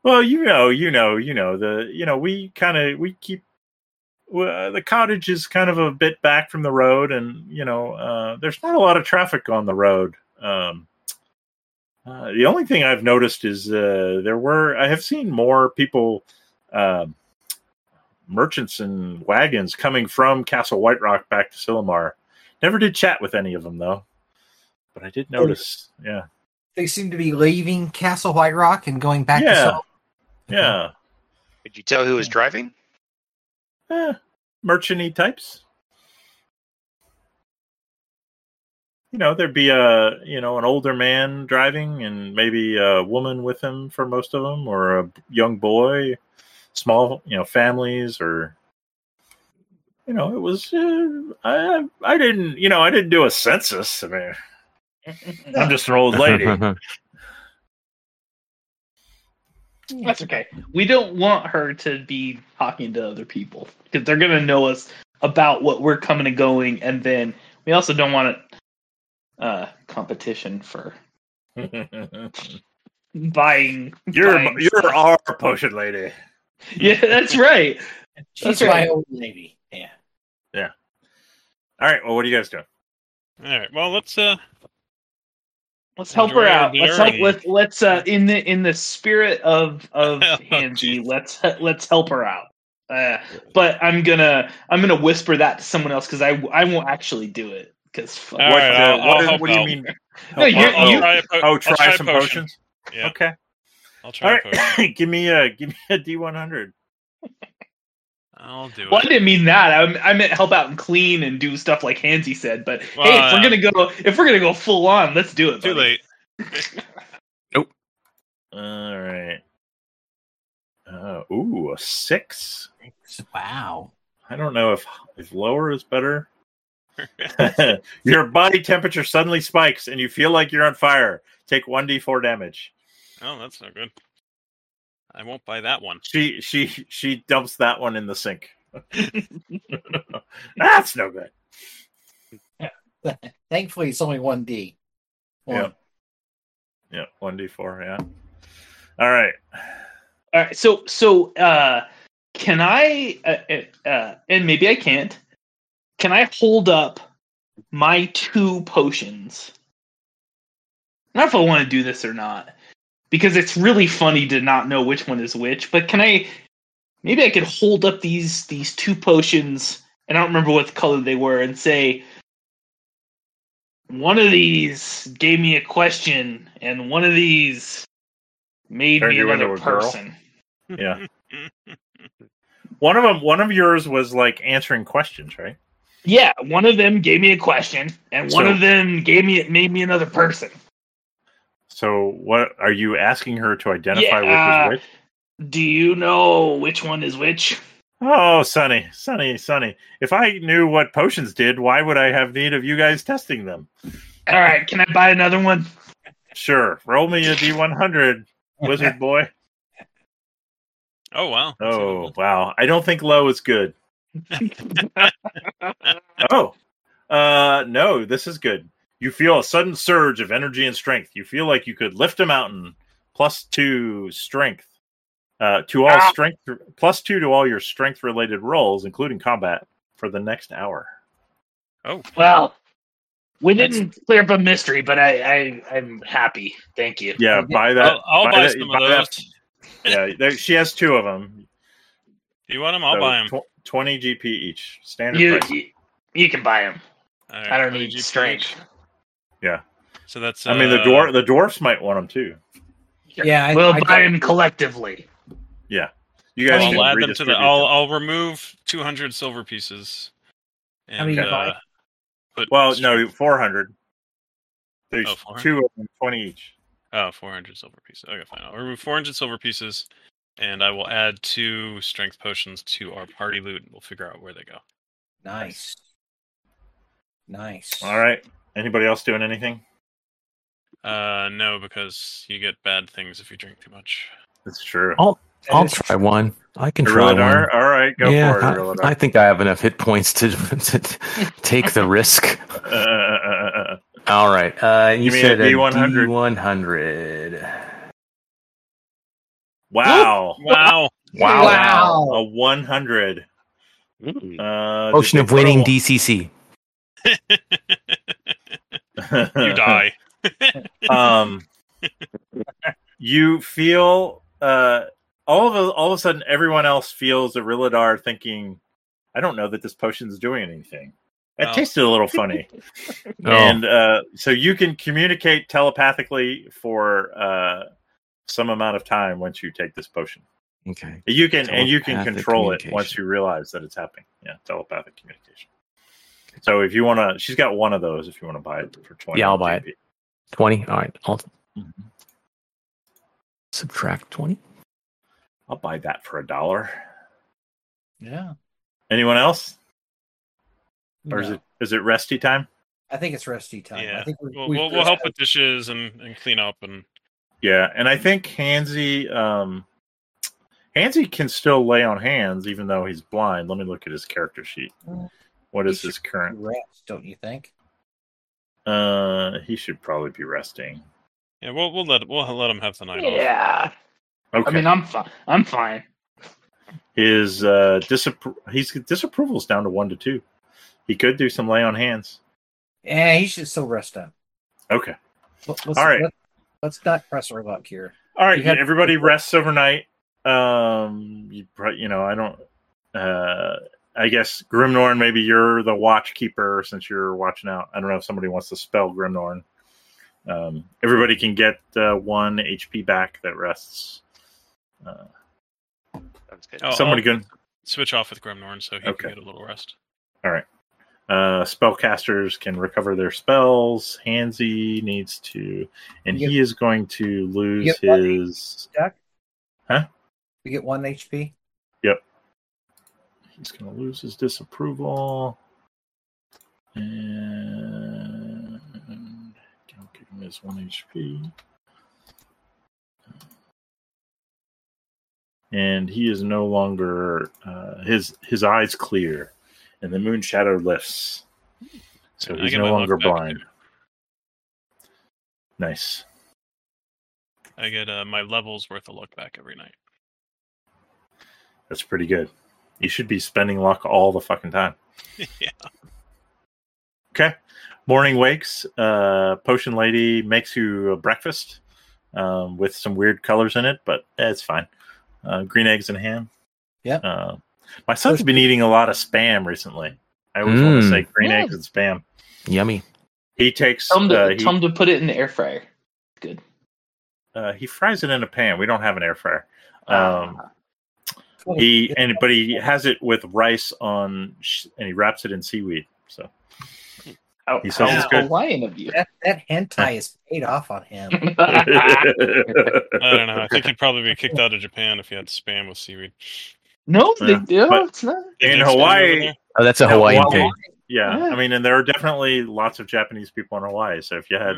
Well, you know, you know, you know the you know we kind of we keep well, the cottage is kind of a bit back from the road, and you know uh, there's not a lot of traffic on the road. Um, uh, the only thing I've noticed is uh, there were I have seen more people, um merchants and wagons coming from Castle Whiterock back to Silmar. Never did chat with any of them though, but I did notice. Yeah, They seem to be leaving Castle Whiterock and going back Yeah. to Silmar. Yeah, Could you tell who was driving? eh, merchanty types. you know, there'd be a you know an older man driving and maybe a woman with him for most of them, or a young boy, small you know families, or you know, it was uh, I I didn't you know I didn't do a census. I mean, I'm just an old lady. That's okay. We don't want her to be talking to other people because they're gonna know us about what we're coming and going, and then we also don't want it uh competition for buying. you're buying you're stuff. our potion lady. yeah, that's right. She's That's my right. old lady. Yeah. Yeah. All right. Well, what are you guys doing? All right. Well, let's uh Let's help her out. Let's help. Let's let's uh in the in the spirit of of Oh, Hansy, let's let's help her out. Uh, but I'm gonna I'm gonna whisper that to someone else because I I won't actually do it because All what right, I'll- what, I'll is- what do you mean? No, help you're- out? I'll you- try, po- oh, try, try some potion. potions. Yeah, Okay. I'll try All a potion. give me a give me a D one hundred. I'll do Well, I didn't mean that. I, I meant help out and clean and do stuff like Hansy said. But Well, hey, if we're gonna go, if we're gonna go full on, let's do it. Too buddy. late. Nope. All right. Uh, ooh, a six. Wow. I don't know if if lower is better. Your body temperature suddenly spikes and you feel like you're on fire. Take one d four damage. oh, that's not good. I won't buy that one. She she she dumps that one in the sink. That's no good. Thankfully, it's only one D. Yeah. Yeah, one d four. Yeah. All right. All right. So so uh, can I? Uh, uh, and maybe I can't. Can I hold up my two potions? I don't know if I want to do this or not because it's really funny to not know which one is which. But can I? Maybe I could hold up these these two potions, and I don't remember what color they were, and say, one of these gave me a question, and one of these made Turned me you into another a girl? person. Yeah. One of them. One of yours was like answering questions, right? Yeah, one of them gave me a question, and one So- of them gave me made me another person. So, what are you asking her to identify Yeah, which is which? Do you know which one is which? Oh, Sonny, Sonny, Sonny. If I knew what potions did, why would I have need of you guys testing them? All right, can I buy another one? Sure. Roll me a D100, wizard boy. Oh wow. Oh, wow. I don't think low is good. Oh, uh, no, this is good. You feel a sudden surge of energy and strength. You feel like you could lift a mountain. Plus two strength. Uh, to all Ah. strength, plus two to all your strength related rolls, including combat, for the next hour. Oh, Well, we That's- didn't clear up a mystery, but I, I I'm happy. Thank you. Yeah, buy that. I'll, I'll buy, that- some buy of that- those. Yeah, there, she has two of them. You want them? I'll So buy them. tw- Twenty GP each, standard You, price. you you can buy them. All right, I don't 20 need GP strength. each. Yeah, So that's. I mean the uh, dwarf, the dwarfs might want them too. Yeah, I, we'll I buy don't- them collectively. Yeah, you guys. I'll can add them to the. I'll them. I'll remove 200 silver pieces. And, many you uh, buy? put Well, no, four hundred. There's Oh, 400? two of them, twenty each. Oh, 400 silver pieces. Okay, fine. I'll remove 400 silver pieces, and I will add two strength potions to our party loot. and We'll figure out where they go. nice. Nice. All right. Anybody else doing anything? Uh, no, because you get bad things if you drink too much. It's true. I'll I'll is- try one. I can try one. All right, go yeah, for it, Irilladar. I, I think I have enough hit points to, to take the risk. Uh. All right. Uh, you Give a said a D100. D100. Wow. Wow. Wow. Wow. A 100. Ooh. Uh, Potion did of winning DCC. A- You die. um, you feel uh, all of a, all of a sudden everyone else feels Irilladar thinking, I don't know that this potion's doing anything. It Oh. tasted a little funny. Oh, and uh, so you can communicate telepathically for uh, some amount of time once you take this potion. okay. You can and you can control it once you realize that it's happening. Yeah, telepathic communication. So if you want to, she's got one of those. If you want to buy it for twenty, Yeah, I'll buy it. 20. All right. I'll Mhm. subtract 20. I'll buy that for a dollar. Yeah. Anyone else, or is it is it resty time? I think it's resty time. Yeah. I think we, We'll, we've we'll, we'll help with dishes and, and clean up and Yeah, and I think Hansy, um, Hansy can still lay on hands even though he's blind. Let me look at his character sheet. What He is his current? rest, don't you think? Uh, he should probably be resting. yeah, we'll we'll let we'll let him have the night off. Yeah. Okay. I mean, I'm fine. I'm fine. his uh disappro- he's disapproval's down to one to two. He could do some lay on hands. Yeah, he should still rest up. Okay. Let- Let's, All right. Let, let's not press our luck here. All right. You had- everybody rests overnight. Um, you, pro- you know, I don't. Uh, I guess Grimnorn. Maybe you're the watch keeper since you're watching out. I don't know if somebody wants to spell Grimnorn. Um, everybody can get uh, one HP back that rests. Uh, Sounds good. Oh, somebody I'll can. switch off with Grimnorn so he Okay. can get a little rest. All right. Uh, spellcasters can recover their spells. Hansy needs to, and You he is going to lose his. Duck? Huh? We get one HP. He's going to lose his disapproval. And I'll give him his 1 HP. And he is no longer uh, his his eyes clear, and the moon shadow lifts. So he's no longer blind. Nice. I get uh, my levels worth of luck back every night. That's pretty good. You should be spending luck all the fucking time. yeah. Okay. Morning wakes. Uh, Potion Lady makes you a breakfast um, with some weird colors in it, but eh, it's fine. Uh, green eggs and ham. Yeah. Uh, my son's been eating a lot of spam recently. I always want to Mm. say green Yeah. eggs and spam. Yummy. He takes. Tell him to, Uh, he, him to put it in the air fryer. Good. uh, he fries it in a pan. We don't have an air fryer. Um, Ah. He and but he has it with rice on, and he wraps it in seaweed. So how, he says how it's good. Hawaiian of you. that that hentai is paid off on him. I don't know. I think he'd probably be kicked out of Japan if he had spam with seaweed. no, they Yeah. do. But- it's not. In make spam over Hawaii- Oh, that's a Hawaiian well, thing. Yeah, Yeah. I mean, and there are definitely lots of Japanese people in Hawaii. So if you had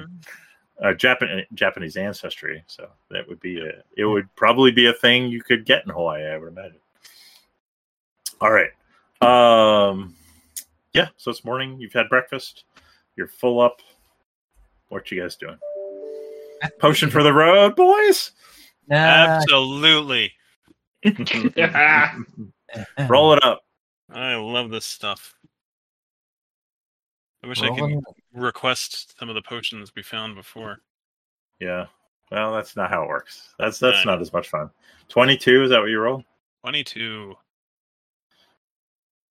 uh, Japan Japanese ancestry, so that would be a it would probably be a thing you could get in Hawaii. I would imagine. All right, um, yeah. So it's morning. You've had breakfast. You're full up. What you guys doing? Potion for the road, boys. Nah, Absolutely. Roll it up. I love this stuff. I wish I could rolling- request some of the potions we found before. Yeah. Well, that's not how it works. That's that's No. not as much fun. Twenty two. Is that what you roll? 22.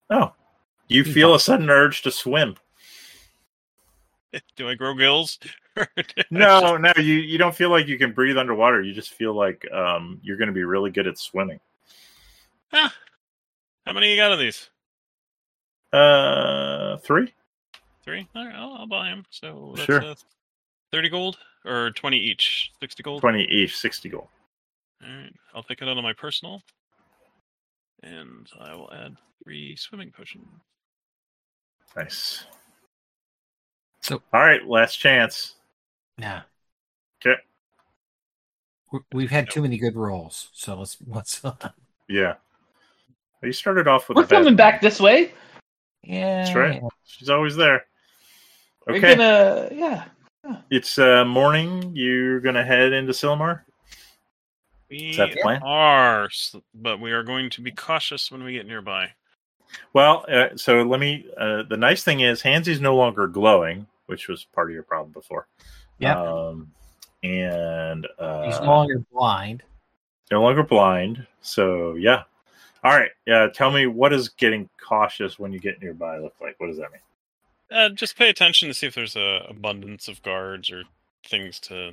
Oh, you Hmm. feel a sudden urge to swim. Do I grow gills? No, no, you you don't feel like you can breathe underwater. You just feel like um, you're going to be really good at swimming. Ah, how many you got of these? Uh, three. Three? All right, I'll, I'll buy them. So that's Sure. uh, 30 gold or 20 each? 60 gold? Twenty each, sixty gold. All right, I'll take it out of my personal. And I will add three swimming potions. Nice. So- all right, last chance. Yeah. We- We've had too many good rolls, so let's let's. Yeah. You started off with. We're coming back this way. yeah, That's right. She's always there. We're Okay, gonna, yeah. it's uh, morning. You're gonna head into Silmar. We that the plan? are, but we are going to be cautious when we get nearby. Well, uh, so let me. Uh, the nice thing is, Hansy's no longer glowing, which was part of your problem before. Yeah. Um, and uh, He's no longer blind. no longer blind. So yeah. All right. Yeah. Tell me what does getting cautious when you get nearby look like? What does that mean? Uh, just pay attention to see if there's a abundance of guards or things to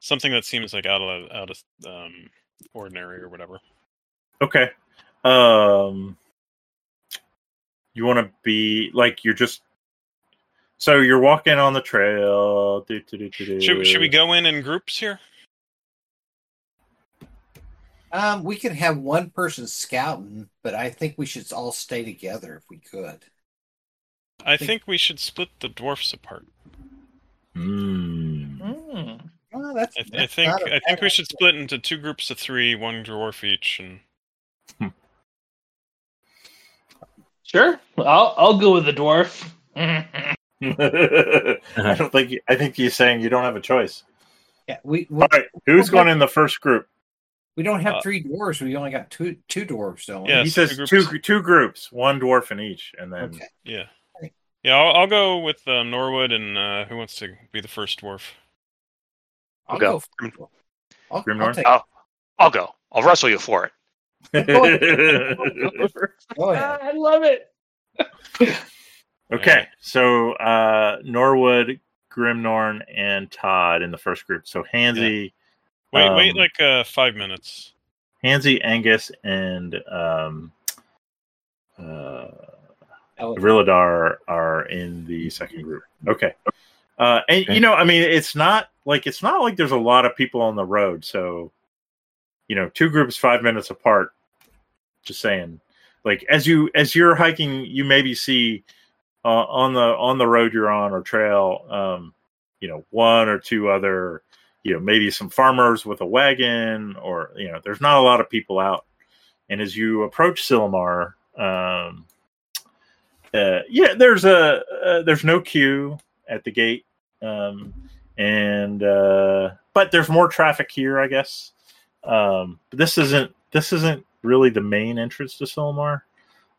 something that seems like out of out of um, ordinary or whatever. Okay. Um, you want to be like you're just so you're walking on the trail. do, do, do, do, do. Should, should we go in in groups here? Um, we could have one person scouting, but I think we should all stay together if we could. I Think- think we should split the dwarfs apart. Hmm. Mm. Oh, that's, I, I that's think not a I think we should split into two groups of three, one dwarf each, and Sure, I'll I'll go with the dwarf. I don't think you, I think you're saying you don't have a choice. Yeah, we we, All right, who's going in the first group? we don't have Uh, three dwarves. We only got two two dwarves, don't we? Yeah. he says two two groups. two groups, one dwarf in each, and then Okay. yeah, Right. Yeah. I'll, I'll go with um, Norwood, and uh, who wants to be the first dwarf? I'll go. for it. I'll, Grim I'll North? take Oh. I'll go. I'll wrestle you for it. Go ahead. I love it. okay, so uh, Norwood, Grimnorn, and Todd in the first group. So Hansy, Wait, wait, Um, like uh, five minutes. Hansy, Angus, and um, uh, Viridar are in the second group. Okay. Uh, and you know, I mean, it's not like it's not like there's a lot of people on the road. So, you know, two groups five minutes apart. Just saying, like as you as you're hiking, you maybe see uh, on the on the road you're on or trail, um, you know, one or two other, you know, maybe some farmers with a wagon, or you know, there's not a lot of people out. And as you approach Silmar, um, uh, yeah, there's a uh, there's no queue at the gate, um, and uh, but there's more traffic here, I guess. Um, but this isn't this isn't really the main entrance to Silmar.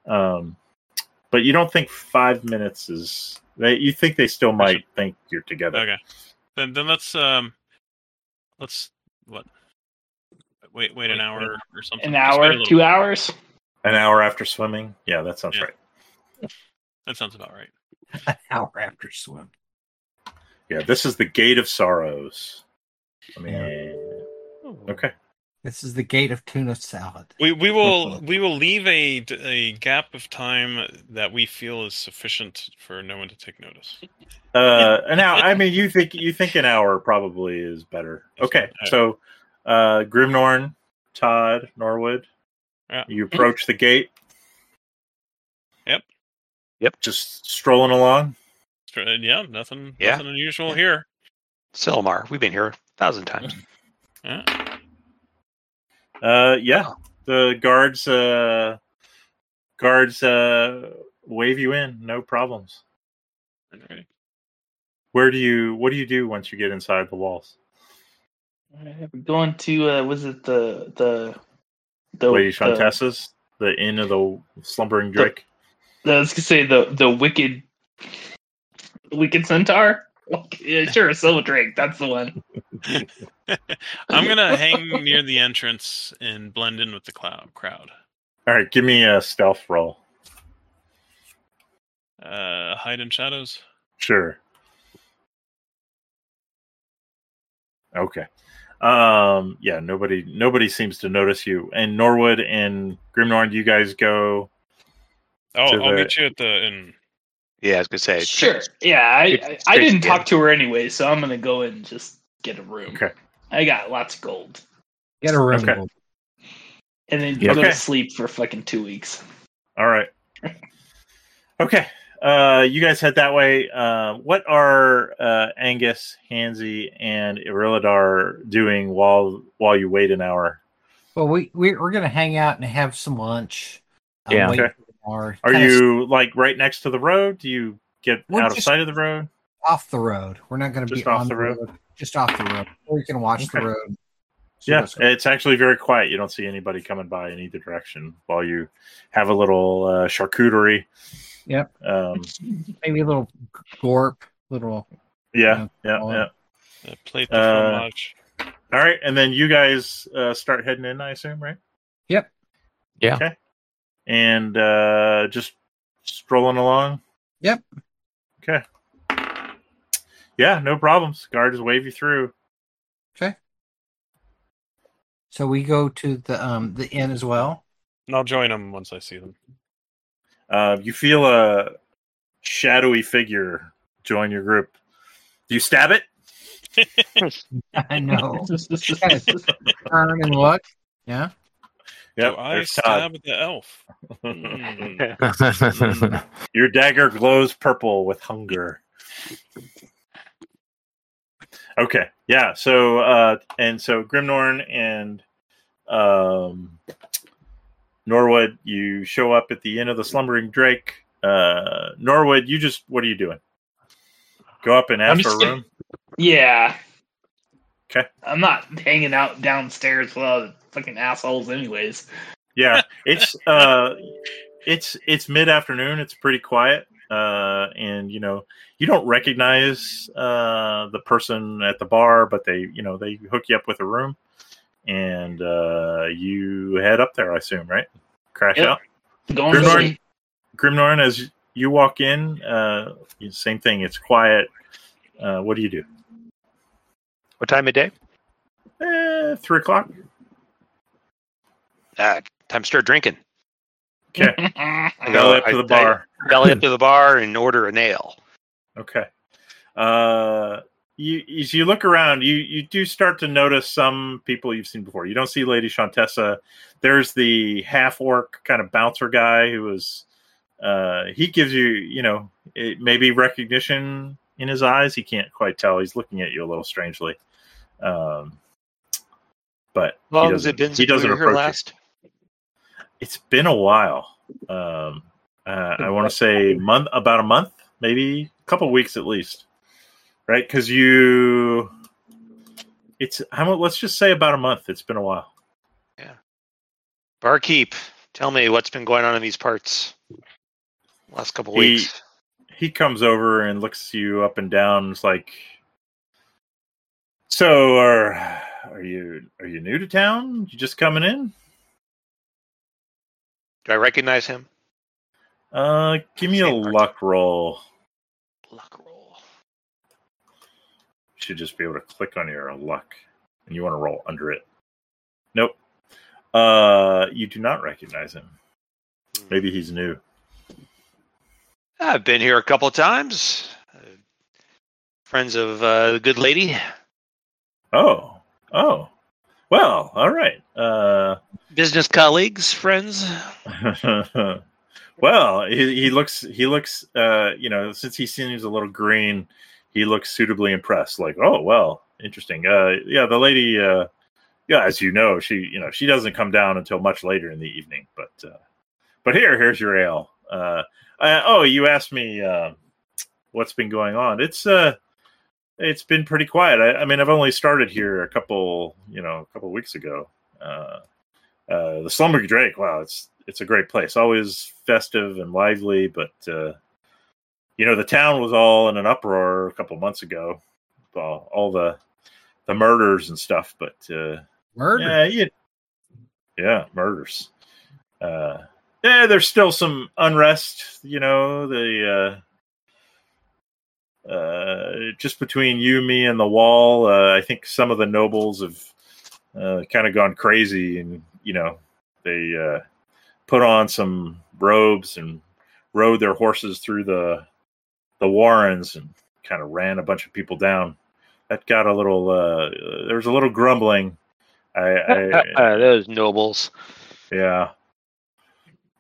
Um, but you don't think five minutes is? They, you think they still might think you're together? Okay, then then let's um, let's what? Wait, wait an hour or something. An Just wait a hour, two bit. hours. An hour after swimming? Yeah, that sounds Yeah. right. That sounds about right. an hour after swim. Yeah, this is the Gate of Sorrows. I mean, okay. This is the gate of tuna salad. We we will we will leave a a gap of time that we feel is sufficient for no one to take notice. Uh, now, I mean, you think you think an hour probably is better. Okay, so uh, Grimnorn, Todd, Norwood, Yeah. you approach the gate. Yep. Yep. Just strolling along. Yeah, nothing Yeah. nothing unusual here. Silmar, we've been here a thousand times. Yeah. Uh, yeah, the guards uh, guards uh, wave you in, no problems. Alright. Where do you? What do you do once you get inside the walls? Alright, We're going to uh, was it the the the Lady the- the inn of the slumbering drake. The- I was gonna say the the wicked wicked centaur. Yeah, sure, Silver Drake. That's the one. I'm gonna hang near the entrance and blend in with the cloud crowd. All right, give me a stealth roll. Uh, hide in shadows. Sure. Okay. Um yeah, nobody nobody seems to notice you. And Norwood and Grimnorn, you guys go Oh, To I'll the- meet you at the inn. Yeah, I was gonna say. Sure. Yeah, I I, I didn't it's talk to her anyway, so I'm gonna go and just get a room. Okay. I got lots of gold, Get a room. Okay. and then Yeah. go Okay. to sleep for fucking two weeks. All right. Okay. Uh you guys head that way. Uh what are uh Angus, Hansy, and Irilladar doing while while you wait an hour? Well, we we- we're gonna hang out and have some lunch. um, Yeah. wait Okay. For tomorrow. Are Kinda you like right next to the road? Do you get We're out of sight of the road? off the road? We're not gonna be off on the the road? road. Just off the road. Or you can watch the Okay. road. See Yeah, it's actually very quiet. You don't see anybody coming by in either direction while you have a little uh, charcuterie. Yep. Um, maybe a little gorp, little. yeah, yeah, Oh. yeah. Plate the Uh, fromage. All right, and then you guys uh, start heading in, I assume, right? Yep. Yeah. Okay. And uh, just strolling along. Yep. Okay. Yeah, no problems. Guards wave you through. Okay. So we go to the um the inn as well. And I'll join them once I see them. Uh, you feel a shadowy figure join your group. Do you stab it? I know. Turn and look. Yeah. Yep, Do I there's Todd. the elf? Hmm. Your dagger glows purple with hunger. Okay, yeah. So, uh, and so Grimnorn and um, Norwood, you show up at the inn of the Slumbering Drake. Uh, Norwood, you just what are you doing? Go up and I'm ask for a just- room. Yeah. 'Kay. I'm not hanging out downstairs with all the fucking assholes, anyways. Yeah, it's uh, it's it's mid afternoon. It's pretty quiet, uh, and you know you don't recognize uh, the person at the bar, but they you know they hook you up with a room, and uh, you head up there. I assume, right? Crash Yep. out. Going Grimnorn. Grimnorn, as you walk in, uh, same thing. It's quiet. Uh, what do you do? What time of day? Eh, three o'clock. Ah, time to start drinking. Okay, I belly up to the I- I bar. belly up to the bar and order a nail. Okay. Uh, you as you look around, you you do start to notice some people you've seen before. You don't see Lady Shantessa. There's the half orc kind of bouncer guy who is. Uh, he gives you, you know, it, maybe recognition in his eyes. He can't quite tell. He's looking at you a little strangely. Um, but How long he has it doesn't- been he doesn't approach last? It's been a while. Um, uh, I want to say month, about a month, maybe a couple weeks at least, right? Because you, it's how? Let's just say about a month. It's been a while. Yeah. Barkeep, tell me what's been going on in these parts last couple He- weeks. He comes over and looks you up and down. It's like, so are are you are you new to town? You just coming in? Do I recognize him? Uh, give me a Same part. luck roll. Luck roll. You should just be able to click on your luck and you want to roll under it. Nope. Uh you do not recognize him. Maybe he's new. I've been here a couple of times. Uh, friends of uh, the good lady. Oh. Oh. Well, all right. Uh Business colleagues, friends. well, he, he looks he looks uh you know, since he seems a little green, he looks suitably impressed. Like, oh well, interesting. Uh yeah, the lady uh yeah, as you know, she you know, she doesn't come down until much later in the evening, but uh but here, here's your ale. Uh, uh oh, you asked me uh what's been going on. It's uh it's been pretty quiet. I, I mean, I've only started here a couple, you know, a couple weeks ago. Uh, uh, the Slumber Drake. Wow, it's it's a great place. Always festive and lively, but uh, you know, the town was all in an uproar a couple months ago. All, all the the murders and stuff, but uh, Murder. yeah, yeah, yeah, murders. Uh, yeah, there's still some unrest. You know, the uh, just between you, me, and the wall. Uh, I think some of the nobles have uh, kind of gone crazy, and you know, they uh, put on some robes and rode their horses through the the warrens and kind of ran a bunch of people down. That got a little. Uh, there was a little grumbling. I, I Uh, those nobles. yeah.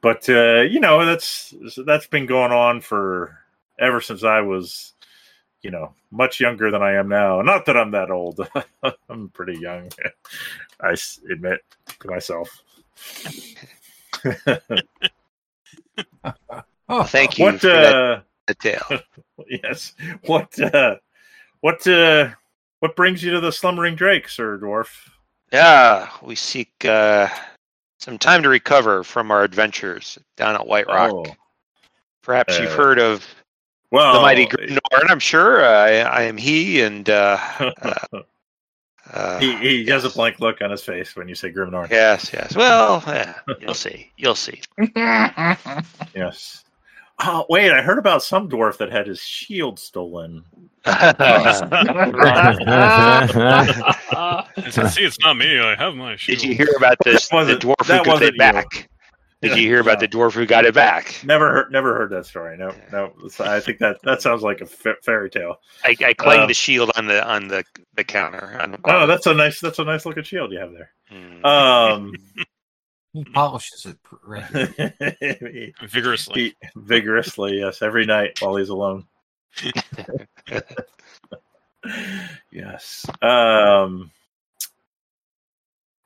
But uh, you know, that's that's been going on for ever since I was, you know, much younger than I am now. Not that I'm that old. I'm pretty young. I admit to myself. Oh, Thank you what for that uh detail. yes. What uh what uh what brings you to the slumbering drake, Sir Dwarf? Yeah, we seek uh, some time to recover from our adventures down at Whiterock. Oh. Perhaps you've Uh, heard of Well the mighty eh, Grimnorn. I'm sure uh, I, I am he, and uh, uh, he, he uh, has a blank look on his face when you say Grimnorn. Yes, yes. Well, yeah, you'll see. You'll see. Yes. Oh, wait, I heard about some dwarf that had his shield stolen. I see, it's not me. I have my shield. Did you hear about this? That The dwarf that who could wasn't it you. back. Did you hear about the dwarf who got it back? Never heard, never heard that story. No, no. I think that that sounds like a fairy tale. I, I clanged Um, the shield on the on the the counter. On the Oh, that's a nice, that's a nice looking shield you have there. Hmm. Um, He polishes it pr- vigorously. he- vigorously, yes, every night while he's alone. yes. Um,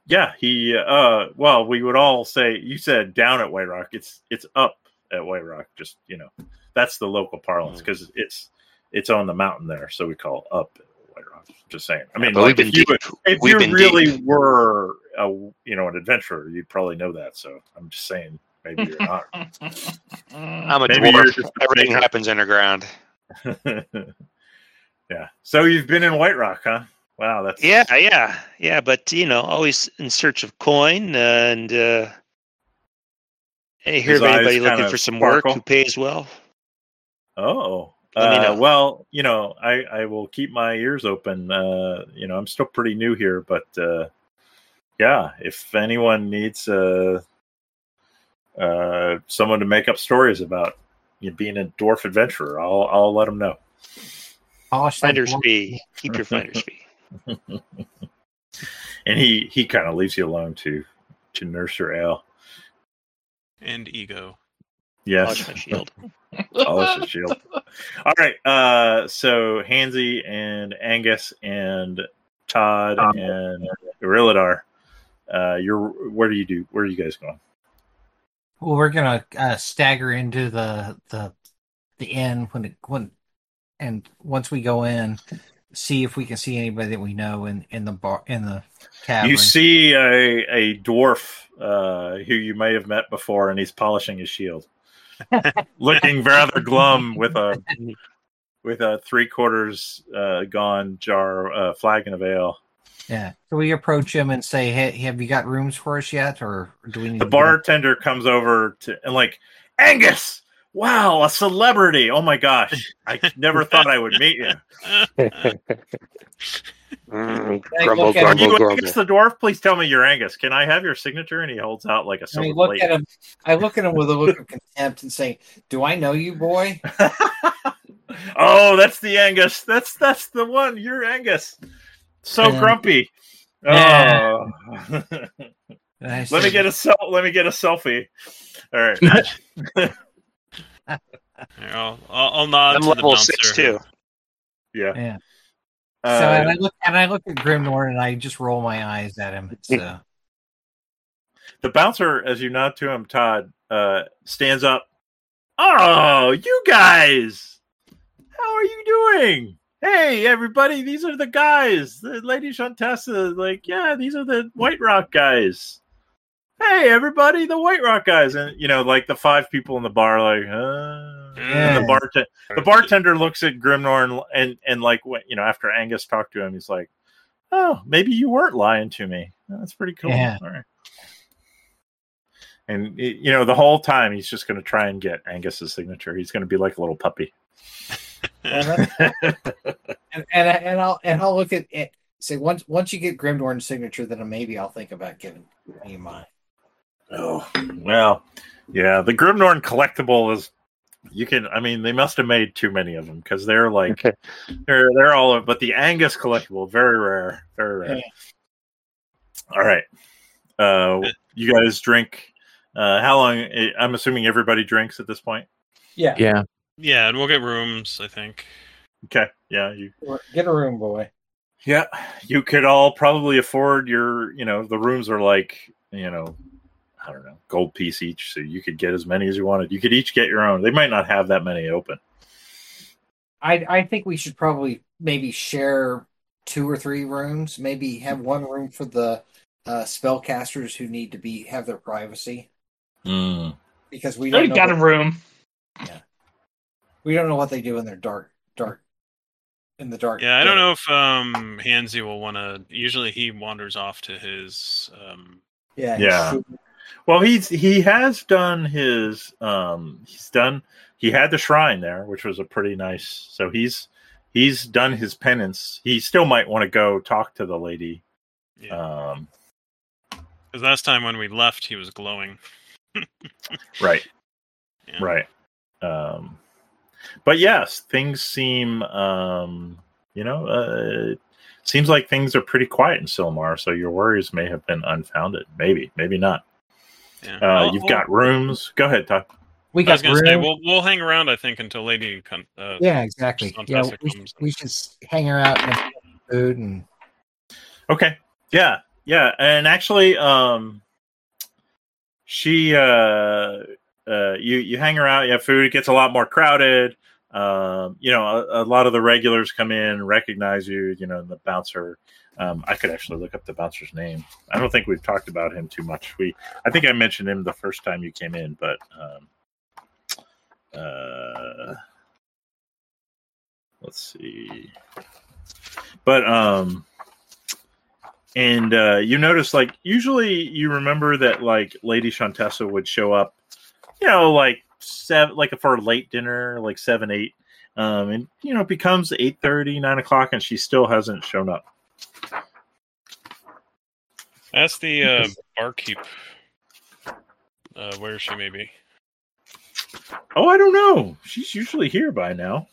yeah, he. Uh, well, we would all say you said down at Whiterock. It's it's up at Whiterock. Just you know, that's the local parlance Mm. because it's it's on the mountain there, so we call up Whiterock. Just saying. I mean, but like, if you deep. if We've you really deep. were a you know an adventurer, you'd probably know that. So I'm just saying, maybe you're not. I'm a Maybe dwarf. Everything happens underground. yeah. So you've been in Whiterock, huh? Wow, that's Yeah, yeah, yeah. But you know, always in search of coin and uh, hey, hear of anybody looking kinda for some work who pays well. Oh, uh, well, you know, I I will keep my ears open. Uh, you know, I'm still pretty new here, but uh, yeah, if anyone needs uh, uh, someone to make up stories about you know, being a dwarf adventurer, I'll I'll let them know. Polish that Finder's dwarf- fee. Keep your finder's fee. And he he kind of leaves you alone to to nurse your ale. and ego. Yes, Polish my shield. polish shield. All right. Uh, so Hansy and Angus and Todd and Irilladar, uh, you're where do you do? Where are you guys going? Well, we're gonna uh, stagger into the the the inn when it when and once we go in, see if we can see anybody that we know in in the bar in the tavern. You see a a dwarf uh, who you may have met before, and he's polishing his shield, looking rather glum with a with a three quarters uh, gone jar uh, flagon of ale. yeah. So we approach him and say, "Hey, have you got rooms for us yet, or do we need The to get- bartender comes over to and like Angus. Wow, a celebrity! Oh my gosh, I never thought I would meet you. Mm, Hey, grumble, look at Are him. grumble, you grumble. Angus the dwarf? Please tell me you're Angus. Can I have your signature? And he holds out like a I silver mean, look plate. at him. I look at him with a look of contempt and say, "Do I know you, boy?" oh, that's the Angus. That's that's the one. You're Angus. So Yeah. grumpy. Yeah. Oh. Let me get a sel- let me get a selfie. All right. Here, I'll, I'll, I'll nod I'm to the level bouncer. six too. Yeah. Yeah. Uh, so and I look and I look at Grimnorn and I just roll my eyes at him. So the bouncer, as you nod to him, Todd, uh, stands up. Oh, you guys! How are you doing? Hey, everybody! These are the guys. The Lady Shantessa, like, yeah, these are the Whiterock guys. Hey, everybody! The Whiterock guys, and you know, like the five people in the bar, like, uh, and the Yeah. bartender. The bartender looks at Grimnorn and and and like, when, you know, after Angus talked to him, he's like, "Oh, maybe you weren't lying to me. That's pretty cool." Yeah. All right. And it- you know, the whole time he's just going to try and get Angus's signature. He's going to be like a little puppy. and, and and and I'll and I'll look at it. Say once once you get Grimnorn's signature, then maybe I'll think about giving you mine. Oh well, yeah. The Grimnorn collectible is. You can. I mean, they must have made too many of them because they're like they're they're all. But the Angus collectible, very rare, very rare. Yeah. All right. Uh, you guys drink. Uh, how long? I'm assuming everybody drinks at this point. Yeah, Yeah. Yeah, and we'll get rooms, I think. Okay. Yeah. You. get a room, boy. Yeah. You could all probably afford your. You know, the rooms are like. You know. I don't know, gold piece each, so you could get as many as you wanted. You could each get your own. They might not have that many open. I I think we should probably maybe share two or three rooms. Maybe have one room for the uh, spellcasters who need to be have their privacy because we don't Already got a what, room. we don't know what they do in their dark dark in the dark. Yeah, I don't know if um Hansy will want to. Usually, he wanders off to his. um Yeah, Yeah. Well, he's he has done his um he's done he had the shrine there, which was a pretty nice. So he's he's done his penance. He still might want to go talk to the lady. Yeah, Um, because last time when we left, he was glowing. right. Yeah. Right. Um, but yes, things seem, um, you know, uh, seems like things are pretty quiet in Silmar. So your worries may have been unfounded. Maybe, maybe not. Yeah. Uh, Well, you've we'll- got rooms. Go ahead, Todd. We I got was gonna say room. we'll we'll hang around. I think until Lady. Con- uh, yeah, exactly. Yeah, we, comes. we should hang around and food and Okay. Yeah. Yeah. And actually, um, she, uh, uh, you, you hang around, you have food, it gets a lot more crowded. Um, you know, a, a lot of the regulars come in, recognize you, you know, the bouncer. Um, I could actually look up the bouncer's name. I don't think we've talked about him too much. We, I think I mentioned him the first time you came in, but, um, uh, let's see. But, um, and uh, you notice like usually you remember that like lady shantessa would show up you know like seven like for a late dinner like seven eight um and you know it becomes eight thirty, nine o'clock and she still hasn't shown up Ask the uh, barkeep uh, where she may be. oh i don't know. She's usually here by now.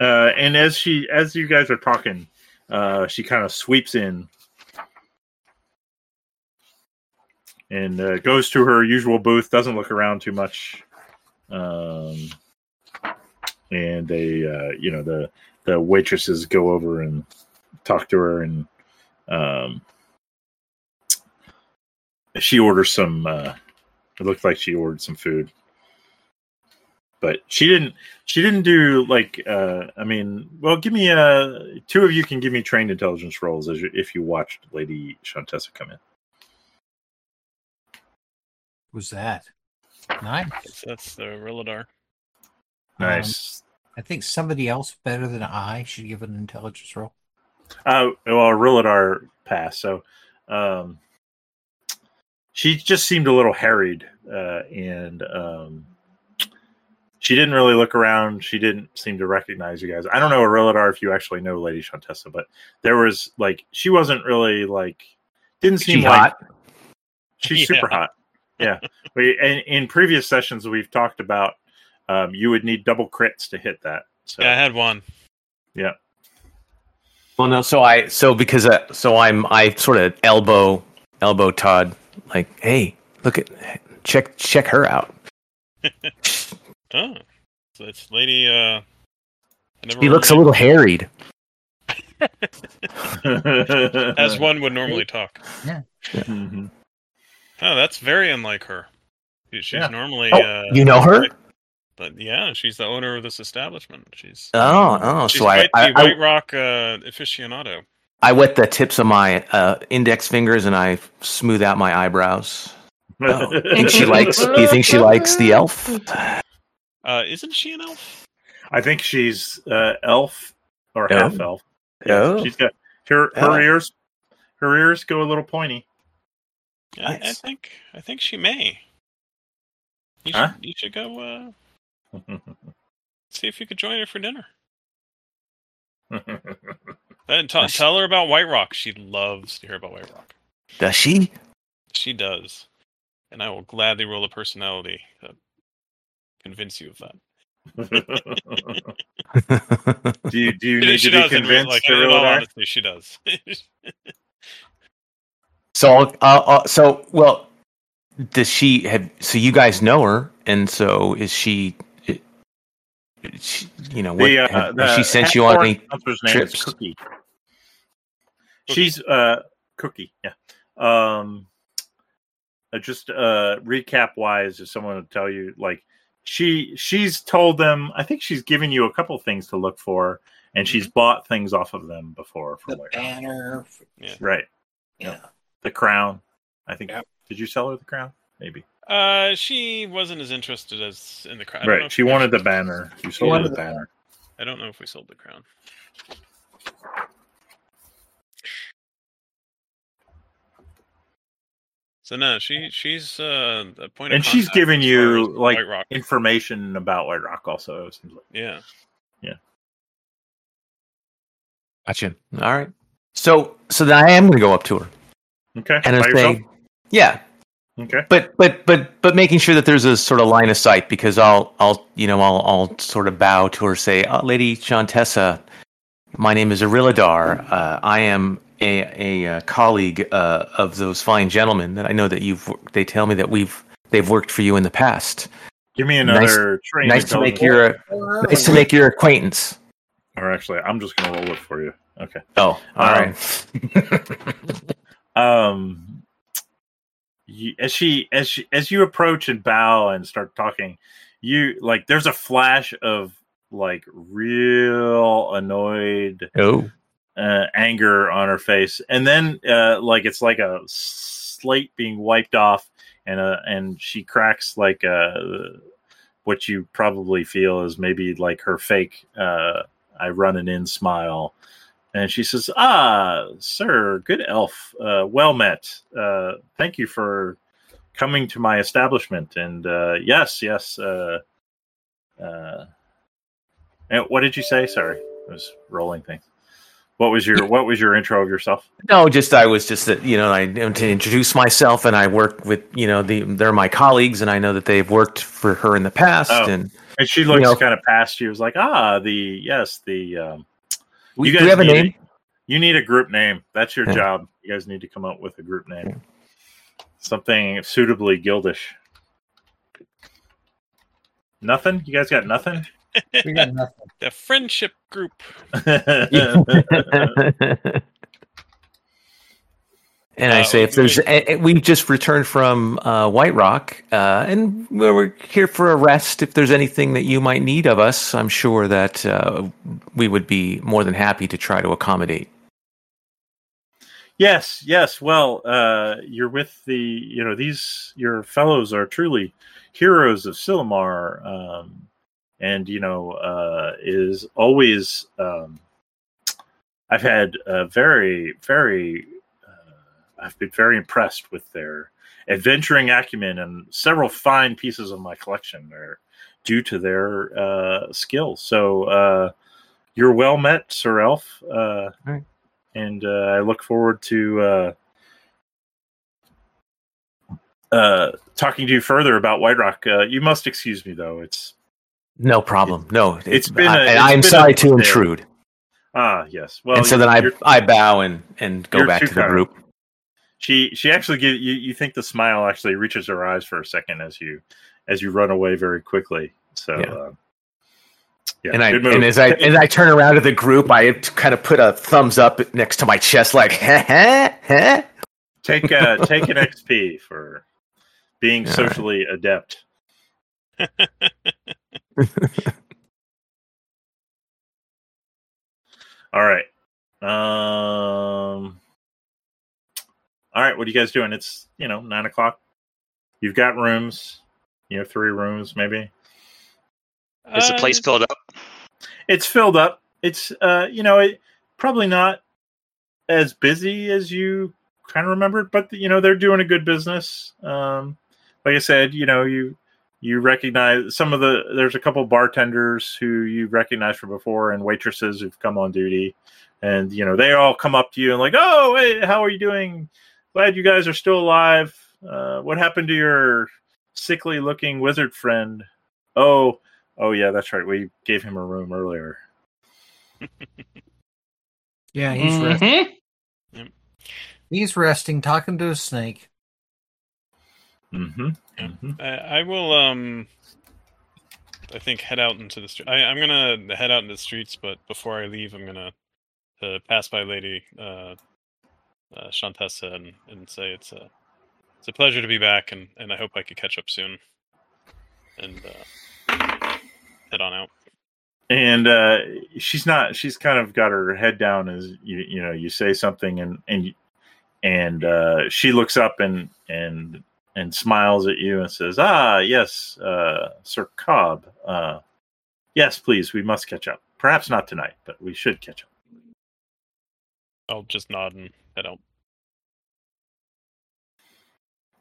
Uh and as she as you guys are talking uh she kind of sweeps in and uh, goes to her usual booth doesn't look around too much um and they uh you know the the waitresses go over and talk to her and um she orders some uh it looked like she ordered some food but she didn't she didn't do like uh i mean well give me a two of you can give me trained intelligence rolls as you, if you watched lady shantessa come in who's that? Nice. That's, that's the Rilladar. nice I think somebody else better than I should give an intelligence roll. Uh well Rilladar passed so um she just seemed a little harried uh and um she didn't really look around. She didn't seem to recognize you guys. I don't know Rilladar if you actually know Lady Shantessa, but there was like she wasn't really like didn't seem She like hot. She's Yeah. super hot. Yeah. We in, in previous sessions we've talked about um, you would need double crits to hit that. So Yeah, I had one. Well, no. So I so because uh, so I'm I sort of elbow elbow Todd like, hey, look at check check her out. Oh, so it's Lady. Uh, I never He looks a little harried. as one would normally talk. Mhm. Oh, that's very unlike her. She- She's Yeah. normally. Oh, uh, you know her? But yeah, she's the owner of this establishment. She's. Oh, oh. she's So I the I, White I Rock uh, aficionado. I wet the tips of my uh, index fingers and I smooth out my eyebrows. Oh, think she likes? Do you think she likes the elf? Uh, isn't she an elf? I think she's uh, elf or Oh. half elf. Oh. She's got her her Oh. ears. Her ears go a little pointy. Yeah, I, I think. I think she may. You should, you should go uh, see if you could join her for dinner. And t- Yes. tell her about Whiterock. She loves to hear about Whiterock. Does she? She does. And I will gladly roll a personality to convince you of that. do you do you need she to be does, in re- convinced like, to in reel all it out? honesty, she does. so, uh, uh, so well, does she have? So you guys know her, and so is she? I- she you know, what, The, uh, the she sent you on any? counselor's name is trips? Cookie. She's uh Cookie, yeah. Um, uh, just uh recap wise, if someone would tell you, like she she's told them. I think she's given you a couple things to look for, and she's bought things off of them before. For The Whiterock. banner. right? Yeah. The crown. I think. Yep. Did you sell her the crown? Maybe. Uh, she wasn't as interested as in the crown. I don't know Right. She wanted the banner. You sold her the the banner. I don't know if we sold the crown. So no, she she's uh, a point of And she's contact given as far you, like, White Rock. Information about Whiterock also. It seems like. Yeah, yeah. Gotcha. All right. So, so then I am going to go up to her Okay. and I By yourself? say, "Yeah, Okay. but but but but making sure that there's a sort of line of sight because I'll I'll you know I'll I'll sort of bow to her say, oh, Lady Shantessa, my name is Ariladar. Uh, I am a a, uh colleague uh, of those fine gentlemen that I know that you've. They tell me that we've they've worked for you in the past. Give me Nice- another train. Nice to make intelligence. your nice to make your acquaintance. Or actually, I'm just gonna roll it for you. Okay. Oh, all Um, right. um you, as she as she as you approach and bow and start talking you like there's a flash of like real annoyed oh, uh, anger on her face. And then uh like it's like a slate being wiped off and uh and she cracks like uh what you probably feel is maybe like her fake uh i run an in smile and she says ah sir good elf. Uh well met. Uh thank you for coming to my establishment. And uh yes yes uh uh and what did you say? Sorry i was rolling things what was your what was your intro of yourself? No, just I was just that you know I to introduce myself and I work with you know the they're my colleagues and I know that they've worked for her in the past Oh. and and she looks know- kind of past you was like ah the yes the um we, You do we guys have a need name. You need a group name. That's your Yeah. job. You guys need to come up with a group name. Something suitably guildish. Nothing? You guys got nothing? We got nothing. The friendship group. And I Uh, say, if there's, a, we've just returned from uh, Whiterock, uh, and we're here for a rest. If there's anything that you might need of us, I'm sure that uh, we would be more than happy to try to accommodate. yes, yes. Well, uh, you're with the, you know, these, your fellows are truly heroes of Silmar. Um, and, you know, uh, is always, um, I've had a very, very, uh, I've been very impressed with their adventuring acumen and several fine pieces of my collection are due to their uh, skill. So uh, you're well met, Sir Elf, uh, Right. and uh, I look forward to uh, uh, talking to you further about Whiterock. Uh, you must excuse me, though. It's No problem. No, it's been a- I, it's I'm been sorry to intrude. ah yes. Well, and so then I I bow and and go back to the kind. group. She she actually get you you think the smile actually reaches her eyes for a second as you as you run away very quickly. So Yeah. uh, yeah and I and as I as I turn around to the group, I kind of put a thumbs up next to my chest, like, heh, heh, heh. take uh take an xp for being socially adept. All right. Um all right what are you guys doing it's you know nine o'clock you've got rooms you have three rooms maybe Is the Uh, place filled up? it's filled up. It's uh, you know, it probably not as busy as you kind of remembered, but you know, they're doing a good business. Um, like I said, you know, you you recognize some of the there's a couple bartenders who you recognize from before and waitresses who've come on duty and you know they all come up to you and like oh hey how are you doing glad you guys are still alive uh, what happened to your sickly looking wizard friend oh oh yeah that's right we gave him a room earlier Yeah, he's resting. Mhm. He's resting, talking to a snake. mm-hmm, Yeah. hmm I, I will um I think head out into the street. I'm gonna head out into the streets, but before I leave, I'm gonna uh, pass by Lady uh, uh, Shantessa and, and say it's a it's a pleasure to be back, and, and I hope I could catch up soon, and uh, head on out. and uh she's not she's kind of got her head down as you you know you say something and and and uh she looks up and and and smiles at you and says ah yes uh sir cobb uh yes please we must catch up perhaps not tonight but we should catch up I'll just nod and head out.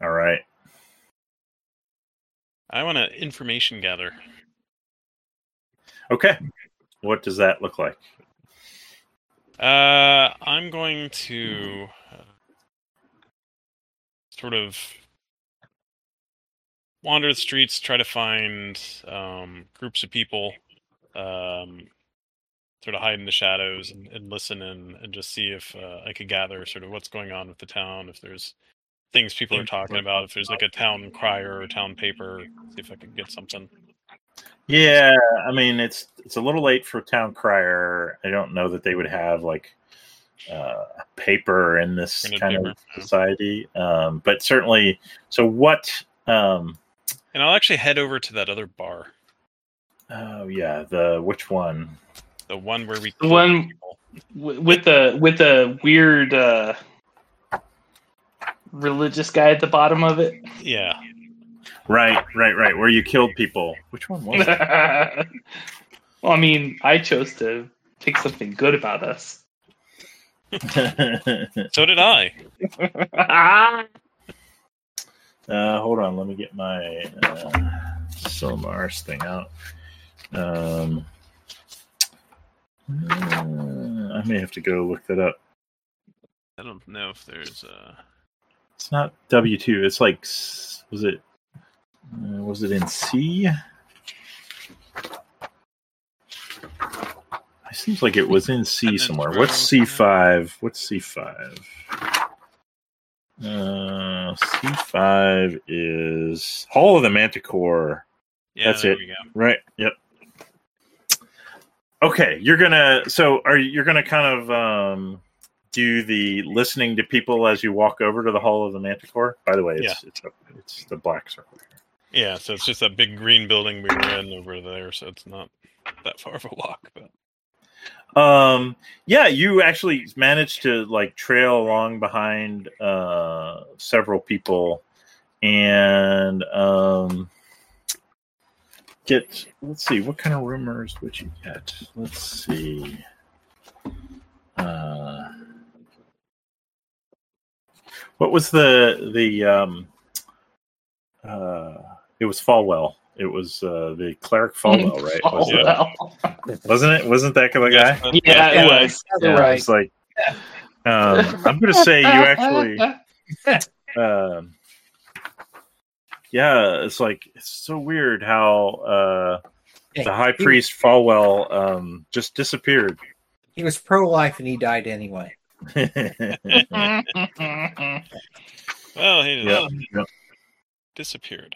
all right I want to information gather. okay what does that look like Uh, I'm going to uh, sort of wander the streets, try to find um, groups of people, um, sort of hide in the shadows and, and listen and, and just see if uh, I could gather sort of what's going on with the town, if there's things people are talking about, if there's like a town crier or town paper, see if I could get something. Yeah, I mean it's it's a little late for town crier. I don't know that they would have like uh, paper in this Printed kind paper, of society, um, but certainly. So what? Um, And I'll actually head over to that other bar, oh yeah, the which one? The one where we The one- people. With the with the weird uh, religious guy at the bottom of it. Yeah, Right, right, right. Where you killed people. Which one was it? well, I mean, I chose to pick something good about us. so did I. uh, hold on, let me get my uh, Silmars thing out. Um, uh, I may have to go look that up. I don't know if there's uh It's not W two. It's like was it uh, was it in C? It seems like it was in C somewhere. What's C five? What's C five? Uh, C five is Hall of the Manticore. yeah. That's there it. Right. Yep. Okay, you're gonna. So, are you you're gonna kind of um, do the listening to people as you walk over to the Hall of the Manticore? By the way, it's it's up, it's the black circle. Yeah, so it's just that big green building we were in over there, so it's not that far of a walk. But Um, yeah, you actually managed to like trail along behind uh, several people, and um, get. Let's see, what kind of rumors would you get? Let's see. Uh, what was the the um, uh, it was Falwell. It was uh, the cleric Falwell, right? Oh, Was it? well. Wasn't it? Wasn't that the guy? uh, Yeah, it was. You're right. It's like um, I'm going to say you actually. Um, yeah, it's like it's so weird how uh, the high he- priest Falwell um, just disappeared. He was pro life and he died anyway. Well, he yeah, yeah. disappeared.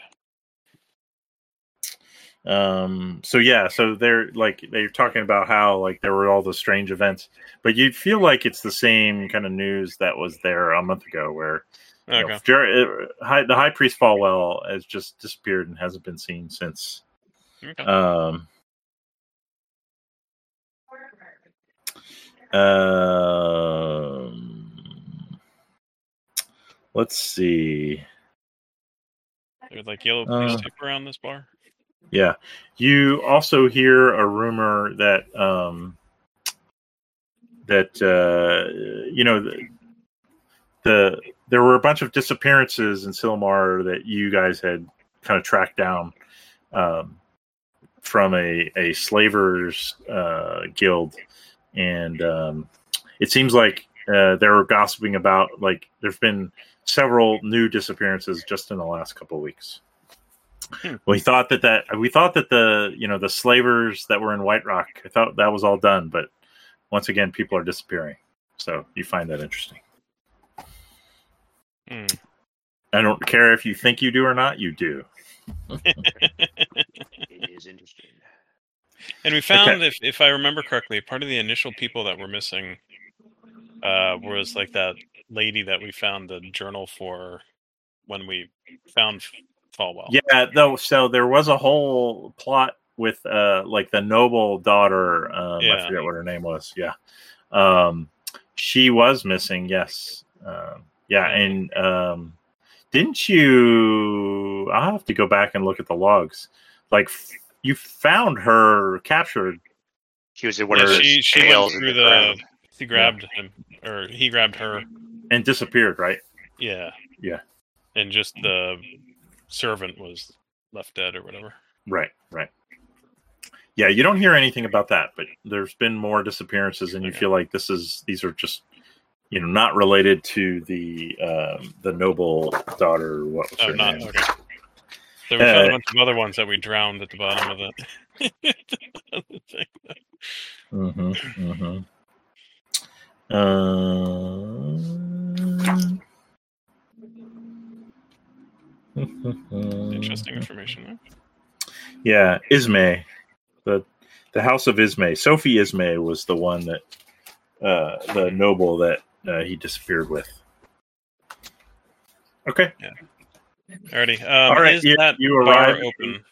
Um, so yeah, so they're like they're talking about how like there were all the strange events, but you feel like it's the same kind of news that was there a month ago, where you know, Jer- uh, high, the high priest Falwell has just disappeared and hasn't been seen since. okay. Um, um, let's see. There's like yellow police uh, tape around this bar. Yeah, you also hear a rumor that um, that uh, you know the, the there were a bunch of disappearances in Silmar that you guys had kind of tracked down um, from a a slavers uh, guild, and um, it seems like uh, they were gossiping about like there's been several new disappearances just in the last couple of weeks. Hmm. We thought that that we thought that the you know the slavers that were in Whiterock, I thought that was all done, but once again, people are disappearing. So you find that interesting. Hmm. I don't care if you think you do or not, you do. It is interesting. And we found, if if I remember correctly, part of the initial people that were missing uh, was like that lady that we found the journal for when we found Falwell. Yeah, though. So there was a whole plot with uh like the noble daughter. Um, I forget what her name was. Yeah, um, she was missing. Yes. Um, yeah, and um, didn't you? I'll have to go back and look at the logs. Like f- you found her captured. She was in one Yeah, of those she she went through the the. ground. He grabbed him, or he grabbed her. and disappeared. Right. Yeah. Yeah. And just the servant was left dead or whatever. Right, right. Yeah, you don't hear anything about that, but there's been more disappearances, and you Okay. feel like this is these are just you know not related to the um, the noble daughter. What was Oh, her not name? okay. So we found Uh, a bunch of other ones that we drowned at the bottom of the. Mm-hmm. Mm-hmm. Uh... Interesting information. There. Yeah, Ismay, the the House of Ismay. Sophie Ismay was the one that uh, the noble that uh, he disappeared with. Okay. Alrighty. Um, All right, Is you- that you bar arrived. open?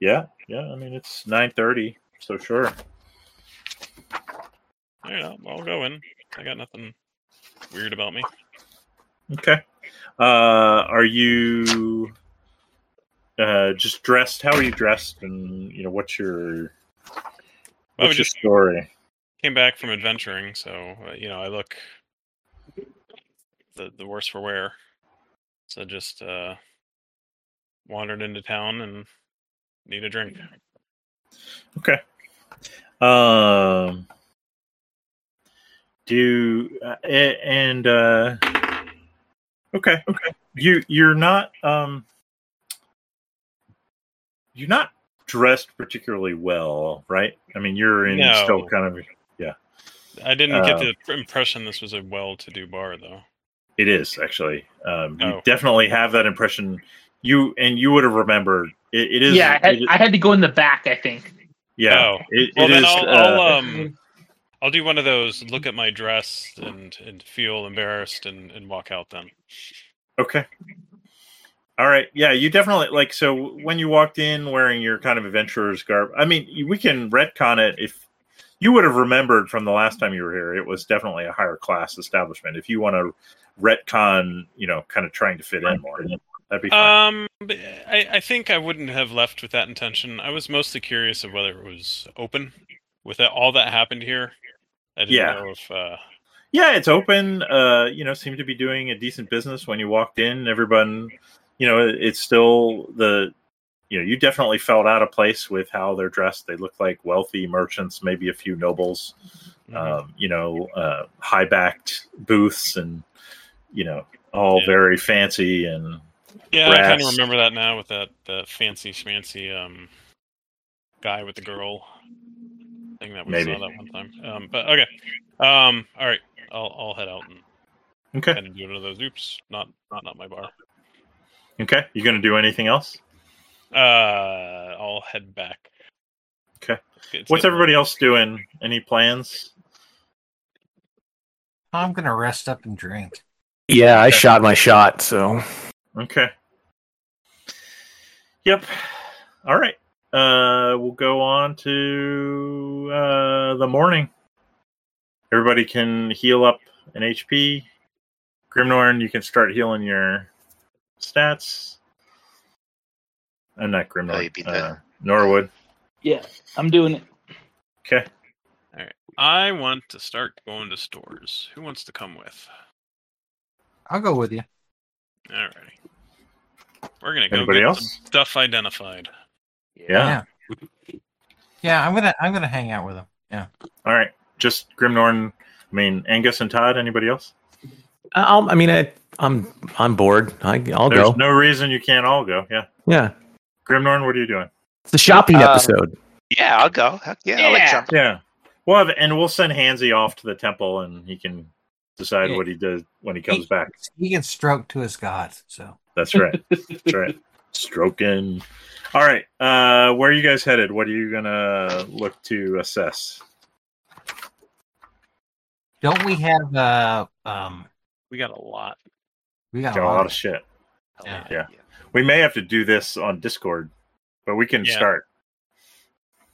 Yeah, yeah. I mean, it's nine thirty, so sure. All right, I'll, I'll go in. I got nothing weird about me. Okay. Uh, are you uh, just dressed? How are you dressed? And you know, what's your Well, we what's your just story? Came back from adventuring, so uh, you know I look the the worse for wear. So just uh, wandered into town and need a drink. Okay. Um. Do uh, and uh. Okay. Okay. You you're not um. You're not dressed particularly well, right? I mean, you're in No. still kind of. I didn't get Uh, the impression this was a well-to-do bar, though. It is actually. Um, you Oh. definitely have that impression. You and you would have remembered. It, it is. yeah, I had, it is- I had to go in the back. I think. yeah. Oh. It, Well, it then is, I'll, uh, I'll um, I'll do one of those. Look at my dress and and feel embarrassed and and walk out. Then. Okay. All right. Yeah, you definitely like so when you walked in wearing your kind of adventurer's garb. I mean, we can retcon it if you would have remembered from the last time you were here. It was definitely a higher class establishment. If you want to retcon, you know, kind of trying to fit in more, that'd be fine. Um, I, I think I wouldn't have left with that intention. I was mostly curious of whether it was open. With that, all that happened here, I didn't Yeah. know if. Uh, yeah, it's open. Uh, you know, seemed to be doing a decent business when you walked in. Everyone, you know, it's still the, you know, you definitely felt out of place with how they're dressed. They look like wealthy merchants, maybe a few nobles. mhm. um, you know, uh, high backed booths and, you know, all Yeah. very fancy and yeah, I kind of remember that now with that that fancy schmancy um guy with the girl thing that we Maybe. saw that one time. Um, but okay. Um, all right, I'll I'll head out and okay. of do one of those. Oops, not not not my bar. Okay. You going to do anything else? Uh, I'll head back. Okay. It's get- it's What's everybody else doing? Any plans? I'm gonna rest up and drink. Yeah, I shot my shot, so Okay. Yep. All right. Uh, we'll go on to uh, the morning. Everybody can heal up an HP. Grimnorn, you can start healing your stats. I'm not Oh, Grimnorn. you beat uh. Norwood. Yeah, I'm doing it. Okay. All right. I want to start going to stores. Who wants to come with? I'll go with you. Alrighty. We're gonna go Anybody get else? some stuff identified. Yeah. Yeah. Yeah, I'm gonna I'm gonna hang out with him. Yeah. All right. Just Grimnorn. I mean, Angus and Todd. Anybody else? I'll, I mean, I, I'm I'm bored. I, I'll There's go. no reason you can't all go. Yeah. yeah, Grimnorn, what are you doing? it's the shopping Uh, episode. Yeah, I'll go. Heck yeah, I'll let Yeah. jump. Yeah. We'll have, and we'll send Hansy off to the temple, and he can decide Yeah. what he does when he comes back. He can stroke to his gods. So That's right. That's right. Stroking. All right. Uh, where are you guys headed? What are you gonna look to assess? don't we have uh um We got a lot. we got Got a a lot lot of of shit. Yeah. Yeah. We may have to do this on Discord, but we can Yeah. start.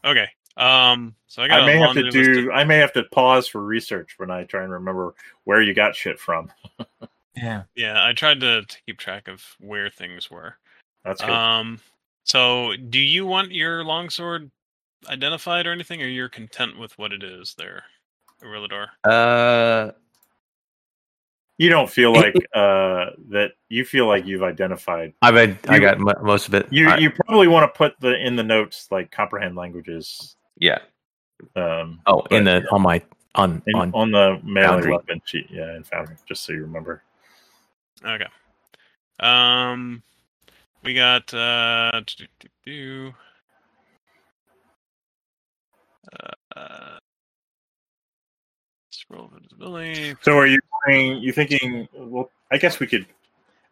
Okay. Um. So I got. I a may have to laundry list do. I may have to pause for research when I try and remember where you got shit from. yeah. Yeah, I tried to, to keep track of where things were. That's good. Um. So, do you want your longsword identified or anything, or you're content with what it is there, Irillador? Uh, you don't feel like uh, that. You feel like you've identified. I've had, I got mo- most of it. You I- you probably want to put the in the notes like comprehend languages. yeah. Um, Oh, in but, the on my on in, on. on the melee weapon sheet. Yeah, in Foundry, just so you remember. Okay. Um. We got uh, do, do, do, uh, scroll visibility. So are you saying you thinking? Well, I guess we could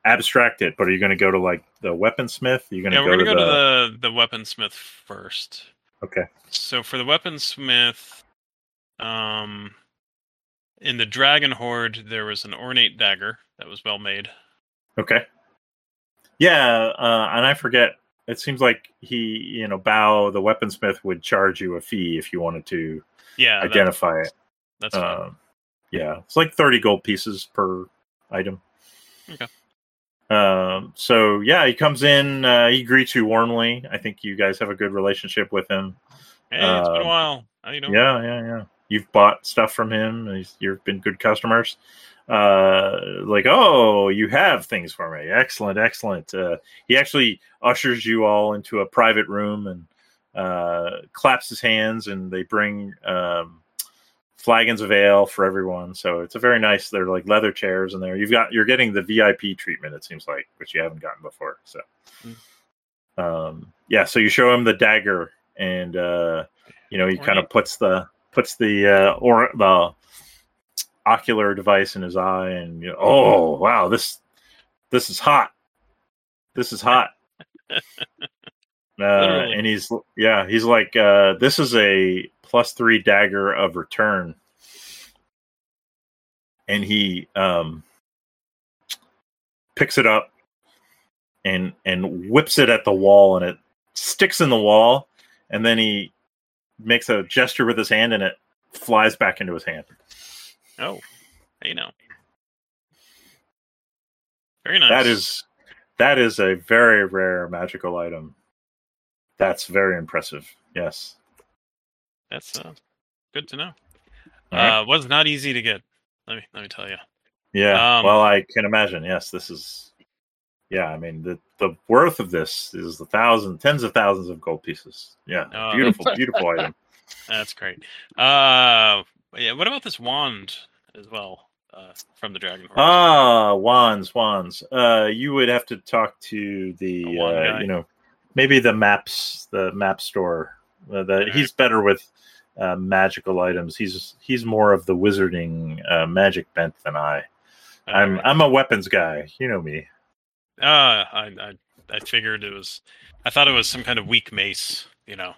abstract it, but are you going to go to like the weaponsmith? Are you going to Yeah, go, we're gonna to, go the... to the the weaponsmith first. Okay. So for the weaponsmith, um, in the dragon hoard, there was an ornate dagger that was well made. Okay. Yeah, uh, and I forget. It seems like he, you know, Bao the weaponsmith would charge you a fee if you wanted to Yeah, identify it. That's. Um, yeah, it's like thirty gold pieces per item. Okay. Um, so yeah, he comes in. Uh, he greets you warmly. I think you guys have a good relationship with him. hey, it's been a um, while. How you doing? Yeah, yeah, yeah. You've bought stuff from him. he's- You've been good customers. Uh, like, oh, you have things for me. Excellent, excellent. Uh, he actually ushers you all into a private room and uh, claps his hands, and they bring um, flagons of ale for everyone. So it's a very nice. They're like leather chairs in there. You've got you're getting the VIP treatment. It seems like, which you haven't gotten before. So, um, yeah. So you show him the dagger, and uh, you know he kind of puts the puts the uh, or the ocular device in his eye, and you know, oh wow, this this is hot. This is hot. Uh, and he's yeah, he's like, uh, this is a plus three dagger of return, and he um picks it up and and whips it at the wall, and it sticks in the wall, and then he makes a gesture with his hand, and it flies back into his hand. Oh, you know, Very nice. That is that is a very rare magical item. That's very impressive. Yes. That's uh, good to know. Right. Uh, was not easy to get. Let me let me tell you. Yeah. Um, well, I can imagine. Yes, this is. Yeah, I mean the the worth of this is the thousand, tens of thousands of gold pieces. Yeah, Oh. beautiful, beautiful item. That's great. Uh, yeah. What about this wand as well? Uh, from the dragon hoard. Ah, wands, wands. Uh, you would have to talk to the, The uh, you know, maybe the maps, the map store. Uh, the, he's better with uh, magical items. He's he's more of the wizarding uh, magic bent than I. I'm. I'm a weapons guy. You know me. Uh, I, I I figured it was. I thought it was some kind of weak mace. You know.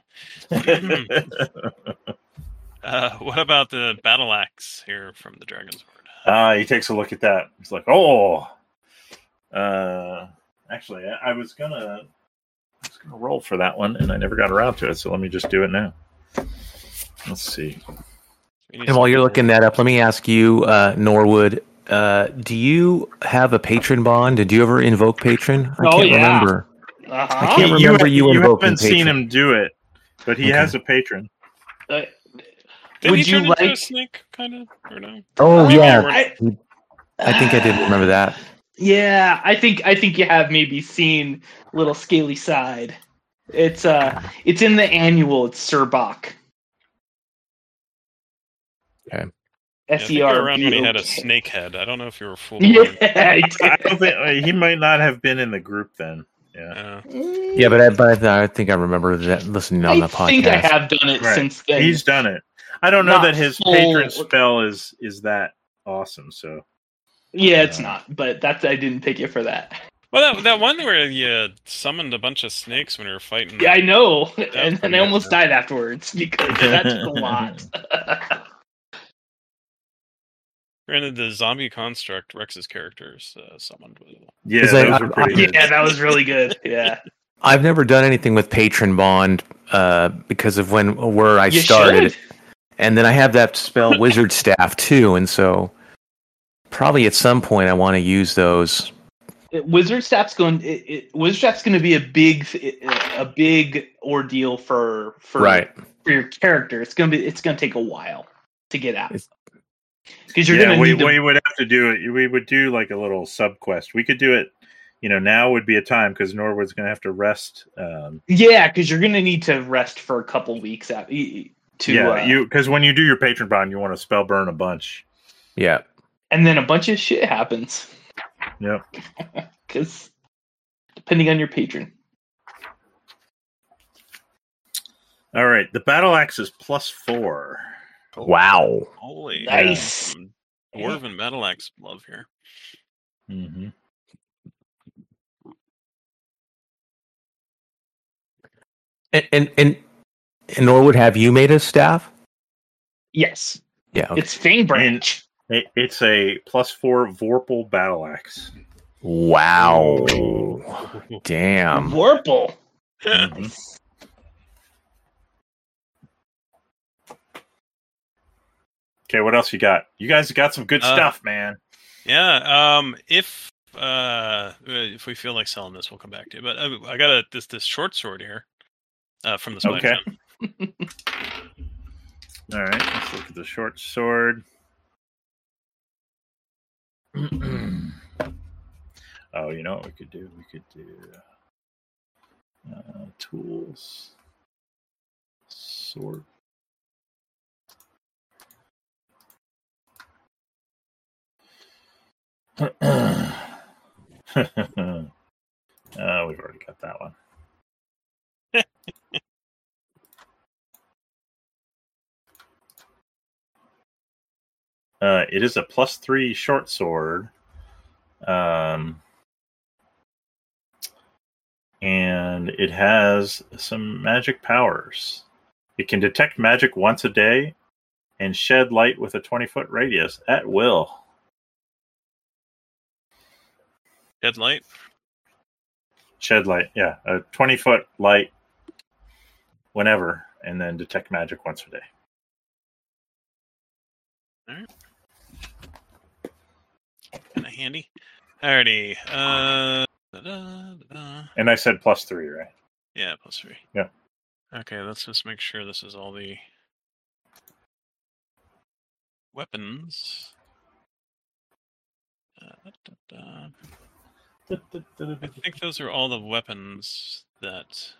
Uh, what about the battle axe here from the dragon's hoard? Uh, he takes a look at that. He's like, "Oh, uh, actually, I, I was gonna, I roll for that one, and I never got around to it. So let me just do it now. Let's see. And while you're looking that up, let me ask you, uh, Norwood, uh, do you have a patron bond? Did you ever invoke patron? I Oh, can't yeah. remember. Uh-huh. I can't remember you you invoking haven't seen him do it, but he Okay. has a patron. Uh, Did Would he you turn into a like- snake, kind of, or no? Oh uh, yeah, I, I think I did remember that. Yeah, I think I think you have maybe seen little scaly side. It's uh it's in the annual, it's Serbach. Okay. Yeah, I S think E you were around when he had a B O K. snake head. I don't know if you were full. Yeah, I I don't think uh, he might not have been in the group then. Yeah, Yeah, but I, but I, I think I remember that listening on I the podcast. I think I have done it Right. since then. he's done it. I don't know Not that his full- patron spell is is that awesome. So yeah, it's not, but that's I didn't pick it for that. well, that that one where you summoned a bunch of snakes when you were fighting. Yeah, I know, and, and I almost died afterwards because that took a lot. Granted, the zombie construct Rex's characters uh, summoned. Was, yeah, Is that- those are pretty. good. yeah, that was really good. Yeah, I've never done anything with patron bond uh, because of when where I you started, should. and then I have that spell wizard staff too, and so probably at some point I want to use those. Wizard Staff's going. It, it, Wizard Staff's going to be a big, a big ordeal for for Right. for your character. It's gonna be. It's gonna take a while to get out because you're yeah, gonna we, need to. we would have to do it. We would do like a little sub quest. We could do it. You know, now would be a time because Norwood's going to have to rest. Um, yeah, because you're gonna need to rest for a couple weeks out. To yeah, uh, you because when you do your patron bond, you want to spell burn a bunch. Yeah. And then a bunch of shit happens Yep. because depending on your patron. All right, the battle axe is plus four. Wow. Holy Nice. some dwarven battle axe love here. Mm-hmm. And and and, and Norwood, have you made a staff? Yes, Yeah. Okay. it's Fang Branch. It, it's a plus four Vorpal battle axe. Wow. Damn. Vorpal. Okay, what else you got? You guys got some good Uh, stuff, man. Yeah. Um. If uh, if we feel like selling this, we'll come back to it. But uh, I got a this this short sword here, uh, from the spider. Okay. All right, let's look at the short sword. oh, you know what we could do? We could do uh, tools, sword. uh, we've already got that one. Uh, it is a plus three short sword. Um, and it has some magic powers. It can detect magic once a day and shed light with a 20 foot radius at will. Headlight. Shed light, yeah, a 20 foot light whenever, and then detect magic once a day. Kind of handy. Alrighty. Uh. da-da-da-da. And I said plus three, right? Yeah, plus three. Yeah. Okay, let's just make sure this is all the weapons. Uh, da-da. I think those are all the weapons that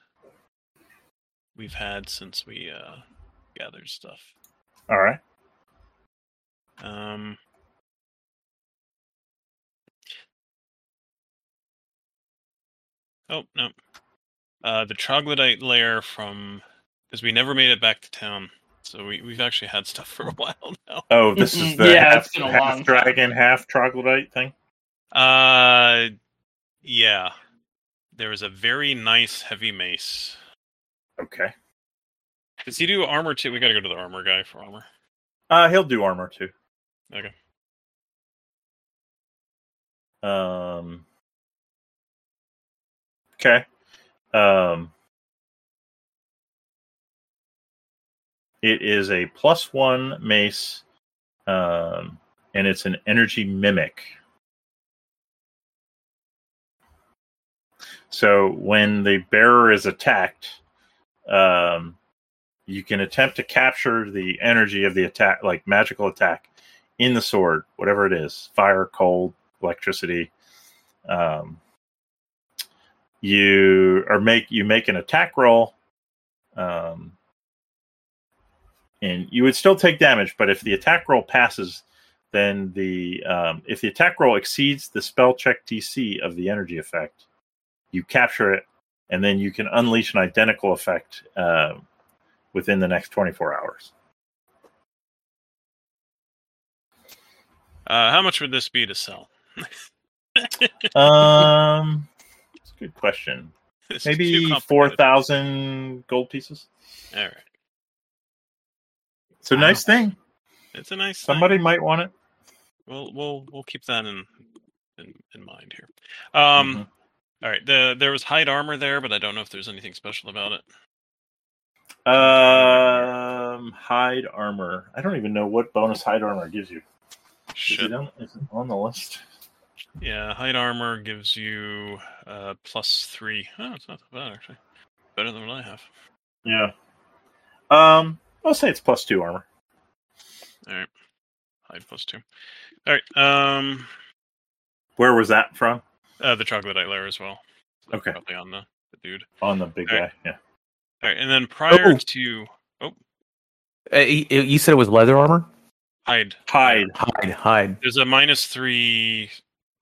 we've had since we uh, gathered stuff. All right. Um, oh no, uh, the troglodyte layer from because we never made it back to town, so we we've actually had stuff for a while now. Oh, this is the Yeah, half, it's been a half long dragon, half troglodyte thing. Uh, yeah, there was a very nice heavy mace. Okay. Does he do armor too? We got to go to the armor guy for armor. Uh, he'll do armor too. Okay. Um. Okay. Um. It is a plus one mace, um, and it's an energy mimic. So when the bearer is attacked, um, you can attempt to capture the energy of the attack, like magical attack, in the sword, whatever it is fire, cold, electricity. Um, you or make you make an attack roll, um, and you would still take damage. But if the attack roll passes, then the um, if the attack roll exceeds the spell check DC of the energy effect, you capture it, and then you can unleash an identical effect uh, within the next 24 hours. Uh, how much would this be to sell? Um, good question. Maybe four thousand gold pieces. All right, It's a nice thing. it's a nice. thing. Somebody might want it. We'll we'll we'll keep that in in, in mind here. Um. Mhm. All right. The there was hide armor there, but I don't know if there's anything special about it. Um, hide armor. I don't even know what bonus hide armor gives you. Is it, on, is it on the list? Yeah, hide armor gives you uh plus three. Oh, it's not that bad actually. Better than what I have. Yeah. Um, I'll say it's plus two armor. All right. Hide plus two. All right. Um. Where was that from? Uh, the troglodyte layer as well. So Okay. Probably on the, the dude. On the big All guy. right. Yeah. All right, and then prior Oh. to Uh, you, you said it was leather armor. hide, Hide Hide, hide. there's a minus three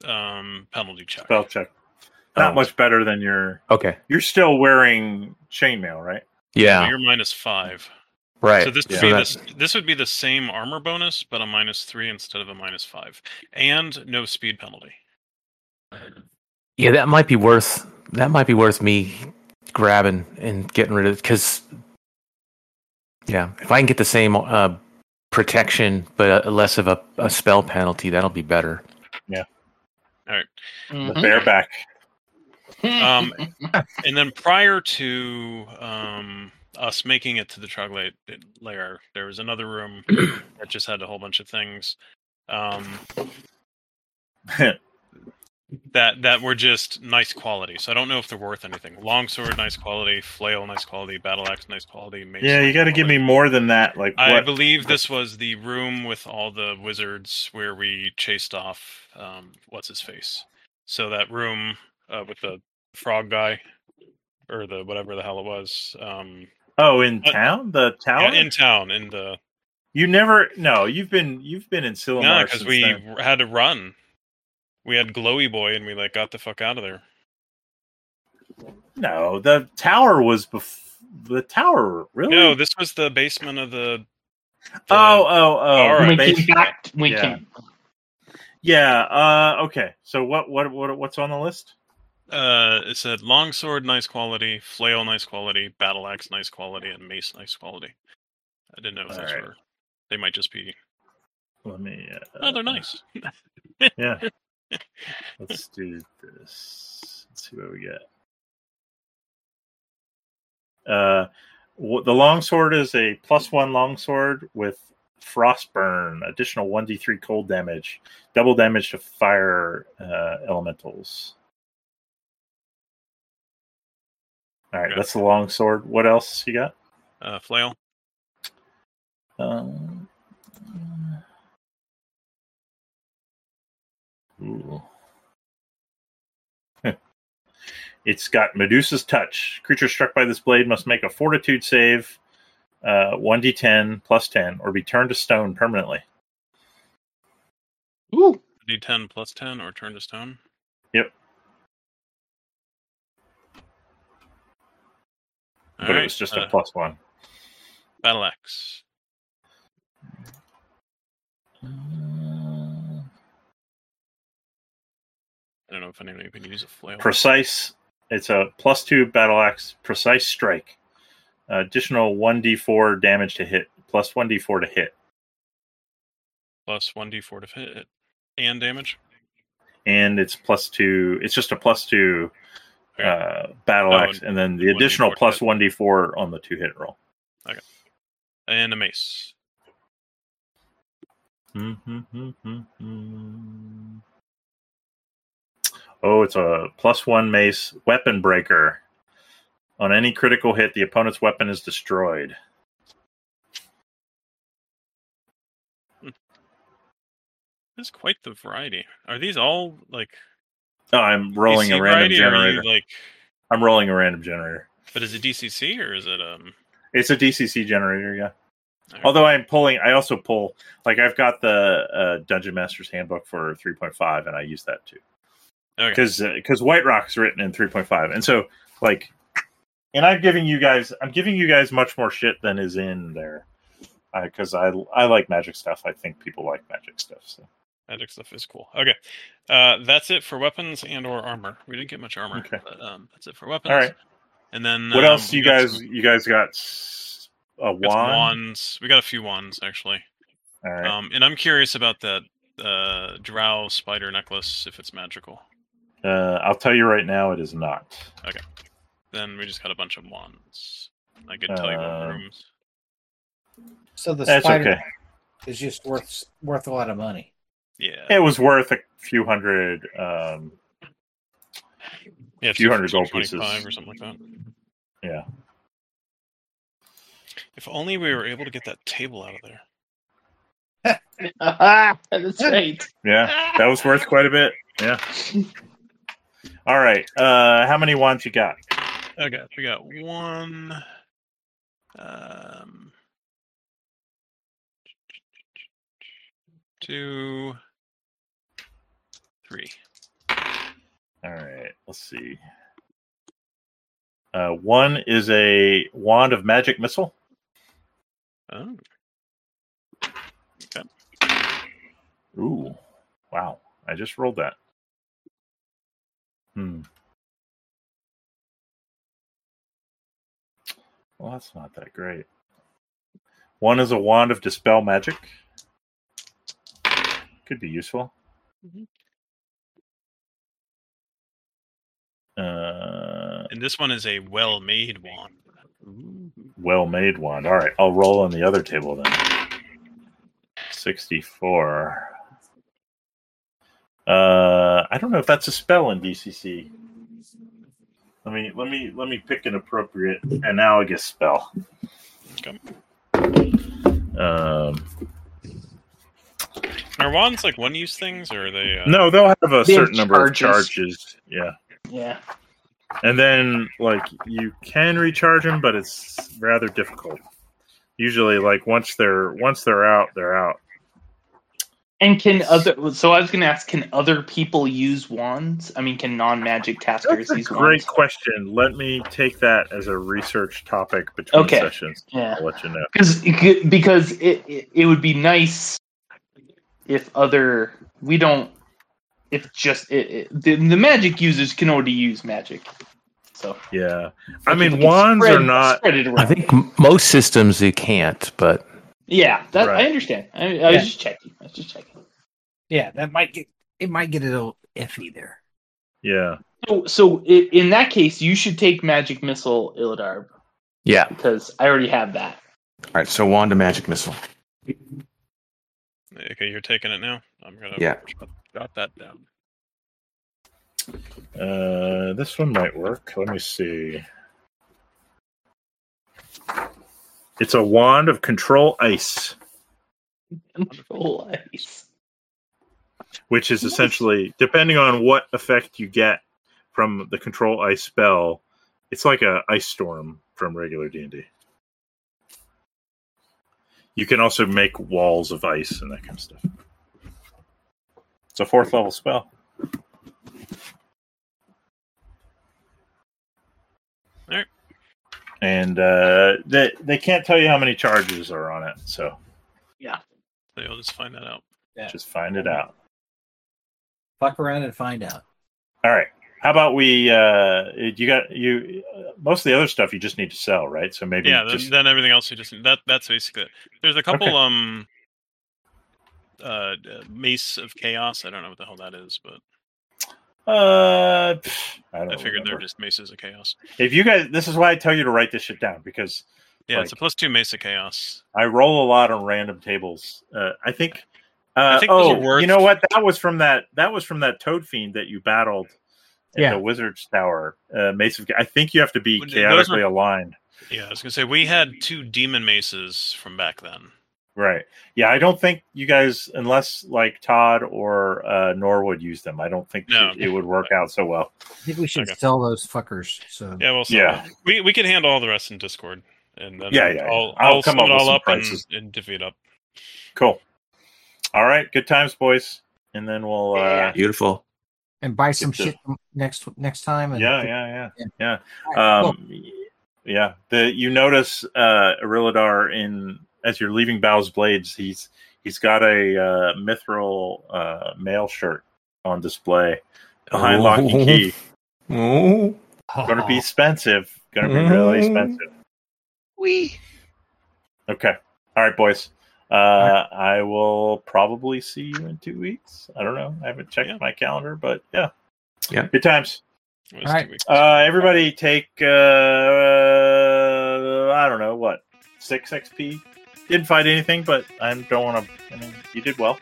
um penalty check. spell check. not Oh. much better than your. Okay. You're still wearing chainmail, right? So Yeah. you're minus five. Right. So this would Yeah. be So this this would be the same armor bonus, but a minus three instead of a minus five, and no speed penalty. Yeah, that might be worth that might be worth me grabbing and getting rid of because yeah, if I can get the same uh, protection but uh less of a, a spell penalty, that'll be better. The Mhm. bareback. Um, and then prior to um, us making it to the troglodyte layer, there was another room that just had a whole bunch of things um, that that were just nice quality. So I don't know if they're worth anything. Longsword, nice quality. Flail, nice quality. Battle axe, nice quality. Mace, yeah, you got to give me more than that. Like I what? believe this was the room with all the wizards where we chased off um, what's his face. So that room uh, with the frog guy, or the whatever the hell it was. Um, oh, in Uh, town, the town. yeah, in town, in the you never. No, you've been. You've been in Silmar no, because we then. had to run. We had Glowy Boy, and we like got the fuck out of there. No, the tower was bef- the tower. Really? No, this was the basement of the. the- oh, oh, oh. All right. we base- came back. We Yeah. came. Yeah. Uh. Okay. So what? What? What? What's on the list? Uh, it said longsword, nice quality. Flail, nice quality. Battle axe, nice quality, and mace, nice quality. I didn't know if those Alright. were. They might just be. Let me. Uh, Oh, they're nice. Yeah. Let's do this. Let's see what we get. Uh, the longsword is a plus one longsword with frostburn, additional one d three cold damage, double damage to fire uh, elementals. All right, Okay. that's the longsword. What else you got? Uh, flail. Um, ooh. it's got Medusa's touch. Creature struck by this blade must make a Fortitude save, uh, one d10 plus ten, or be turned to stone permanently. Ooh. D10 plus 10 or turn to stone. Yep. All but it was just uh, a plus one. battle axe. I don't know if anyone can use a flail. Precise. It's a plus two battle axe. Precise strike. additional one d4 damage to hit. Plus one d4 to hit. plus 1d4 to hit and damage. and it's plus two. It's just a plus two Okay. uh, battle Oh, axe, and then the 1d4 additional to plus hit. one d four on the two hit roll. Okay. And a mace. Mm-hmm, mm-hmm, mm-hmm. Oh, it's a plus one mace weapon breaker. On any critical hit, the opponent's weapon is destroyed. There's quite the variety. Are these all like I'm rolling DC a random generator. like, I'm rolling a random generator. but is it DCC or is it um? It's a DCC generator, yeah. Alright. Although I'm pulling, I also pull like I've got the uh, Dungeon Master's Handbook for 3.5, and I use that too. Okay. because because Whiterock's written in 3.5, and so like, and I'm giving you guys, I'm giving you guys much more shit than is in there, because I I like magic stuff. I think people like magic stuff. So Magic stuff is cool. Okay, uh, that's it for weapons and or armor. We didn't get much armor, Okay. but um, that's it for weapons. all right, And then what um, else? You guys, some- you guys got a we got wand. wands. We got a few wands actually. All right. Um, and I'm curious about that uh, drow spider necklace if it's magical. Uh, I'll tell you right now, it is not. Okay. Then we just got a bunch of wands. I could tell you what Um, rooms. So the That's spider okay. is just worth worth a lot of money. Yeah, It was worth a few hundred. Um, yeah, few hundred gold 225 pieces. or something like that. yeah. If only we were able to get that table out of there. That's right. Yeah, that was worth quite a bit. Yeah. All right. Uh, how many wands you got? Okay, we got one. Um, two, three. All right, let's see. Uh, one is a wand of magic missile. Oh, Ooh, wow! I just rolled that. Hmm. Well, that's not that great. One is a wand of dispel magic. Could be useful. Mm-hmm. Uh, and this one is a well-made wand. Well made wand. All right, I'll roll on the other table then. 64. Uh, I don't know if that's a spell in DCC. Let me let me let me pick an appropriate analogous spell. Okay. Um, Are wands like one-use things, or are they? Uh, no, they'll have a They have certain number of charges. charges. Yeah, Yeah. and then like you can recharge them, but it's rather difficult. Usually, like once they're once they're out, they're out. And can other? So I was going to ask, can other people use wands? I mean, can non-magic casters That's a use great wands? question. Let me take that as a research topic between Okay. sessions. Yeah. I'll let you know. because because it, it it would be nice if other we don't if just it, it, the, the magic users can already use magic so Yeah, I mean wands spread- are not. spread it around. I think most systems you can't, but yeah that Right. i understand i, I Yeah. was just checking i was just checking Yeah, that might get it might get a little iffy there. Yeah, so so i in that case you should take magic missile Illidarb yeah. because i already have that All right, so wand of magic missile. Okay, you're taking it now. I'm gonna Yeah. jot- jot that down. uh, this one might work. Let me see. It's a wand of control ice, control ice which is essentially depending on what effect you get from the control ice spell. It's like a ice storm from regular D and D. You can also make walls of ice and that kind of stuff. It's a fourth level spell. Alright. And uh, they they can't tell you how many charges are on it, so yeah, So you'll just find that out. Yeah. just find it out. Fuck around and find out. All right. How about we? Uh, you got you. Most of the other stuff you just need to sell, right? So maybe Yeah, then, just then everything else you just that that's basically it. There's a couple Okay. um uh mace of chaos. I don't know what the hell that is, but uh, pff, I don't I figured they're just maces of chaos. If you guys, this is why I tell you to write this shit down because Yeah, it's a plus two mace of chaos. I roll a lot on random tables. Uh, I think. Uh, I think oh, worth- you know what? That was from that. That was from that toad fiend that you battled at Yeah. the wizard's tower. Uh, Mace of. I think you have to be chaotically are- aligned. Yeah, I was gonna say we had two demon maces from back then. Right. Yeah, I don't think you guys, unless like Todd or uh, Norwood use them, I don't think No. it, it would work out so well. I think we should Okay. sell those fuckers. So Yeah, well, so Yeah. we we can handle all the rest in Discord, and then Yeah, yeah, I'll, yeah. I'll I'll, come up it with all up and, prices. and divvy it up. Cool. All right. Good times, boys. And then we'll. Uh, Beautiful. and buy some Get the- shit next next time. And yeah, yeah, yeah, yeah. All right, cool. Um, yeah. The you notice uh, Irilladar in as you're leaving Bow's Blades, he's he's got a uh, mithril uh, mail shirt on display behind lock and Oh. key. Oh. Going to be expensive. Going to be really Mm. expensive. We. Okay. All right, boys. Uh, I will probably see you in two weeks. I don't know. I haven't checked Yeah. my calendar, but yeah. Yeah. Good times. It was All two right. weeks. Uh, everybody take, uh, I don't know, what, 6 XP? Didn't fight anything, but I don't want to, I mean, you did well.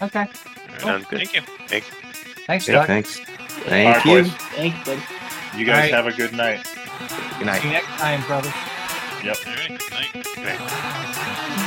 Okay. All right, Sounds good. Thank you. Thanks, Yeah, Doc. thanks. Thank right, you. boys. thanks buddy You guys All right. have a good night. Good night. See you next time, brother. Yep. All right. Night. Okay.